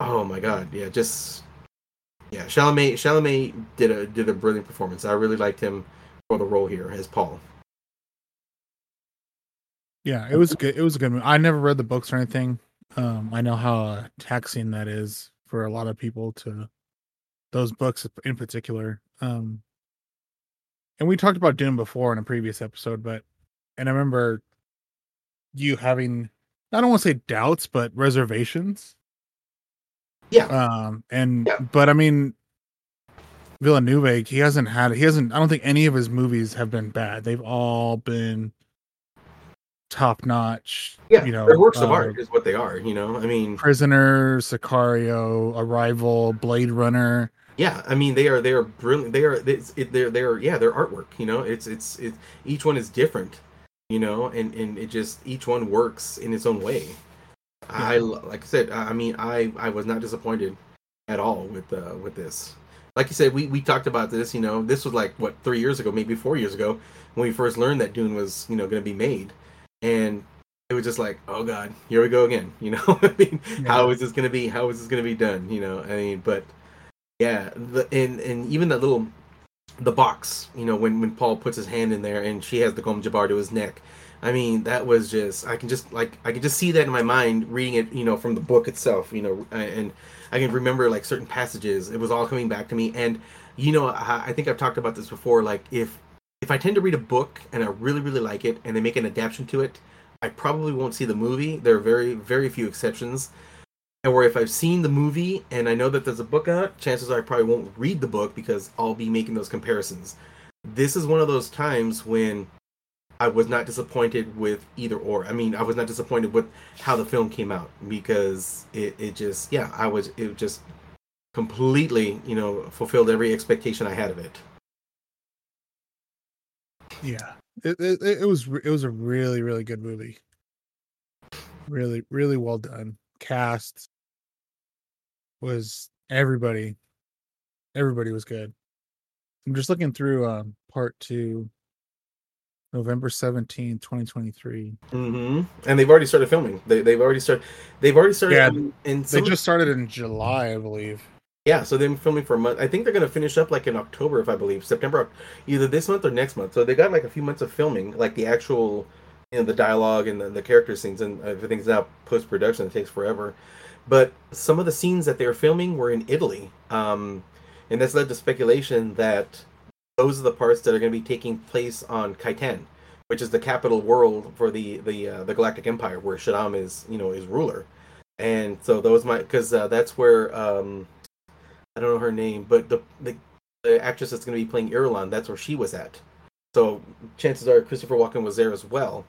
Oh my god, yeah, just yeah, Chalamet Chalamet did a did a brilliant performance. I really liked him for the role here as Paul. Yeah, it was good. It was a good movie. I never read the books or anything. Um, I know how uh, taxing that is for a lot of people to those books in particular. Um, and we talked about Dune before in a previous episode, but and I remember you having I don't want to say doubts, but reservations yeah. Um, and yeah. but I mean, Villeneuve, he hasn't had he hasn't. I don't think any of his movies have been bad. They've all been top notch. Yeah, you know, they're works of uh, art is what they are. You know, I mean, Prisoner, Sicario, Arrival, Blade Runner. yeah, I mean they are they are brilliant. They are it's, it, they're they're yeah they're artwork. You know, it's it's it each one is different. You know, and and it just each one works in its own way. I like I said, I mean, I I was not disappointed at all with uh with this. Like you said, we we talked about this. You know, this was like what three years ago, maybe four years ago, when we first learned that Dune was you know going to be made, and it was just like, oh god, here we go again. You know, I mean, how is this going to be? How is this going to be done? You know, I mean, but yeah, the and and even that little the box, you know, when when Paul puts his hand in there and she has the Gom Jabbar to his neck. I mean, that was just I can just like I can just see that in my mind reading it, you know, from the book itself, you know, and I can remember like certain passages. It was all coming back to me, and you know, I, I think I've talked about this before. Like if if I tend to read a book and I really really like it, and they make an adaptation to it, I probably won't see the movie. There are very very few exceptions. And where if I've seen the movie and I know that there's a book out, chances are I probably won't read the book because I'll be making those comparisons. This is one of those times when I was not disappointed with either or. I mean, I was not disappointed with how the film came out because it, it just yeah, I was it just completely, you know, fulfilled every expectation I had of it. Yeah, it, it it was it was a really really good movie. Really really well done. Cast was everybody. Everybody was good. I'm just looking through um part two. November seventeenth, 2023. hmm And they've already started filming. They they've already started. They've already started. Yeah, and They just started in July, I believe. Yeah, so they've been filming for a month. I think they're going to finish up like in October, if I believe, September, either this month or next month. So they got like a few months of filming, like the actual, you know, the dialogue and the, the character scenes, and everything's now post production. It takes forever, but some of the scenes that they're filming were in Italy, um, and that's led to speculation that those are the parts that are going to be taking place on Kaitain, which is the capital world for the the uh, the Galactic Empire, where Shaddam is, you know, is ruler. And so those might because uh, that's where um, I don't know her name, but the the, the actress that's going to be playing Irulan, that's where she was at. So chances are Christopher Walken was there as well.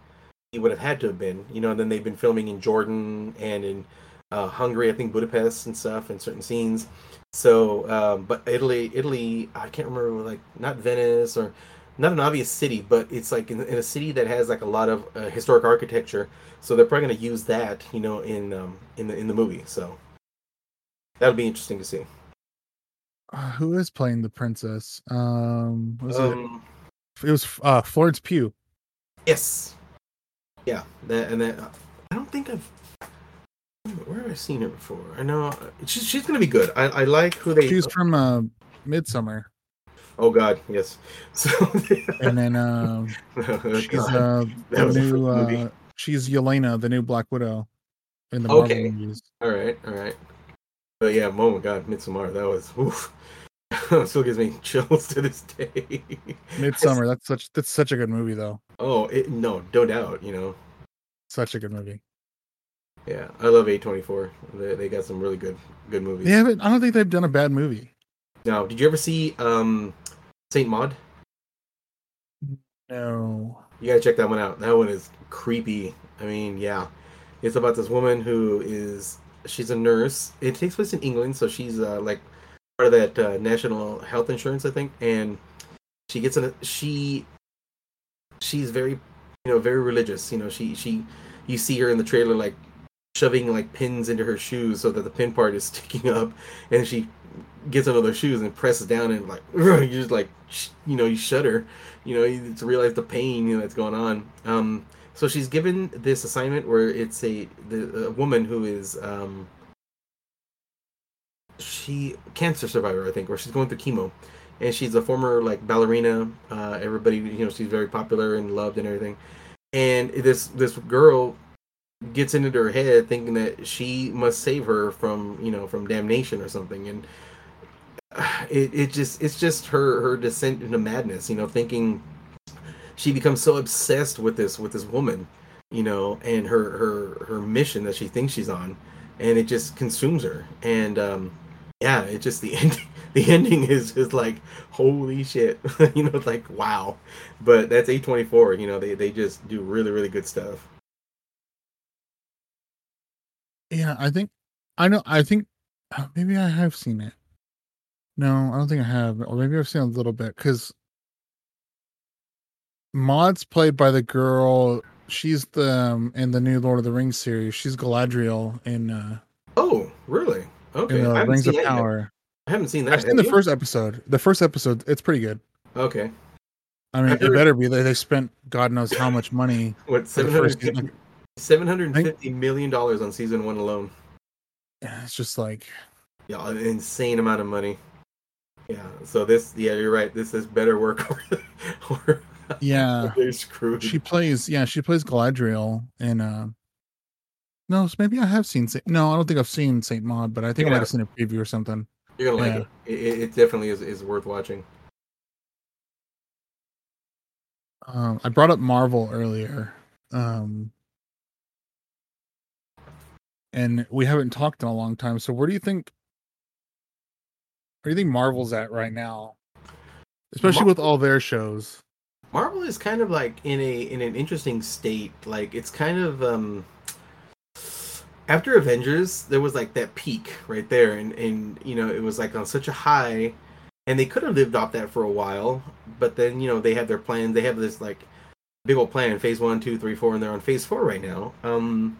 He would have had to have been, you know. And then they've been filming in Jordan and in uh, Hungary, I think Budapest and stuff, and certain scenes. So, um, but Italy, Italy, I can't remember like not Venice or not an obvious city, but it's like in, in a city that has like a lot of uh, historic architecture. So they're probably going to use that, you know, in um, in the in the movie. So that'll be interesting to see. Uh, who is playing the princess? Um, was Um, it? It was uh Florence Pugh. Yes. Yeah, that and that. I don't think I've. Where have I seen her before? I know uh, she's she's gonna be good. I, I like who they. She's from uh Midsummer, oh God, yes. So. and then um, Oh, she's uh the new uh she's Yelena, the new Black Widow in the Marvel Okay. movies. All right, all right. But yeah, oh my God, Midsummer. That was. Oof. Still gives me chills to this day. Midsummer. That's such that's such a good movie though. Oh it, no, no doubt. You know, Such a good movie. Yeah, I love A twenty four. They they got some really good good movies. They haven't. I don't think they've done a bad movie. Now, did you ever see um Saint Maud? No. You gotta check that one out. That one is creepy. I mean, yeah, it's about this woman who is she's a nurse. It takes place in England, so she's uh, like part of that uh, national health insurance, I think, and she gets in. A, she she's very you know very religious. You know, she she you see her in the trailer like shoving like pins into her shoes so that the pin part is sticking up, and she gets under their shoes and presses down and like you just like you know you shudder. You know you- to realize the pain you know, that's going on. Um so she's given this assignment where it's a the a woman who is um she cancer survivor i think or she's going through chemo. And she's a former like ballerina. Uh everybody you know she's very popular and loved and everything. And this this girl gets into her head thinking that she must save her from you know from damnation or something and it, it just it's just her her descent into madness you know thinking she becomes so obsessed with this with this woman you know and her her her mission that she thinks she's on and it just consumes her and um yeah it just the ending the ending is just like holy shit. you know, like wow. But that's A twenty four. You know, they they just do really really good stuff. Yeah, I think I know. I think uh, maybe I have seen it. No, I don't think I have, or maybe I've seen a little bit because Maud's played by the girl. She's the um, in the new Lord of the Rings series. She's Galadriel in uh, Oh, really? Okay. in I uh, haven't Rings seen of yet. Power. I haven't seen that. I've seen the you? first episode. The first episode, it's pretty good. Okay. I mean, I've it better be. They, they spent God knows how much money. What seven first hundred? Seven hundred fifty million dollars on season one alone. It's just like Yeah, an insane amount of money. Yeah. So this, yeah, you're right. This is better work. or, yeah. they're screwed. She plays, yeah, she plays Galadriel in uh no, so maybe I have seen Saint no, I don't think I've seen Saint Maud, but I think I might have seen a preview or something. You're gonna like it. It, it definitely is, is worth watching. Um I brought up Marvel earlier. Um and we haven't talked in a long time. So where do you think where do you think Marvel's at right now? Especially with all their shows. Marvel is kind of like in a in an interesting state. Like it's kind of um after Avengers, there was like that peak right there, and and you know it was like on such a high, and they could have lived off that for a while, but then you know they have their plans. They have this like big old plan, phase one, two, three, four, and they're on phase four right now. Um,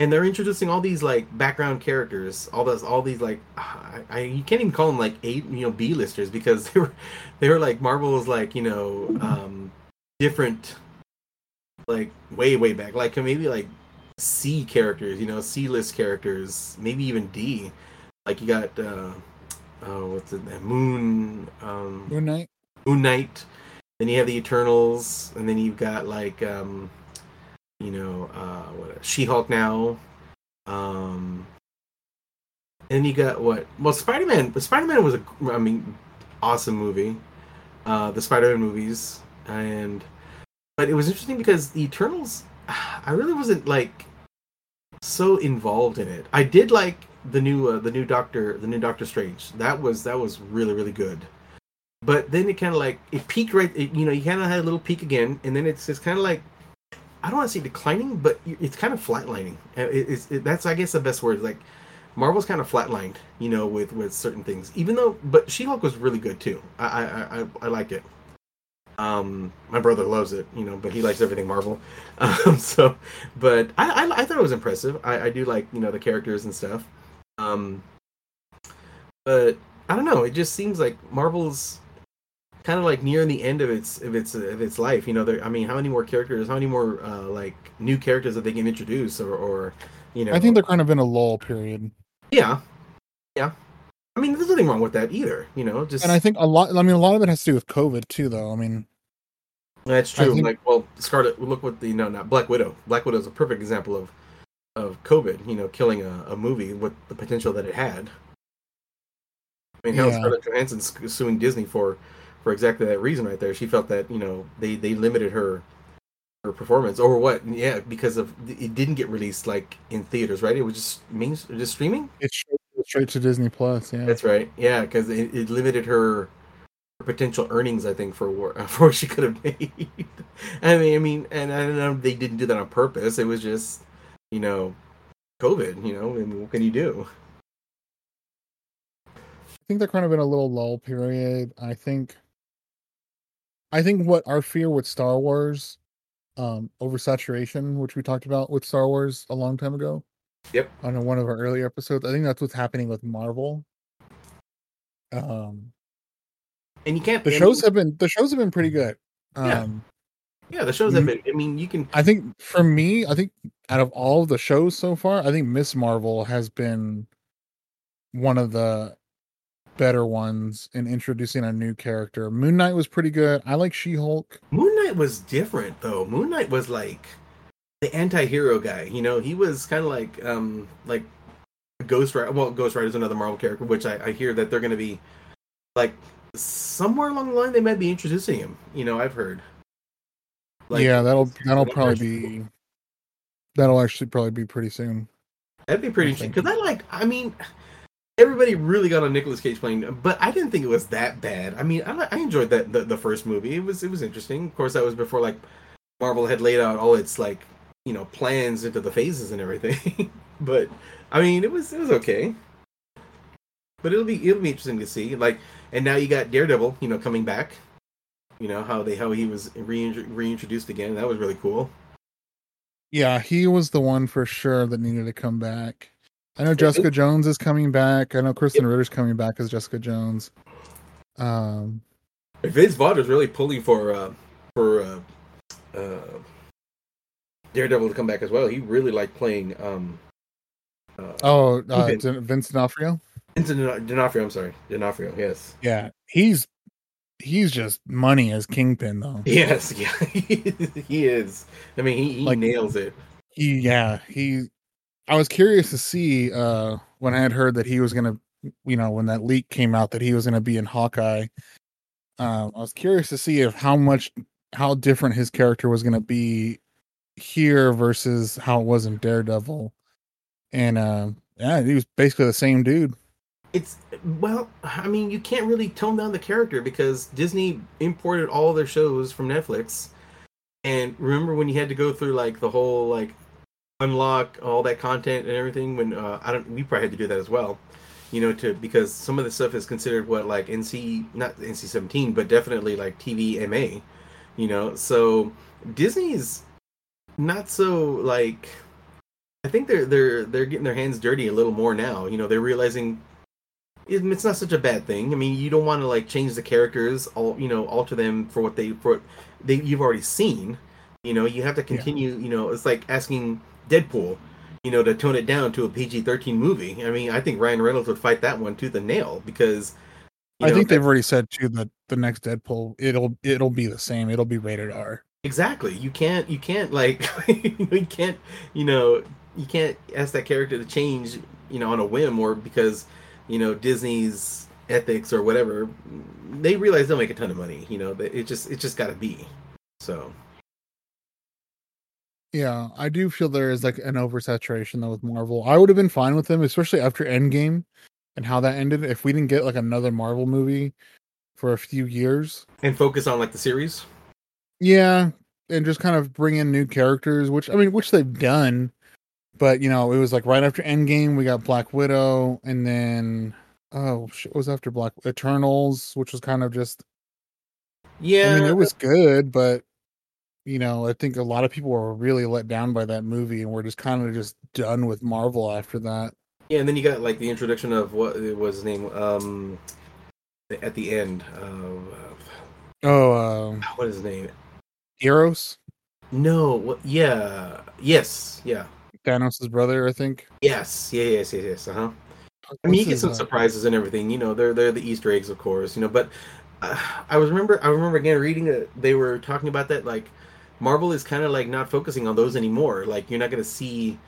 and they're introducing all these like background characters, all those, all these like, I, I you can't even call them like eight, you know, B listers because they were, they were like Marvel's like you know, um, different, like way way back, like maybe like C characters, you know, C list characters, maybe even D. Like you got, uh, oh, what's it? that Moon, um, Moon Knight? Moon Knight. Then you have the Eternals, and then you've got like um, you know, uh, what She Hulk now. Um, and you got what? Well, Spider Man. Spider Man was a, I mean, awesome movie. Uh, the Spider Man movies, and but it was interesting because the Eternals, I really wasn't like so involved in it. I did like the new uh, the new Doctor the new Doctor Strange. That was that was really really good but then it kind of like it peaked right it, you know you kind of had a little peak again and then it's just kind of like i don't want to say declining but it's kind of flatlining. Uh, it, that's i guess the best word like marvel's kind of flatlined you know with with certain things even though but she-hulk was really good too. I i i, I like it. Um my brother loves it you know but he likes everything marvel. Um so but i i, I thought it was impressive. I, I do like you know the characters and stuff. Um but I don't know. It just seems like Marvel's kind of like near the end of its of its of its life. You know, there. I mean, how many more characters? How many more uh, like new characters that they can introduce, or or you know? I think they're kind of in a lull period. yeah, yeah. I mean, there's nothing wrong with that either. You know, just And I think a lot I mean a lot of it has to do with COVID too though. I mean that's true. think- like, well, Scarlet. Look what the no, not Black Widow. Black Widow is a perfect example of of COVID. You know, killing a, a movie with the potential that it had. I mean, hell, Yeah. Scarlett Johansson suing Disney for for exactly that reason right there. She felt that you know they they limited her her performance or what? Yeah, because of it didn't get released like in theaters, right? It was just means just streaming. it's straight, straight to Disney Plus, yeah. That's right. Yeah, because it, it limited her, her potential earnings. I think for what for what she could have made. I mean, I mean, and I don't know. They didn't do that on purpose. It was just, you know, COVID. You know, mean, what can you do? I think they're kind of in a little lull period. I think I think what our fear with Star Wars, um, oversaturation, which we talked about with Star Wars a long time ago. Yep. On one of our earlier episodes. I think that's what's happening with Marvel. Um And you can't. the shows mean, have been the shows have been pretty good. Yeah. Um yeah, the shows have been. I mean, you can. I think for me, I think out of all of the shows so far, I think Miss Marvel has been one of the better ones in introducing a new character. Moon Knight was pretty good. I like She Hulk. Moon Knight was different though. Moon Knight was like the anti-hero guy. You know, he was kind of like um like Ghost Rider. Well, Ghost Rider is another Marvel character, which I, I hear that they're going to be like somewhere along the line they might be introducing him. You know, I've heard. Like, yeah, that'll that'll probably be that'll actually probably be pretty soon. That'd be pretty interesting because I like. I mean, everybody really got on Nicolas Cage playing, but I didn't think it was that bad. I mean, I, I enjoyed that the, the first movie. It was it was interesting. Of course, that was before like Marvel had laid out all its like you know plans into the phases and everything. but I mean, it was it was okay. But it'll be it'll be interesting to see. Like, and now you got Daredevil, you know, coming back. You know how they how he was rein- reintroduced again. That was really cool. Yeah, he was the one for sure that needed to come back. I know Jessica Jones is coming back. I know Krysten. Ritter's coming back as Jessica Jones. Um, Vince Vaughn is really pulling for uh, for uh, uh, Daredevil to come back as well. He really liked playing. Um, uh, oh, uh, Vince D'Onofrio. Vincent D'Onofrio. I'm sorry, D'Onofrio. Yes. Yeah, he's he's just money as Kingpin though. Yes, yeah, he is. I mean, he, he like, nails it. He, yeah, he. I was curious to see uh when I had heard that he was gonna, you know, when that leak came out that he was gonna be in Hawkeye. Um, I was curious to see if how much how different his character was gonna be here versus how it was in Daredevil, and uh, yeah, he was basically the same dude. It's well i mean you can't really tone down the character because disney imported all their shows from netflix. And remember when you had to go through like the whole like unlock all that content and everything when uh, i don't we probably had to do that as well you know to because some of the stuff is considered what like nc not nc-17 but definitely like tv ma you know so disney's not so like I think they're they're they're getting their hands dirty a little more now. You know, they're realizing it's not such a bad thing. I mean, you don't want to like change the characters, all you know, alter them for what they for they you've already seen. You know, you have to continue. Yeah. You know, it's like asking Deadpool, you know, to tone it down to a PG thirteen movie. I mean, I think Ryan Reynolds would fight that one tooth and nail because. I know, think they've already said too that the next Deadpool it'll it'll be the same. It'll be rated R. Exactly. You can't you can't like you can't you know you can't ask that character to change you know on a whim or because you know Disney's ethics or whatever, they realize they'll make a ton of money. You know, it just it just got to be. So. Yeah, I do feel there is like an oversaturation though with Marvel. I would have been fine with them, especially after Endgame and how that ended. If we didn't get like another Marvel movie for a few years and focus on like the series. Yeah, and just kind of bring in new characters, which I mean, which they've done but you know, it was like right after Endgame, we got Black Widow, and then oh, it was after Black Eternals, which was kind of just yeah. I mean, it was good, but you know, I think a lot of people were really let down by that movie, and we're just kind of just done with Marvel after that. Yeah, and then you got like the introduction of what was his name um at the end. Uh, oh, um, what is his name? Eros. No, what? Yeah, yes, yeah. Thanos' brother, I think. Yes, yeah, yes, yes, yes. Uh huh. I mean, you get some uh... surprises and everything. You know, they're they're the Easter eggs, of course. You know, but uh, I was remember I remember again reading it. They were talking about that like Marvel is kind of like not focusing on those anymore. Like you're not going to see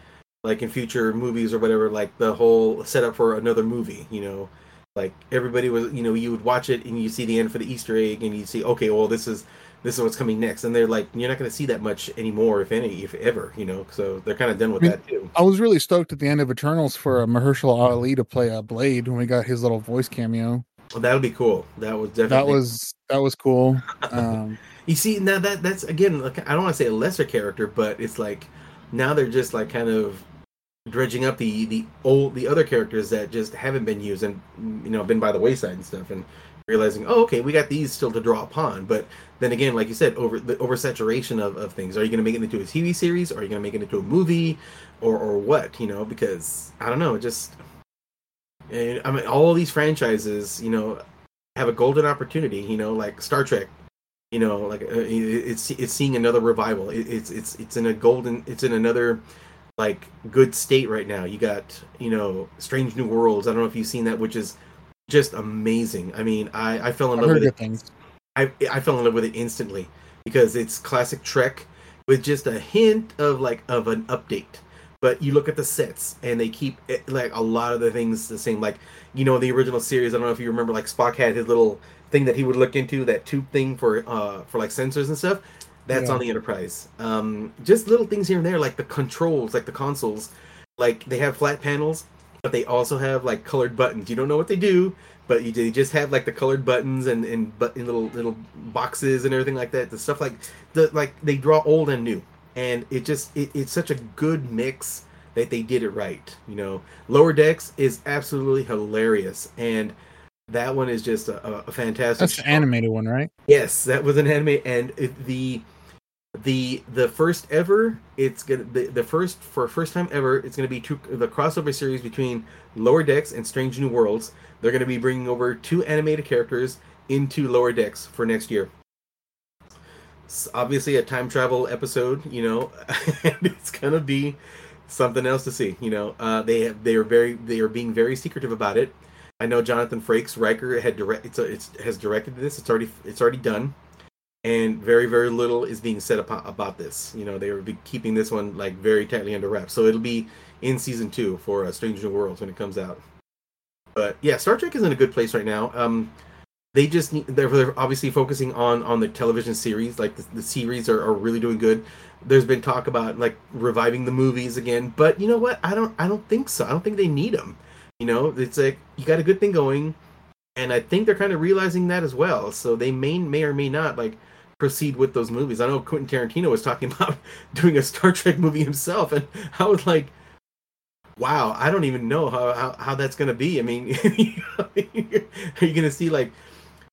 like in future movies or whatever like the whole setup for another movie. You know, like everybody was you know you would watch it and you see the end for the Easter egg and you see okay well this is this is what's coming next. And they're like you're not going to see that much anymore if any if ever you know? So they're kind of done with I mean, that too. I was really stoked at the end of eternals for uh, mahershala ali to play a blade when we got his little voice cameo. Well, that would be cool. That was definitely that was that was cool. Um, you see now that that's again like i don't want to say a lesser character but it's like now they're just like kind of dredging up the the old the other characters that just haven't been used and you know been by the wayside and stuff and realizing, oh, okay, we got these still to draw upon. But then again, like you said, over the oversaturation of, of things. Are you going to make it into a TV series? Or are you going to make it into a movie? Or or what? You know, because I don't know. Just And I mean, all these franchises, you know, have a golden opportunity. You know, like Star Trek. You know, like uh, it's it's seeing another revival. It's it's it's in a golden. It's in another like good state right now. You got you know Strange New Worlds. I don't know if you've seen that, which is just amazing. I mean, I, I fell in love with it. Things. I I fell in love with it instantly because it's classic Trek with just a hint of like of an update. But you look at the sets and they keep it, like a lot of the things the same. Like you know the original series. I don't know if you remember. Like Spock had his little thing that he would look into that tube thing for uh for like sensors and stuff. That's yeah. on the Enterprise. Um, just little things here and there, like the controls, like the consoles, like they have flat panels but they also have like colored buttons. You don't know what they do, but you they just have like the colored buttons and and but in little little boxes and everything like that. The stuff like the like they draw old and new, and it just it, it's such a good mix that they did it right. You know, Lower Decks is absolutely hilarious, and that one is just a, a fantastic. That's the animated one, right? Yes, that was an anime, and it, the the the first ever it's gonna the, the first for first time ever it's gonna be two the crossover series between lower decks and strange new worlds they're gonna be bringing over two animated characters into lower decks for next year it's obviously a time travel episode you know and it's gonna be something else to see you know uh they have they are very they are being very secretive about it i know jonathan frakes riker had direct it's, it's has directed this. It's already it's already done. And very very little is being said about, about this. You know they be keeping this one like very tightly under wraps. So it'll be in season two for uh, stranger new worlds when it comes out. But yeah star trek is in a good place right now. Um they just need they're, they're obviously focusing on on the television series. Like the, the series are, are really doing good. There's been talk about like reviving the movies again. But you know what? I don't i don't think so. I don't think they need them you know it's like you got a good thing going and i think they're kind of realizing that as well so they may may or may not like proceed with those movies. I know Quentin Tarantino was talking about doing a Star Trek movie himself, and I was like, wow, I don't even know how, how, how that's to be. I mean, are you to see like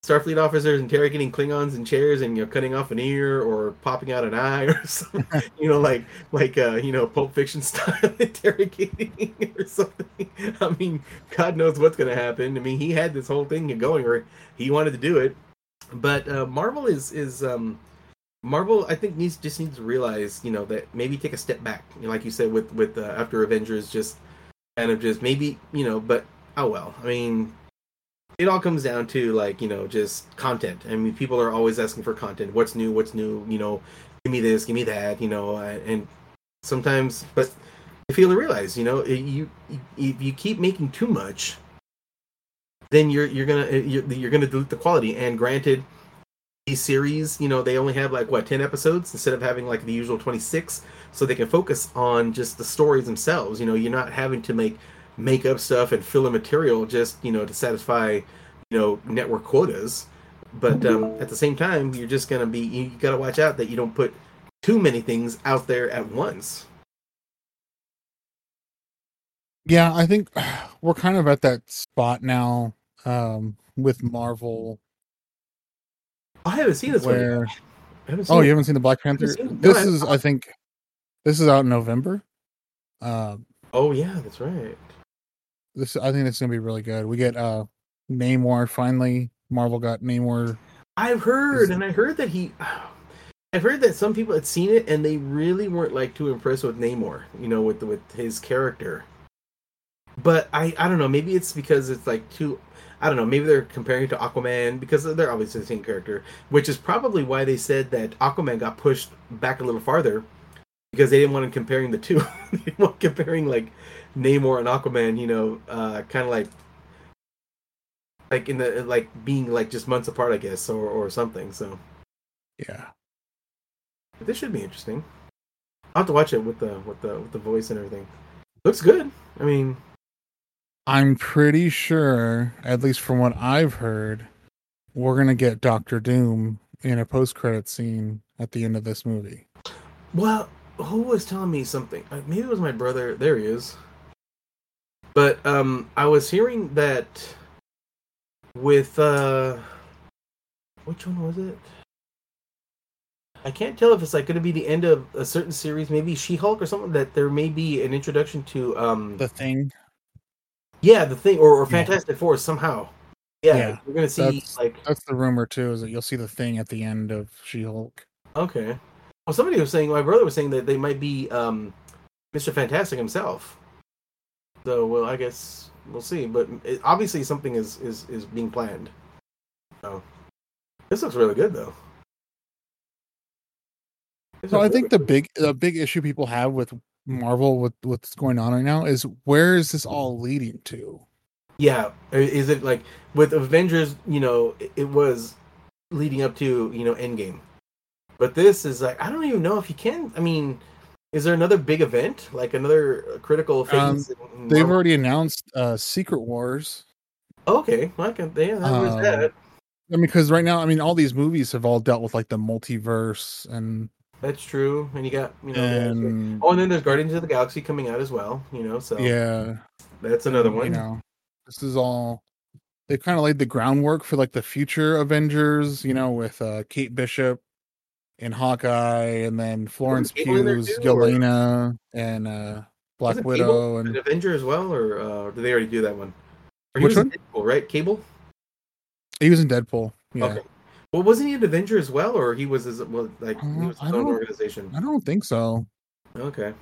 Starfleet officers interrogating Klingons in chairs and you know cutting off an ear or popping out an eye or something, you know, like like uh, you know Pulp Fiction style interrogating or something. I mean, God knows what's going to happen. I mean, he had this whole thing going, or he wanted to do it but uh, Marvel is is um, Marvel. I think needs just needs to realize, you know, that maybe take a step back, you know, like you said with with uh, after Avengers, just kind of just maybe you know, but oh well. I mean, it all comes down to like you know just content. I mean, people are always asking for content. What's new? What's new? You know, give me this, give me that. You know, and sometimes, but you feel to realize, you know, you if you keep making too much then you're you're gonna uh, you're, you're gonna dilute the quality. And granted, these series, you know, they only have like what ten episodes instead of having like the usual twenty six, so they can focus on just the stories themselves. You know, you're not having to make make up stuff and fill in material just you know to satisfy you know network quotas. But um, at the same time, you're just gonna be you got to watch out that you don't put too many things out there at once. Yeah, I think we're kind of at that spot now um, with Marvel. I haven't seen this where... one. oh, you haven't seen the Black Panther? This is, I think, this is out in November. Uh, oh yeah, that's right. This, I think it's gonna be really good. We get uh, Namor finally. Marvel got Namor. I've heard, and I heard that he. I've heard that some people had seen it and they really weren't like too impressed with Namor. You know, with with his character. But I, I don't know. Maybe it's because it's like too I don't know, maybe they're comparing to Aquaman because they're obviously the same character, which is probably why they said that Aquaman got pushed back a little farther because they didn't want to comparing the two. they didn't want comparing like Namor and Aquaman, you know, uh, kind of like like in the like being like just months apart, I guess, or or something. So yeah, but this should be interesting. I'll have to watch it with the with the with the voice and everything. Looks good. I mean, I'm pretty sure, at least from what I've heard, we're gonna get Doctor Doom in a post-credit scene at the end of this movie. Well, who was telling me something? Uh, maybe it was my brother. There he is. But um, I was hearing that with uh, which one was it? I can't tell if it's like going to be the end of a certain series, maybe She-Hulk or something. That there may be an introduction to um the Thing. Yeah, the thing, or, or Fantastic yeah. Four somehow. Yeah, yeah, we're gonna see that's, like that's the rumor too. Is that you'll see the thing at the end of She Hulk. Okay. Well, somebody was saying, my brother was saying that they might be um, Mr. Fantastic himself. So, well, I guess we'll see. But it, obviously, something is is is being planned. So, this looks really good, though. so I think the big the big issue people have with Marvel with what's going on right now is where is this all leading to? Yeah, is it like with Avengers? You know, it was leading up to you know Endgame, but this is like I don't even know if you can. I mean, Is there another big event, like another critical phase? Um, They've already announced uh, Secret Wars. okay. I can. Yeah, was Um, that. I mean, because right now, I mean, all these movies have all dealt with like the multiverse and That's true. And you got you know. and oh, and then there's Guardians of the Galaxy coming out as well. You know, so yeah, that's another one. You know, this is all they've kind of laid the groundwork for like the future Avengers. You know, with uh, Kate Bishop and Hawkeye, and then Florence Cable in there Pugh's Yelena and uh, Black Widow and an Avenger as well, or uh, did they already do that one? Or Which one? Deadpool, right? Cable. he was in Deadpool. Yeah. Okay. Well, wasn't he an Avenger as well, or he was his well, like he Uh, was his own organization? I don't think so. Okay.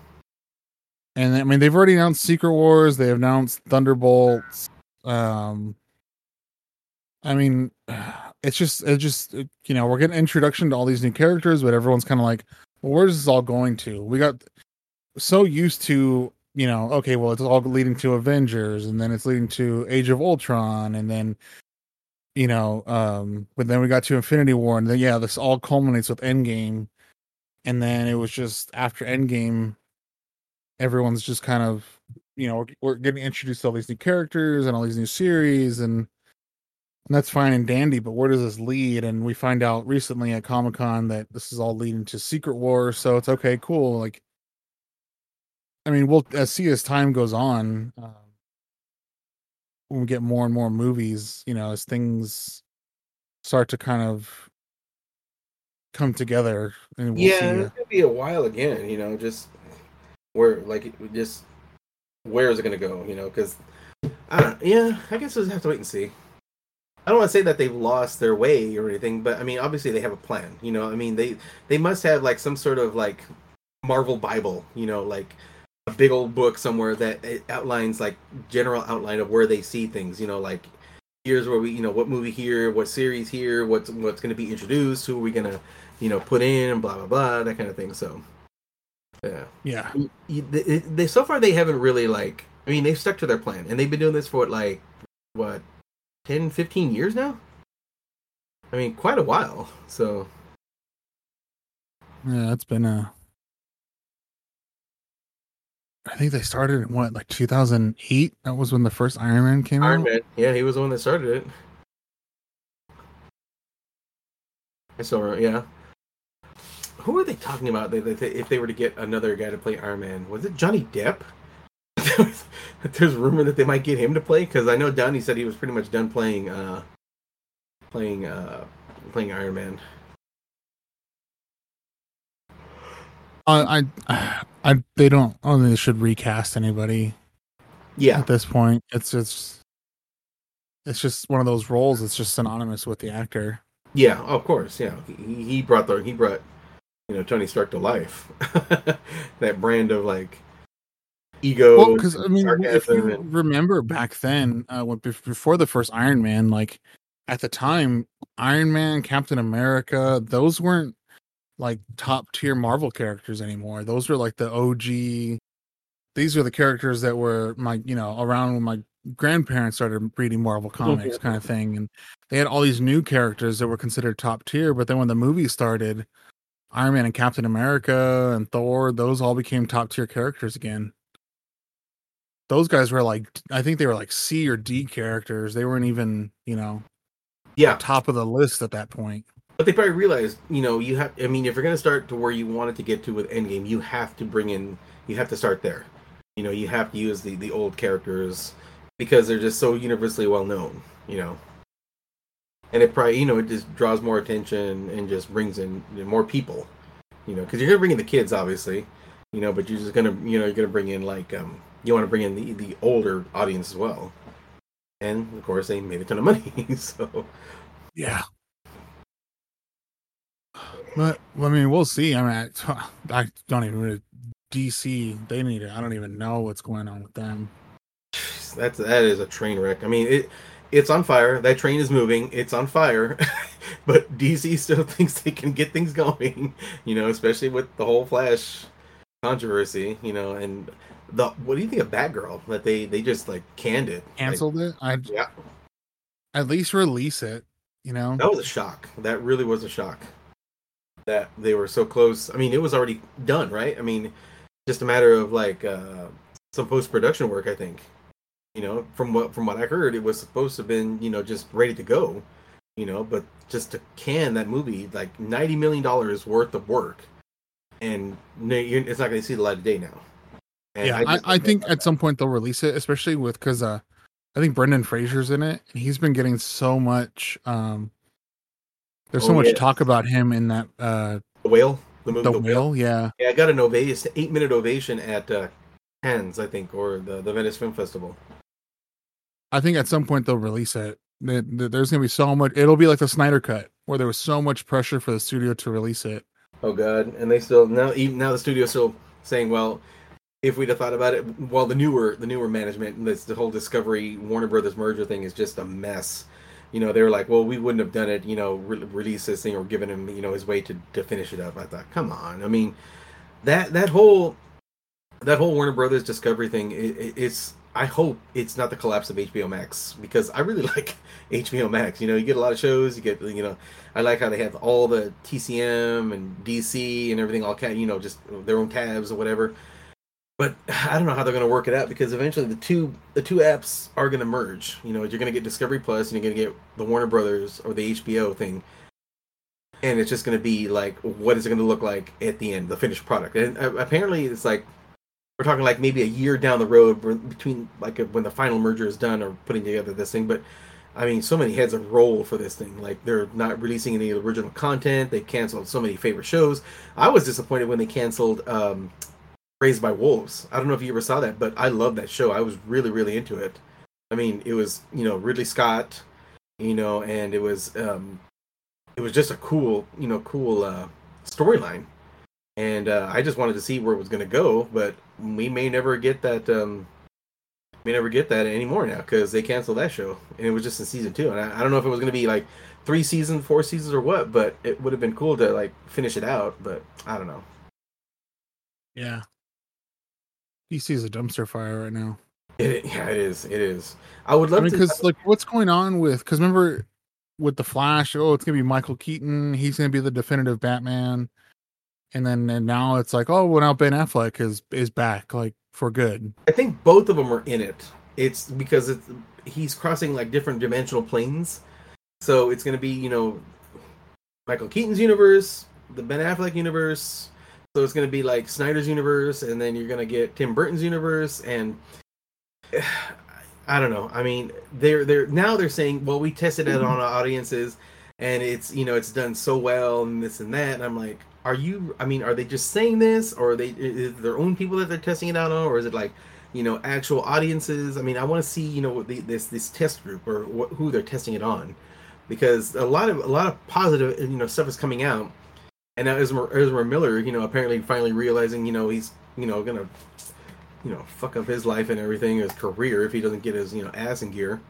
And I mean, they've already announced Secret Wars. They have announced Thunderbolts. Um, I mean, it's just, it's just, uh, you know, we're getting introduction to all these new characters, but everyone's kind of like, well, where's this all going to? We got so used to, you know, okay, well, it's all leading to Avengers, and then it's leading to Age of Ultron, and then, you know, um, but then we got to Infinity War, and then yeah, this all culminates with Endgame, and then it was just after Endgame everyone's just kind of you know we're, we're getting introduced to all these new characters and all these new series and, and that's fine and dandy but where does this lead and we find out recently at comic-con that this is all leading to secret wars so it's okay cool like i mean we'll as see as time goes on um, when we get more and more movies you know as things start to kind of come together and we'll yeah, see, uh, it's gonna be a while again. You know, just where like it- just where is it gonna go? You know, because I. Yeah, I guess we'll have to wait and see. I don't want to say that they've lost their way or anything, but I mean, obviously they have a plan. You know, I mean they they must have like some sort of like Marvel Bible. You know, like a big old book somewhere that outlines like general outline of where they see things. You know, like here's where we, you know, what movie here, what series here, what's what's going to be introduced, who are we gonna, you know, put in, blah blah blah, that kind of thing. So, yeah, yeah they, they so far they haven't really like. I mean, they've stuck to their plan, and they've been doing this for what, like what 10, 15 years now. I mean, quite a while. So Yeah, it's been a. I think they started in what, like 2008? That was when the first Iron Man came Iron out. Man, yeah, he was the one that started it. I saw, yeah. Who are they talking about? They, they, if they were to get another guy to play Iron Man, was it Johnny Depp? There's rumor that they might get him to play because I know Downey said he was pretty much done playing, uh, playing, uh, playing Iron Man. I, I, I, they don't. I don't think they should recast anybody Yeah, at this point. It's just, it's just one of those roles. It's just synonymous with the actor. yeah, of course, yeah. He, he brought the he brought, you know, Tony Stark to life. that brand of like ego. Well, because I mean, if you and- remember back then, uh, when, before the first Iron Man, like at the time, Iron Man, Captain America, those weren't like top tier Marvel characters anymore. Those were like the OG. These were the characters that were my, you know, around when my grandparents started reading Marvel comics, kind of thing, and they had all these new characters that were considered top tier. But then when the movie started, Iron Man and Captain America and Thor, those all became top tier characters again those guys were like I think they were like C or D characters. They weren't even, you know, yeah, top of the list at that point. But they probably realized, you know, you have. I mean, if you're going to start to where you wanted to get to with Endgame, you have to bring in. You have to start there. You know, you have to use the the old characters because they're just so universally well known. You know, and it probably you know it just draws more attention and just brings in more people. You know, because you're going to bring in the kids, obviously. You know, but you're just gonna you know you're gonna bring in like um you want to bring in the the older audience as well. And of course, they made a ton of money, so Yeah. But I mean, we'll see. I mean, I, I don't even really DC. They need it. I don't even know what's going on with them. That's that is a train wreck. I mean, it it's on fire. That train is moving. It's on fire. but DC still thinks they can get things going. You know, especially with the whole Flash controversy. You know, and the what do you think of Batgirl? That they they just like canned it, Like, Canceled it. I yeah, at least release it. You know. that was a shock. That really was a shock. That they were so close. I mean, it was already done, right? I mean, just a matter of like uh, some post production work. I think, you know, from what from what I heard, it was supposed to have been you know just ready to go, you know, but just to can that movie like ninety million dollars worth of work, and it's not going to see the light of day now. And yeah, I, just I think at some point they'll release it, especially with because uh, I think Brendan Fraser's in it, and he's been getting so much. um There's so Oh, much yeah. talk about him in that uh the whale, the movie, the whale. Yeah, Yeah, I got an ovation, eight minute ovation at uh, Cannes, I think, or the the Venice Film Festival. I think at some point they'll release it. There- there- There's gonna be so much. It'll be like the Snyder cut, where there was so much pressure for the studio to release it. Oh God! And they still now even now the studio's still saying, well, if we'd have thought about it, well, the newer the newer management, this the whole Discovery Warner Brothers merger thing is just a mess. You know, they were like, well, we wouldn't have done it. You know, re- release this thing or given him you know his way to to finish it up. I thought, come on. I mean, that that whole that whole Warner Brothers Discovery thing, it, it, it's. I hope it's not the collapse of HBO Max because I really like HBO Max. You know, you get a lot of shows. You get, you know, I like how they have all the TCM and DC and everything all ca- you know just their own tabs or whatever. But I don't know how they're going to work it out because eventually the two the two apps are going to merge. You know, you're going to get Discovery Plus and you're going to get the Warner Brothers or the HBO thing. And it's just going to be like, what is it going to look like at the end, the finished product? And uh, apparently, it's like we're talking like maybe a year down the road between like when the final merger is done or putting together this thing. But I mean, so many heads have rolled for this thing. Like they're not releasing any original content. They canceled so many favorite shows. I was disappointed when they canceled um, Raised by Wolves. I don't know if you ever saw that, but I love that show. I was really, really into it. I mean, it was you know Ridley Scott, you know, and it was um, it was just a cool you know cool uh, storyline, and uh, I just wanted to see where it was going to go. But we may never get that. Um, may never get that anymore now because they canceled that show and it was just in season two and I, I don't know if it was going to be like three seasons four seasons or what but it would have been cool to like finish it out but i don't know Yeah, DC is a dumpster fire right now. it, yeah it is it is i would I love mean, to because like, what's going on with? Because remember, with the Flash, oh, it's gonna be Michael Keaton. He's gonna be the definitive Batman, and then and now it's like, oh, well, now Ben Affleck is is back, like for good. i think both of them are in it it's because it's he's crossing like different dimensional planes so it's going to be you know michael keaton's universe the ben affleck universe so it's going to be like snyder's universe and then you're going to get tim burton's universe and i don't know. I mean they're they're now they're saying well we tested it on our audiences and it's you know it's done so well and this and that and i'm like are you i mean are they just saying this or are they their own people that they're testing it out on or is it like you know actual audiences? I mean i want to see you know the, this this test group or what, who they're testing it on because a lot of a lot of positive you know stuff is coming out and now Ezra, Ezra Miller you know apparently finally realizing you know he's you know gonna you know fuck up his life and everything his career if he doesn't get his you know ass in gear.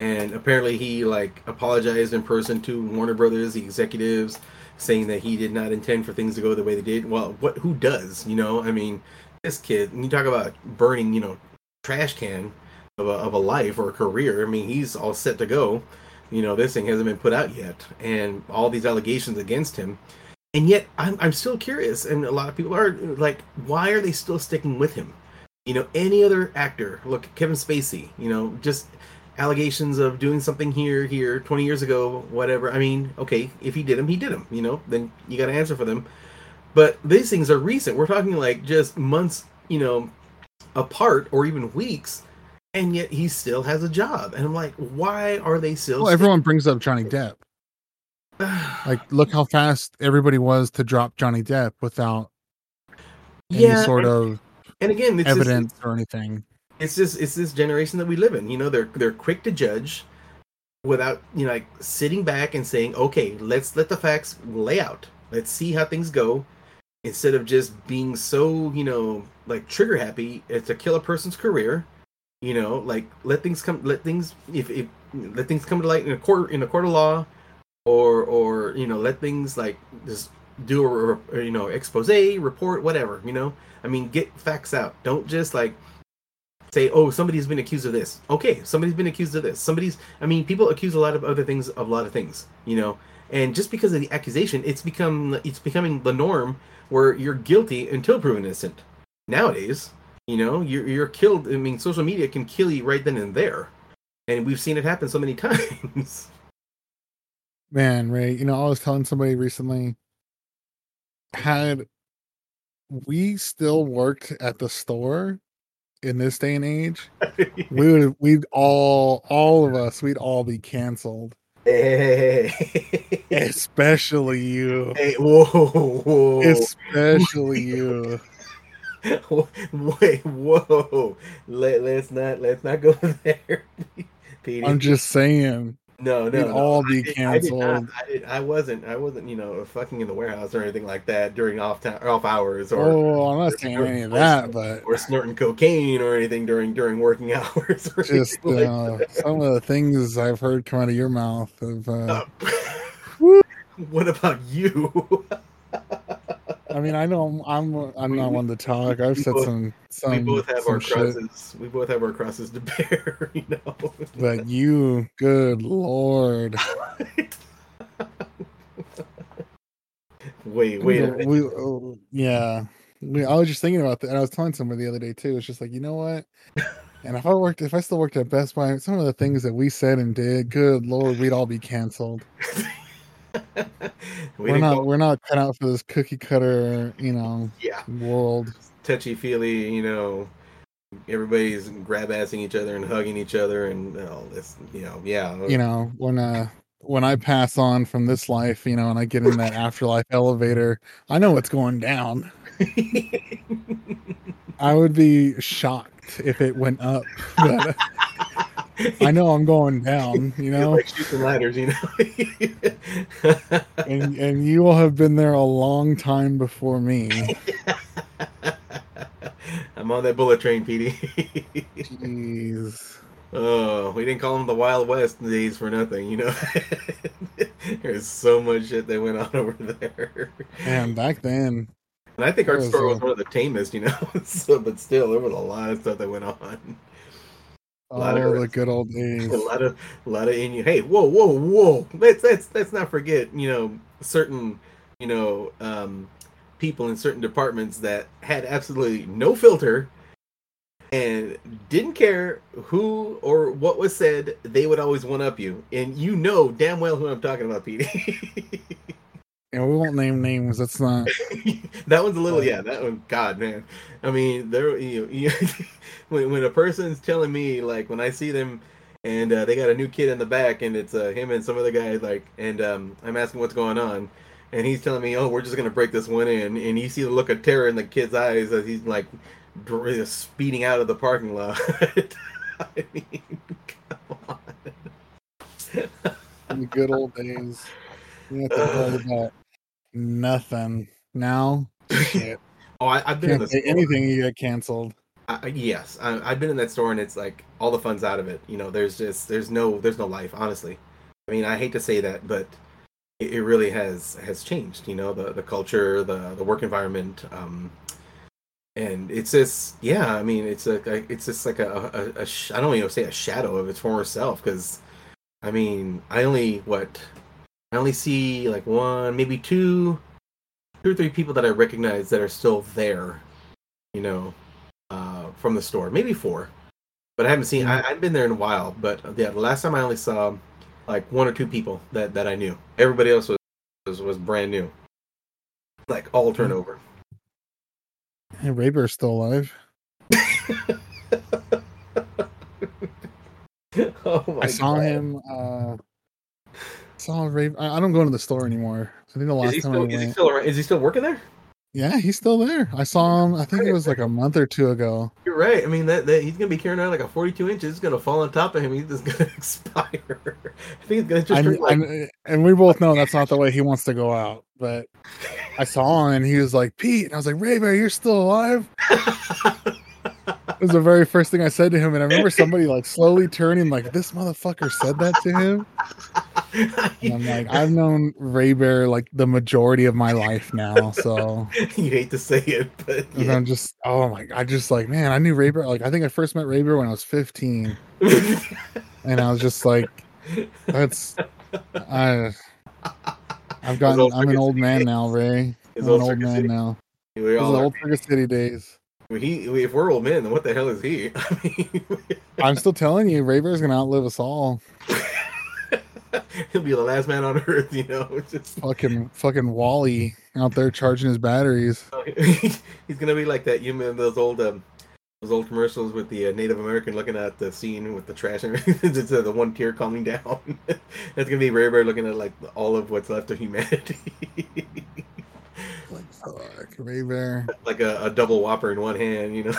And apparently he like apologized in person to Warner Brothers the executives saying that he did not intend for things to go the way they did. Well what who does you know? I mean this kid and you talk about burning you know trash can of a, of a life or a career I mean he's all set to go. You know this thing hasn't been put out yet. And all these allegations against him and yet I'm, I'm still curious and a lot of people are like why are they still sticking with him? You know any other actor look kevin spacey you know just allegations of doing something here here 20 years ago whatever. I mean okay if he did them he did them you know then you got to answer for them. But these things are recent. We're talking like just months you know apart or even weeks and yet he still has a job. And i'm like why are they still Well, everyone brings up Johnny Depp. Like, look how fast everybody was to drop Johnny Depp without any yeah sort and, of and again it's just- evidence or anything. it's just it's this generation that we live in you know they're they're quick to judge without you know like sitting back and saying okay let's let the facts lay out let's see how things go instead of just being so you know like trigger happy to kill a person's career you know like let things come let things if, if let things come to light in a court in a court of law or or you know let things like just do a, you know expose report whatever you know i mean get facts out don't just like say, oh, somebody's been accused of this. Okay, somebody's been accused of this. Somebody's, I mean, people accuse a lot of other things of a lot of things, you know. And just because of the accusation, it's become it's becoming the norm where you're guilty until proven innocent. nowadays. You know, you're you're killed. I mean, social media can kill you right then and there, and we've seen it happen so many times. Man, Ray, you know, I was telling somebody recently had we still worked at the store in this day and age, we would we'd all all of us, we'd all be canceled. hey, Especially you. hey, whoa, whoa, Especially you. wait, whoa. Let let's not let's not go there, Petey. I'm just saying. No, no, no. all I be did- I did not. canceled. I, did, I wasn't. I wasn't. You know, fucking in the warehouse or anything like that during off time, off hours, or Oh, I'm not saying any of that, but or snorting cocaine or anything during during working hours. Or just like uh, some of the things I've heard come out of your mouth of uh, Uh, what about you? I mean, I know I'm I'm We- not one to talk. I've said both- some some we both have our shit, crosses. We both have our crosses to bear. You know. but you, good lord, wait, wait. we, we oh, yeah. We, I was just thinking about that, and I was telling somebody the other day too. It's just like you know what, and if I worked, if I still worked at Best Buy, some of the things that we said and did, good lord, we'd all be canceled. we are didn't go- we're not cut out for this cookie cutter, you know, yeah, world. touchy feely. You know, everybody's grab assing each other and hugging each other and all this. You know, yeah. You know, when uh when I pass on from this life, you know, and I get in that afterlife elevator, I know what's going down. I would be shocked if it went up, but I know I'm going down, you know, like shooting ladders. You know. and and you will have been there a long time before me. I'm on that bullet train, PD. Jeez. oh, we didn't call them the Wild West days for nothing, you know. There's so much shit that went on over there, Man, back then, and I think our store was one of the tamest, you know. so, but still, there was a lot of stuff that went on. Oh, lot of the good old days. A lot of, a lot of in you. Hey, whoa, whoa, whoa! Let's let's let's not forget, you know, certain, you know, um, people in certain departments that had absolutely no filter and didn't care who or what was said. They would always one up you, and you know damn well who I'm talking about, Pete. And we won't name names. That's not. that one's a little, yeah. That one, God, man. I mean, there. You, you when when a person's telling me like when I see them and uh, they got a new kid in the back and it's uh, him and some other guy like, and um, I'm asking what's going on, and he's telling me, oh, we're just gonna break this one in, and you see the look of terror in the kid's eyes as he's like dr- speeding out of the parking lot. I mean, come on. the good old days. You have to worry about nothing. Now, shit. Oh, I, I've been in Can't store. anything, you get canceled. I, yes, I, I've been in that store and it's like all the fun's out of it. You know, there's just there's no there's no life. Honestly, I mean, I hate to say that, but it, it really has has changed. You know, the the culture, the the work environment, um, and it's just yeah. I mean, it's a, a it's just like a, a, a sh- I don't even say a shadow of its former self because I mean, I only what I only see like one, maybe two, two or three people that I recognize that are still there. You know, uh, from the store, maybe four, but I haven't seen. I, I've been there in a while, but yeah, the last time I only saw like one or two people that that I knew. Everybody else was was, was brand new, like all turnover. Hey, Raybear's still alive. oh my I saw God. him. uh Saw Ray. I I don't go into the store anymore. I think the Is last he time still? I Is he went. still? Is he still working there? Yeah, he's still there. I saw him. I think it was like a month or two ago. You're right. I mean, that, that he's gonna be carrying around like a 42 inches. It's gonna fall on top of him. He's just gonna expire. I think it's gonna just turn like. I- and we both know that's not the way he wants to go out. But I saw him, and he was like, "Pete," and I was like, "Raybear, you're still alive." It was the very first thing I said to him, and I remember somebody like slowly turning, like, "This motherfucker said that to him." And I'm like, I've known Ray Bear like the majority of my life now, so you hate to say it, but and yeah. I'm just, oh my, I just like, man, I knew Ray Bear. Like, I think I first met Ray Bear when I was 15, and I was just like, that's, I, I've gotten, I'm an old man days. now, Ray. I'm an old man City. now. we Those all are are. old Circuit City days. He, if we're old men, then what the hell is he? I mean, I'm still telling you, Ray Bear's gonna outlive us all. he'll be the last man on earth. You know, just Fucking fucking WALL-E out there charging his batteries. he's gonna be like that. You remember those old um, those old commercials with the uh, Native American looking at the scene with the trash and everything. it's uh, the one tear coming down. That's gonna be Ray Bear looking at like all of what's left of humanity. Like fuck, Ray Bear. like a, a double whopper in one hand, you know.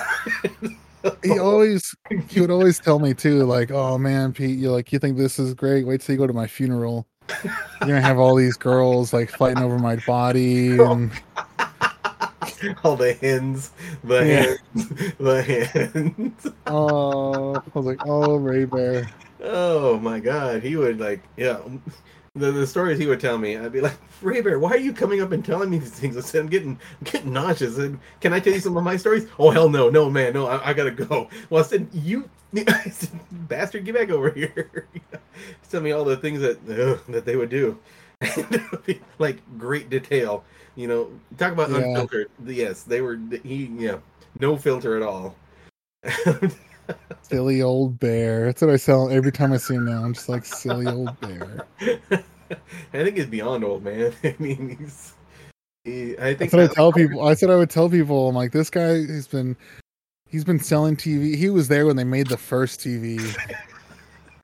He always he would always tell me too, like, oh man, Pete, you like you think this is great. Wait till you go to my funeral. You're gonna have all these girls like fighting over my body oh, and all the hens, the Yeah. hens, the hens. oh I was like, oh Ray Bear. Oh my god, he would like, yeah. The, the stories he would tell me, I'd be like, Ray Bear, why are you coming up and telling me these things? I said, I'm getting, I'm getting nauseous. And can I tell you some of my stories? Oh hell no, no man, no, I, I gotta go. Well, I said, you, I said, bastard, get back over here. tell me all the things that ugh, that they would do, like great detail. You know, talk about Yeah. unfiltered. Yes, they were. He, yeah, no filter at all. Silly old bear. That's what I sell every time I see him now. I'm just like silly old bear. I think he's beyond old man. I mean, he's. He, I think That's what I tell people. I said I would tell people. I'm like, this guy has been, he's been selling TV. He was there when they made the first TV.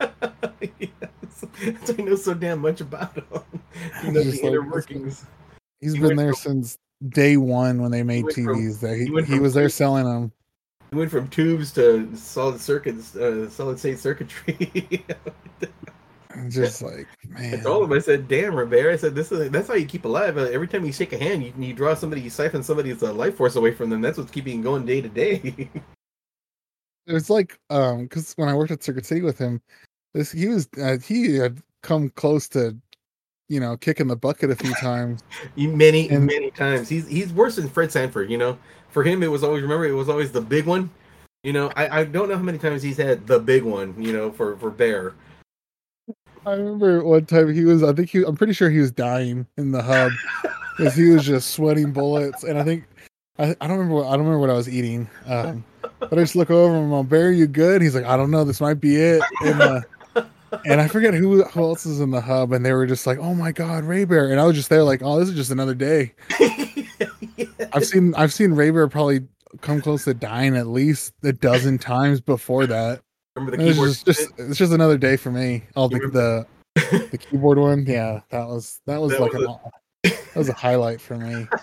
yes. That's why I know so damn much about him. You know Just the inner workings. He's He been there from- since day one when they made went from- TVs. That he he, he was there selling them. Went from tubes to solid circuits, uh, solid state circuitry. I'm Just like man, I told him, I said, "Damn, Robert," I said, "This is that's how you keep alive. Uh, every time you shake a hand, you, you draw somebody, you siphon somebody's uh, life force away from them. That's what's keeping going day to day." it was like um because when I worked at Circuit City with him, this he was uh, he had come close to, you know, kicking the bucket a few times. Many And- many times. He's he's worse than Fred Sanford. You know, for him it was always remember it was always the big one. You know, I, I don't know how many times he's had the big one. You know, for for Bear. I remember one time he was. I think he. I'm pretty sure he was dying in the hub because he was just sweating bullets. And I think I, I don't remember. What, I don't remember what I was eating. Um, but I just look over and I'm like, Barry, you good? He's like, I don't know. This might be it. And, uh, and I forget who, who else is in the hub. And they were just like, Oh my God, Ray Bear. And I was just there like, Oh, this is just another day. I've seen I've seen Ray Bear probably come close to dying at least a dozen times before that. remember the keyboard? just, just it's just another day for me. Oh, the the, the keyboard one, yeah, that was that was That like was a, that was a highlight for me.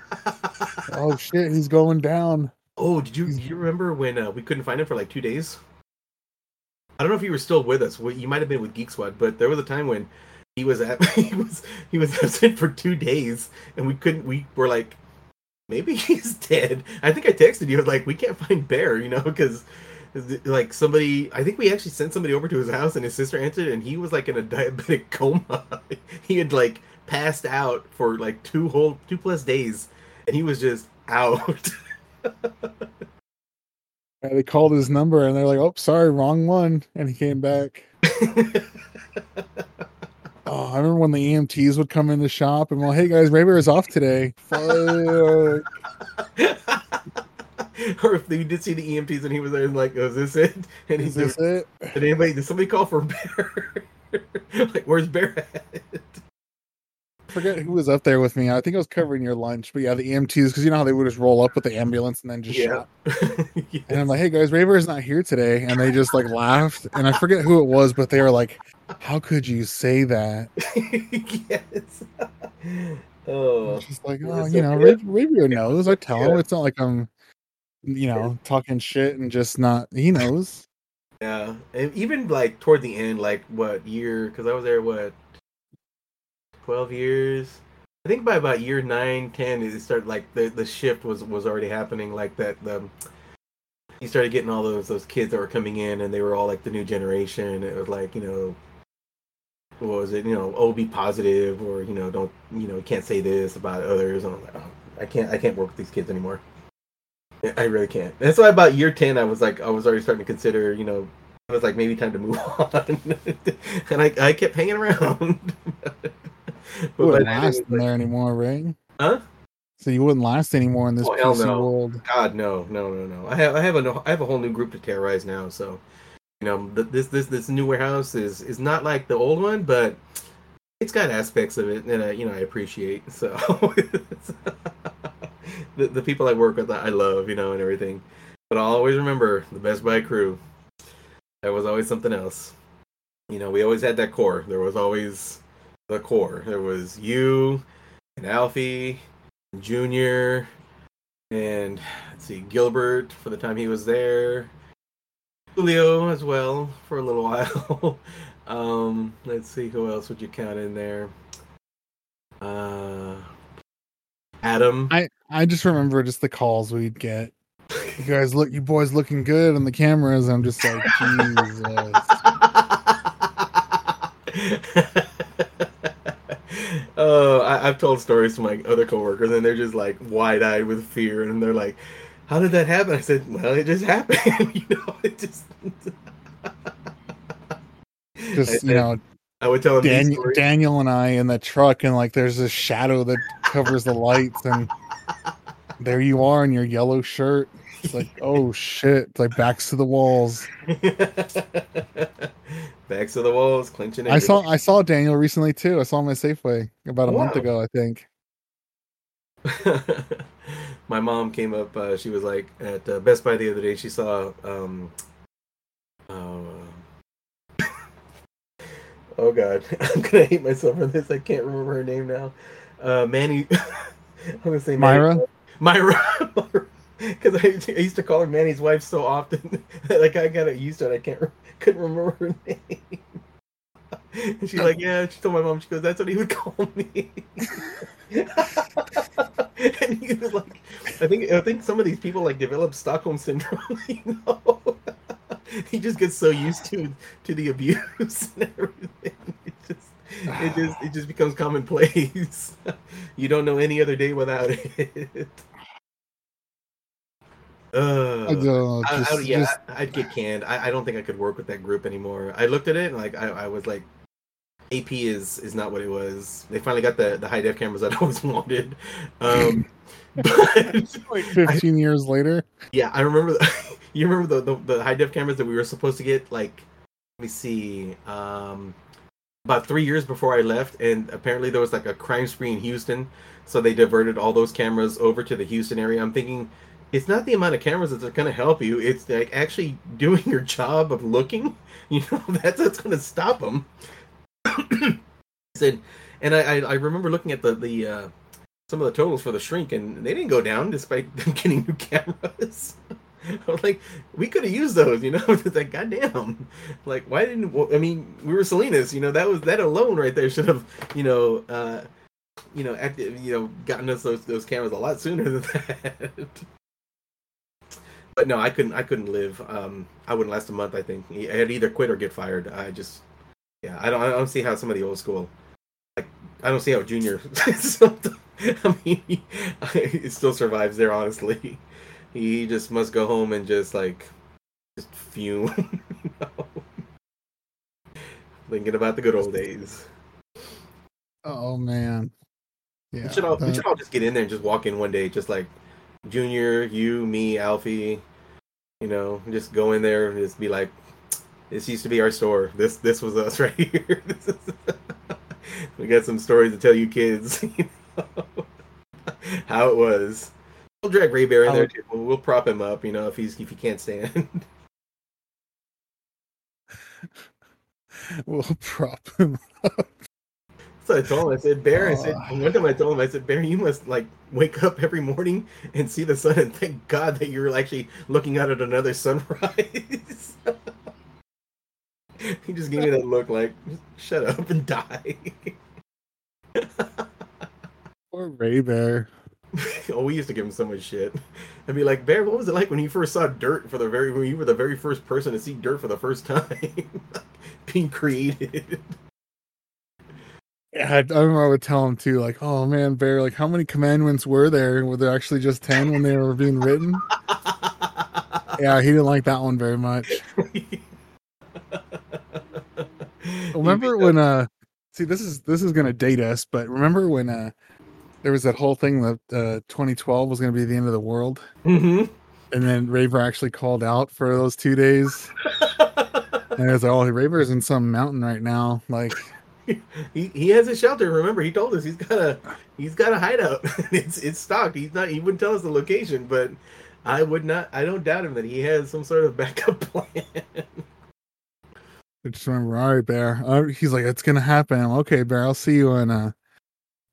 Oh shit, he's going down. Oh, did you you remember when uh, we couldn't find him for like two days? I don't know if you were still with us. You might have been with Geek Squad, but there was a time when he was at he was he was absent for two days, and we couldn't. We were like, maybe he's dead. I think I texted you like we can't find Bear, you know, because like somebody. I think we actually sent somebody over to his house, and his sister answered, and he was like in a diabetic coma. he had like passed out for like two whole two plus days, and he was just out. Yeah, they called his number and they're like, "Oh, sorry, wrong one," and he came back. Oh, I remember when the EMTs would come in the shop and well, hey guys, Ray Bear is off today. Fuck. or if you did see the EMTs and he was there and like, oh, is this it? And Is he's this it? did anybody did somebody call for Bear? like, where's Bear at? forget who was up there with me. I think I was covering your lunch, but yeah, the EMTs because you know how they would just roll up with the ambulance and then just Yeah. shot. And I'm like, hey guys, Ray Bear is not here today, and they just like laughed, and I forget who it was, but they were like, how could you say that? yes. Oh, It's just like, oh, you know. Ray- Raybear knows. I tell him it's not like I'm, you know, talking shit and just not. He knows. yeah. And even like toward the end, like what year? Because I was there, what, twelve years? I think by about year nine, ten, it started like the the shift was was already happening. Like that, the you started getting all those those kids that were coming in, and they were all like the new generation. It was like you know, what was it? You know, oh, be positive, or you know, don't you know, you can't say this about others. And I'm like, oh, I can't, I can't work with these kids anymore. I- really can't. That's why about year ten, I was like, I was already starting to consider, you know, I was like, maybe time to move on, and I, I kept hanging around. Who by would then it last in like- there anymore, right? Huh? So you wouldn't last anymore in this Oh, no. world. God, no, no, no, no. I have, I have a, no- I have a whole new group to terrorize now. So, you know, th- this, this, this new warehouse is, is not like the old one, but it's got aspects of it that I, you know, I appreciate. So, the, the people I work with, I love, you know, and everything. But I'll always remember the Best Buy crew. That was always something else. You know, we always had that core. There was always the core. There was you and Alfie, and Junior, and let's see, Gilbert for the time he was there. Julio as well for a little while. um, let's see who else would you count in there. Uh, Adam. I I just remember just the calls we'd get. You guys look, you boys looking good on the cameras. I'm just like, Jesus. oh, I, I've told stories to my other coworkers, and they're just like wide-eyed with fear, and they're like, "How did that happen?" I said, "Well, it just happened. you know, it just." Just you know, I would tell these Daniel. Daniel and I in the truck, and like there's this shadow that covers the lights, and there you are in your yellow shirt. It's like, oh shit! It's like backs to the walls. Backs to the walls, clenching. I saw I saw Daniel recently too. I saw him at Safeway about a month ago, I think. My mom came up. Uh, she was like at uh, Best Buy the other day. She saw. Um, uh, oh God, I'm gonna hate myself for this. I can't remember her name now. Uh, Manny. I'm gonna say Myra? Myra. Because I, I used to call her Manny's wife so often, like I got used to it. I can't couldn't remember her name. And she's like, yeah. She told my mom, she goes, that's what he would call me. and he was like, I think, I think some of these people like develop Stockholm syndrome. You know, he just gets so used to to the abuse and everything. It just, it just, it just becomes commonplace. you don't know any other day without it. Uh, I don't I, just- I, yeah, just- I'd get canned. I, I don't think I could work with that group anymore. I looked at it and like I, I was like, AP is is not what it was. They finally got the the high def cameras that I always wanted. Um, but like 15 years later. yeah, I remember. The, you remember the, the the high def cameras that we were supposed to get? Like, let me see. Um, about three years before I left, and apparently there was like a crime spree in Houston, so they diverted all those cameras over to the Houston area. I'm thinking, it's not the amount of cameras that's going to help you; it's like actually doing your job of looking. You know, that's that's going to stop them. Said, and I, I remember looking at the the uh, some of the totals for the shrink, and they didn't go down despite them getting new cameras. I was like, we could have used those, you know. It's like, goddamn, like, why didn't? I mean, we were Salinas, you know. That was that alone right there should have, you know, uh, you know, active, you know, gotten us those those cameras a lot sooner than that. But no, I couldn't. I couldn't live. Um, I wouldn't last a month. I think I had either quit or get fired. I just, yeah, I don't. I don't see how some of the old school, like, I don't see how Junior. I mean, he, it still survives there. Honestly, he just must go home and just like, just fume. Thinking about the good old days. Oh man. Yeah. we should all we should all just get in there and just walk in one day, just like Junior, you, me, Alfie. You know, just go in there and just be like, "This used to be our store. This this was us right here. We got some stories to tell you kids. you know, how it was." We'll drag Ray Bear in there too. We'll, we'll prop him up. You know, if he's if he can't stand. we'll prop him. Up. So I told him, I said, Bear, I said, Oh. one time I told him, I said, Bear, you must like wake up every morning and see the sun and thank God that you're actually looking out at another sunrise. he just gave me that look like, shut up and die. Poor Ray Bear. oh, we used to give him so much shit. I'd be like, Bear, what was it like when you first saw dirt for the very, when you were the very first person to see dirt for the first time? Being created. Yeah, I, I remember I would tell him too, like, "Oh man, Bear, like, how many commandments were there? Were there actually just ten when they were being written?" Yeah, he didn't like that one very much. Remember when uh see this is this is gonna date us, but remember when uh there was that whole thing that uh, 2012 was going to be the end of the world, hmm and then Ray Bear actually called out for those two days. And I was like, "Oh, Ray Bear's in some mountain right now." Like, he he has a shelter. Remember, he told us he's got a he's got a hideout. it's it's stocked. He's not. He wouldn't tell us the location, but I would not. I don't doubt him that he has some sort of backup plan. I just remember, all right, Bear. Uh, he's like, "It's gonna happen." I'm, okay, Bear. I'll see you on. Uh,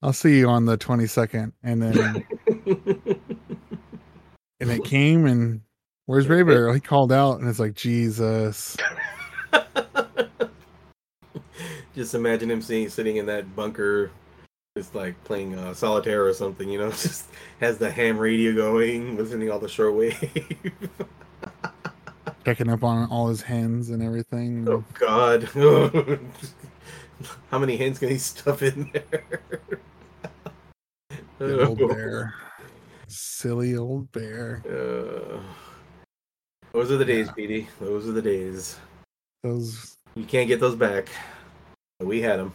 I'll see you on the 22nd, and then and it came, and where's Ray Bear? He called out, and it's like, Jesus. just imagine him seeing sitting in that bunker, just like playing uh, solitaire or something. You know, just has the ham radio going, listening all the shortwave. Checking up on all his hens and everything. oh God, how many hens can he stuff in there? Good old bear. Silly old bear. Uh, those are the days, Yeah. Petey. Those are the days. Those You can't get those back. We had them.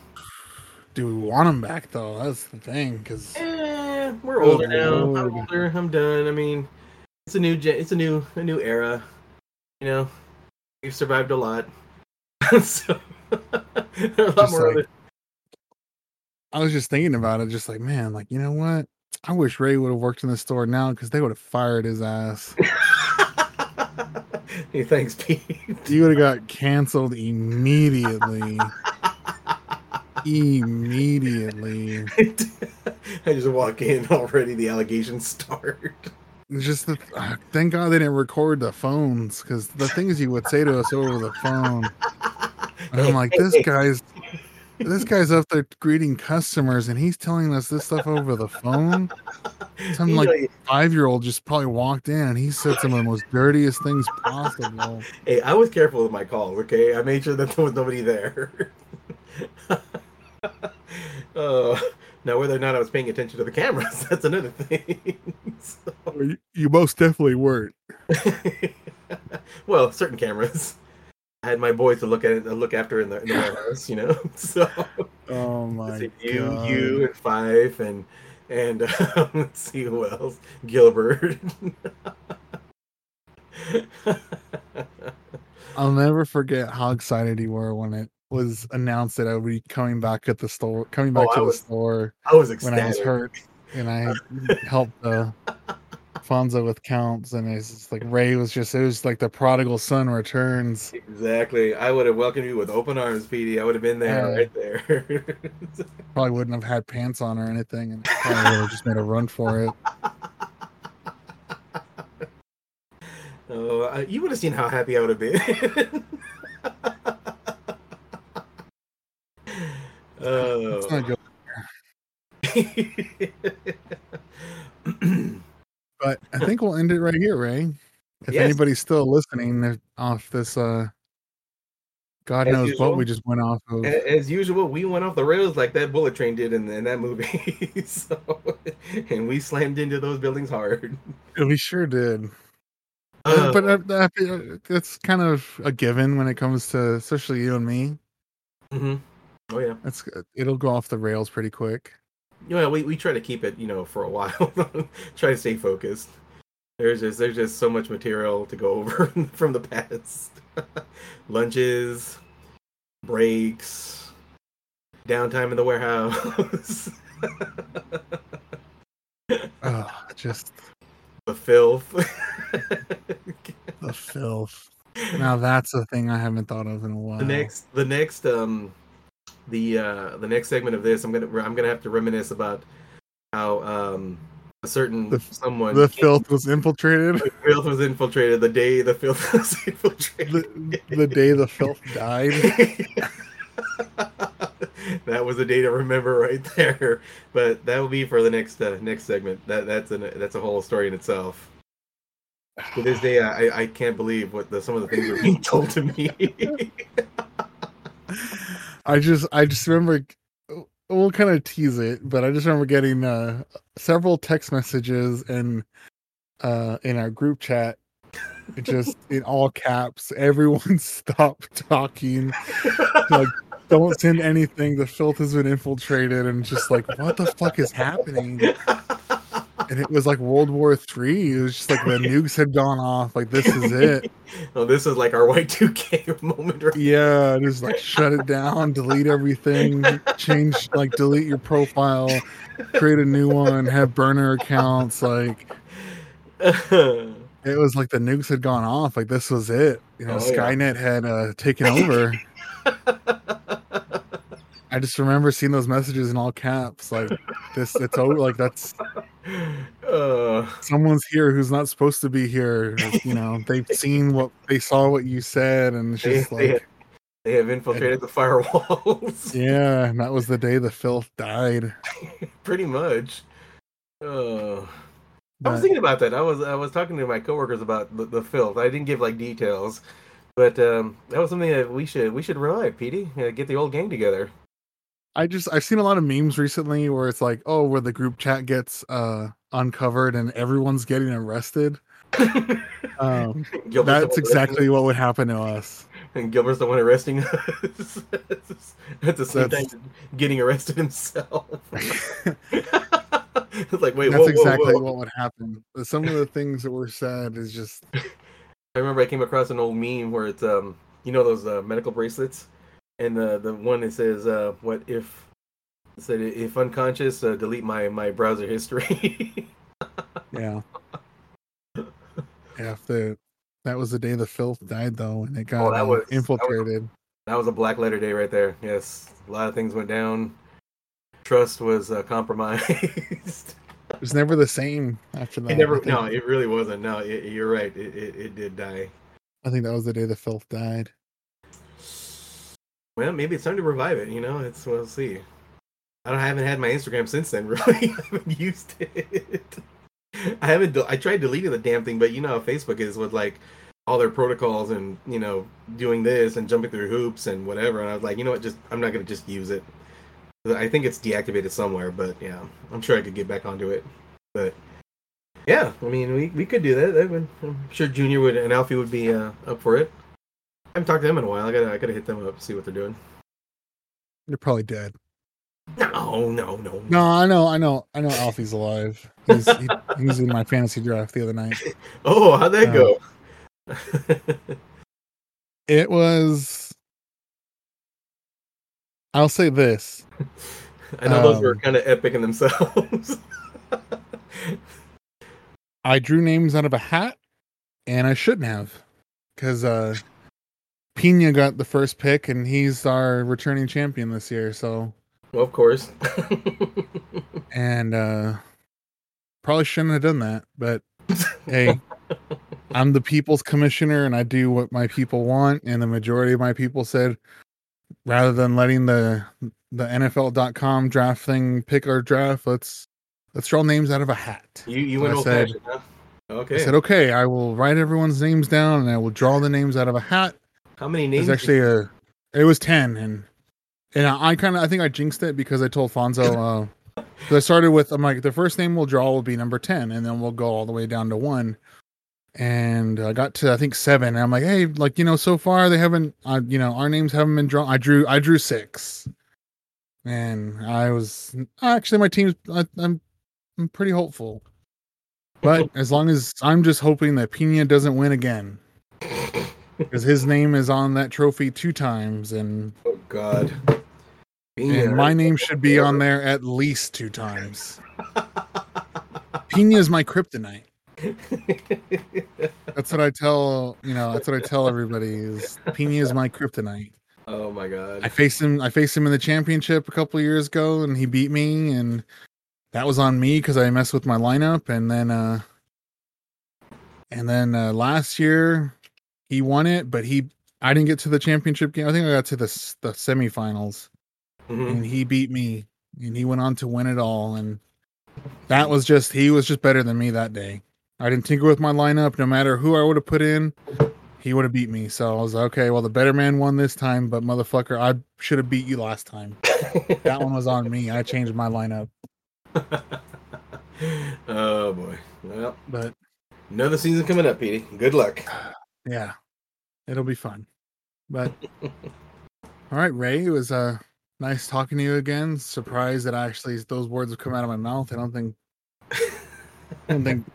do we want them back though? That's the thing, because Eh, we're Oh, older now. I'm older. I'm done. I mean, it's a new gen- it's a new a new era. You know, we've survived a lot. so there are a lot Just more like- other. I was just thinking about it, just like man, like you know what? I wish Ray would have worked in the store now because they would have fired his ass. hey, thanks, Pete. He would have got canceled immediately. immediately. I just walk in already. The allegations start. Just the, uh, thank God they didn't record the phones because the things you would say to us over the phone. And I'm like, this guy's this guy's up there greeting customers and he's telling us this stuff over the phone. Some like know, five year old just probably walked in and he said some of the most dirtiest things possible. Hey, I was careful with my calls, okay? I made sure that there was nobody there. uh, now, whether or not I was paying attention to the cameras, that's another thing. So- You- You most definitely weren't. well, certain cameras. I had my boys to look at it, look after in the, in the warehouse, you know. So Oh my see, you, god. you, and Fife, and and um, let's see who else. Gilbert. I'll never forget how excited you were when it was announced that I would be coming back at the store, coming back Oh, to the store I was when ecstatic. I was hurt, and I helped uh, Fonzo with counts, and it's just like Ray was just it was like the prodigal son returns. Exactly. I would have welcomed you with open arms, PD. I would have been there, right there. Probably wouldn't have had pants on or anything, and probably would have just made a run for it. oh, I- you would have seen how happy I would have been. Let's oh. not go. But I think we'll end it right here, Ray. If Yes. anybody's still listening off this, uh, God As knows usual. what we just went off of. As usual, we went off the rails like that bullet train did in, in that movie. so, and we slammed into those buildings hard. We sure did. Uh, but uh, uh, that's kind of a given when it comes to especially you and me. mhm. Oh yeah. That's it'll go off the rails pretty quick. Yeah, we, we try to keep it, you know, for a while. try to stay focused. There's just there's just so much material to go over from the past. Lunches, breaks, downtime in the warehouse, Oh, just the filth. the filth. Now that's a thing I haven't thought of in a while. the next the next um the uh the next segment of this i'm gonna i'm gonna have to reminisce about how um a certain The- someone the filth was infiltrated. the filth was infiltrated the day the filth was infiltrated. The, the day the filth died. that was a day to remember right there. But that will be for the next uh, next segment. That that's an that's a whole story in itself. To this day i i can't believe what the some of the things are being told to me I just I just remember we'll kind of tease it, but I just remember getting uh several text messages and uh in our group chat just in all caps everyone stop talking like don't send anything. The filth has been infiltrated, and just like, what the fuck is happening? And it was like World War Three. It was just like the nukes had gone off. Like this is it. oh, this is like our Y2K moment. Right? Yeah, just like shut it down, delete everything, change like delete your profile, create a new one, have burner accounts. Like it was like the nukes had gone off. Like this was it. You know, Oh, yeah. Skynet had uh, taken over. I just remember seeing those messages in all caps. Like this, it's over. Like that's uh, someone's here who's not supposed to be here. You know, they've seen what they saw what you said, and it's just they- like, they have infiltrated the firewalls. yeah, and that was the day the filth died. Pretty much. Uh, I was thinking about that. I was I was talking to my coworkers about the, the filth. I didn't give like details, but um, that was something that we should we should revive, Petey. Uh, get the old gang together. I just I've seen a lot of memes recently where it's like, oh, where the group chat gets uh uncovered and everyone's getting arrested. Um, that's exactly what would happen to us. and Gilbert's the one arresting us at the same That's- time getting arrested himself. it's like wait, That's whoa, whoa, exactly whoa. what would happen. Some of the things that were said is just I remember I came across an old meme where it's um you know those uh, medical bracelets, and the the one that says uh what if said if unconscious uh, delete my my browser history. yeah. after that was the day the filth died though, and it got Oh, that was- that was- infiltrated. that was a black letter day right there. Yes, a lot of things went down. Trust was uh, compromised. It was never the same after that. it never no, it really wasn't. No, it, you're right. It, it it did die. I think that was the day the filth died. Well, maybe it's time to revive it. You know, it's we'll see. I don't. I haven't had my Instagram since then. Really, I haven't used it. I haven't. de- I tried deleting the damn thing, but you know how Facebook is with like all their protocols and you know doing this and jumping through hoops and whatever. And I was like, you know what? Just I'm not gonna just use it. I think it's deactivated somewhere, but yeah, I'm sure I could get back onto it. But yeah, I mean, we, we could do that. would, I'm sure Junior would and Alfie would be uh, up for it. I haven't talked to them in a while. I gotta I gotta hit them up see what they're doing. They're probably dead. No, no, no. No, I know, I know, I know. Alfie's alive. He's he, in my fantasy draft the other night. Oh, how'd that Uh, go? It was. I'll say this. I know those were um, kind of epic in themselves. I drew names out of a hat, and I shouldn't have, because uh, Pena got the first pick, and he's our returning champion this year. So, well, of course. and uh, probably shouldn't have done that, but hey, I'm the people's commissioner, and I do what my people want. And the majority of my people said, rather than letting the the NFL.com draft thing pick our draft, let's let's draw names out of a hat. you you went old fashioned. huh? Okay. I said, okay, I will write everyone's names down and I will draw the names out of a hat. How many It names? was actually a, it was 10. And, and I, kind of, I think I jinxed it because I told Fonzo, uh, I started with, I'm like, the first name we'll draw will be number 10 and then we'll go all the way down to one. And I got to, I think seven. And I'm like, hey, like, you know, so far they haven't, uh, you know, our names haven't been drawn. I drew, I drew six. And I was, actually, my team's, I, I'm, I'm pretty hopeful. But as long as I'm just hoping that Pena doesn't win again, because his name is on that trophy two times, and, oh God. and my name should be on there at least two times. Pina is my kryptonite. That's what I tell you know. That's what I tell everybody is Pena is my kryptonite. oh my God. I faced him. I faced him in the championship a couple years ago, and he beat me, and that was on me because I messed with my lineup. And then, uh and then uh last year he won it, but he I didn't get to the championship game. I think I got to the the semifinals, Mhm. and he beat me, and he went on to win it all. And that was just he was just better than me that day. I didn't tinker with my lineup. No matter who I would have put in, he would have beat me. So I was like, okay, well, the better man won this time, but motherfucker, I should have beat you last time. That one was on me. I changed my lineup, oh boy. Well, but another season coming up, Petey. Good luck. yeah, it'll be fun. But All right, Ray. It was uh nice talking to you again. Surprised that actually those words have come out of my mouth. I don't think I don't think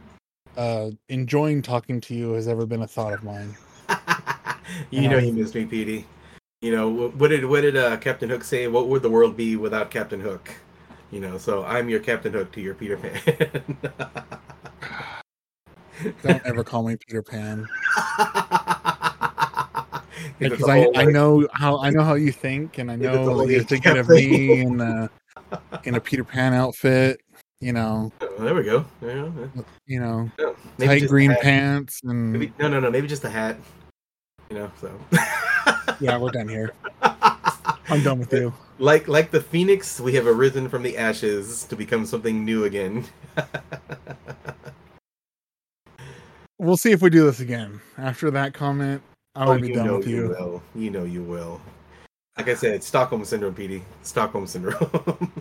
uh enjoying talking to you has ever been a thought of mine. you know you missed me, Petey. You know what did what did uh, Captain Hook say? What would the world be without Captain Hook? You know, so I'm your Captain Hook to your Peter Pan. Don't ever call me Peter Pan. Because I, I know how I know how you think, and I Yeah, know you're thinking of me in a in a Peter Pan outfit. You know, Oh, there we go. There you know, No, maybe tight green pants, and Maybe, no, no, no. Maybe just a hat. You know, so. yeah, we're done here. I'm done with you. Like like the phoenix, we have arisen from the ashes to become something new again. We'll see if we do this again. After that comment, I will be Oh, you done know with you you. will. You know you will. Like I said, Stockholm syndrome, PD. Stockholm syndrome.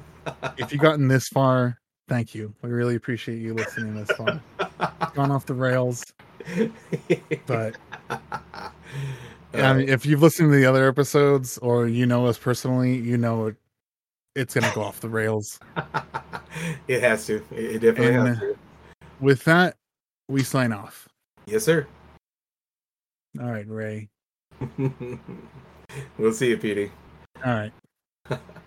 If you've gotten this far, thank you. We really appreciate you listening this far. Gone off the rails, but I mean, if you've listened to the other episodes or you know us personally, you know it, it's gonna go off the rails. it has to. It, it definitely And- has to. With that, we sign off. Yes, sir. All right, Ray. we'll see you, Petey. All right.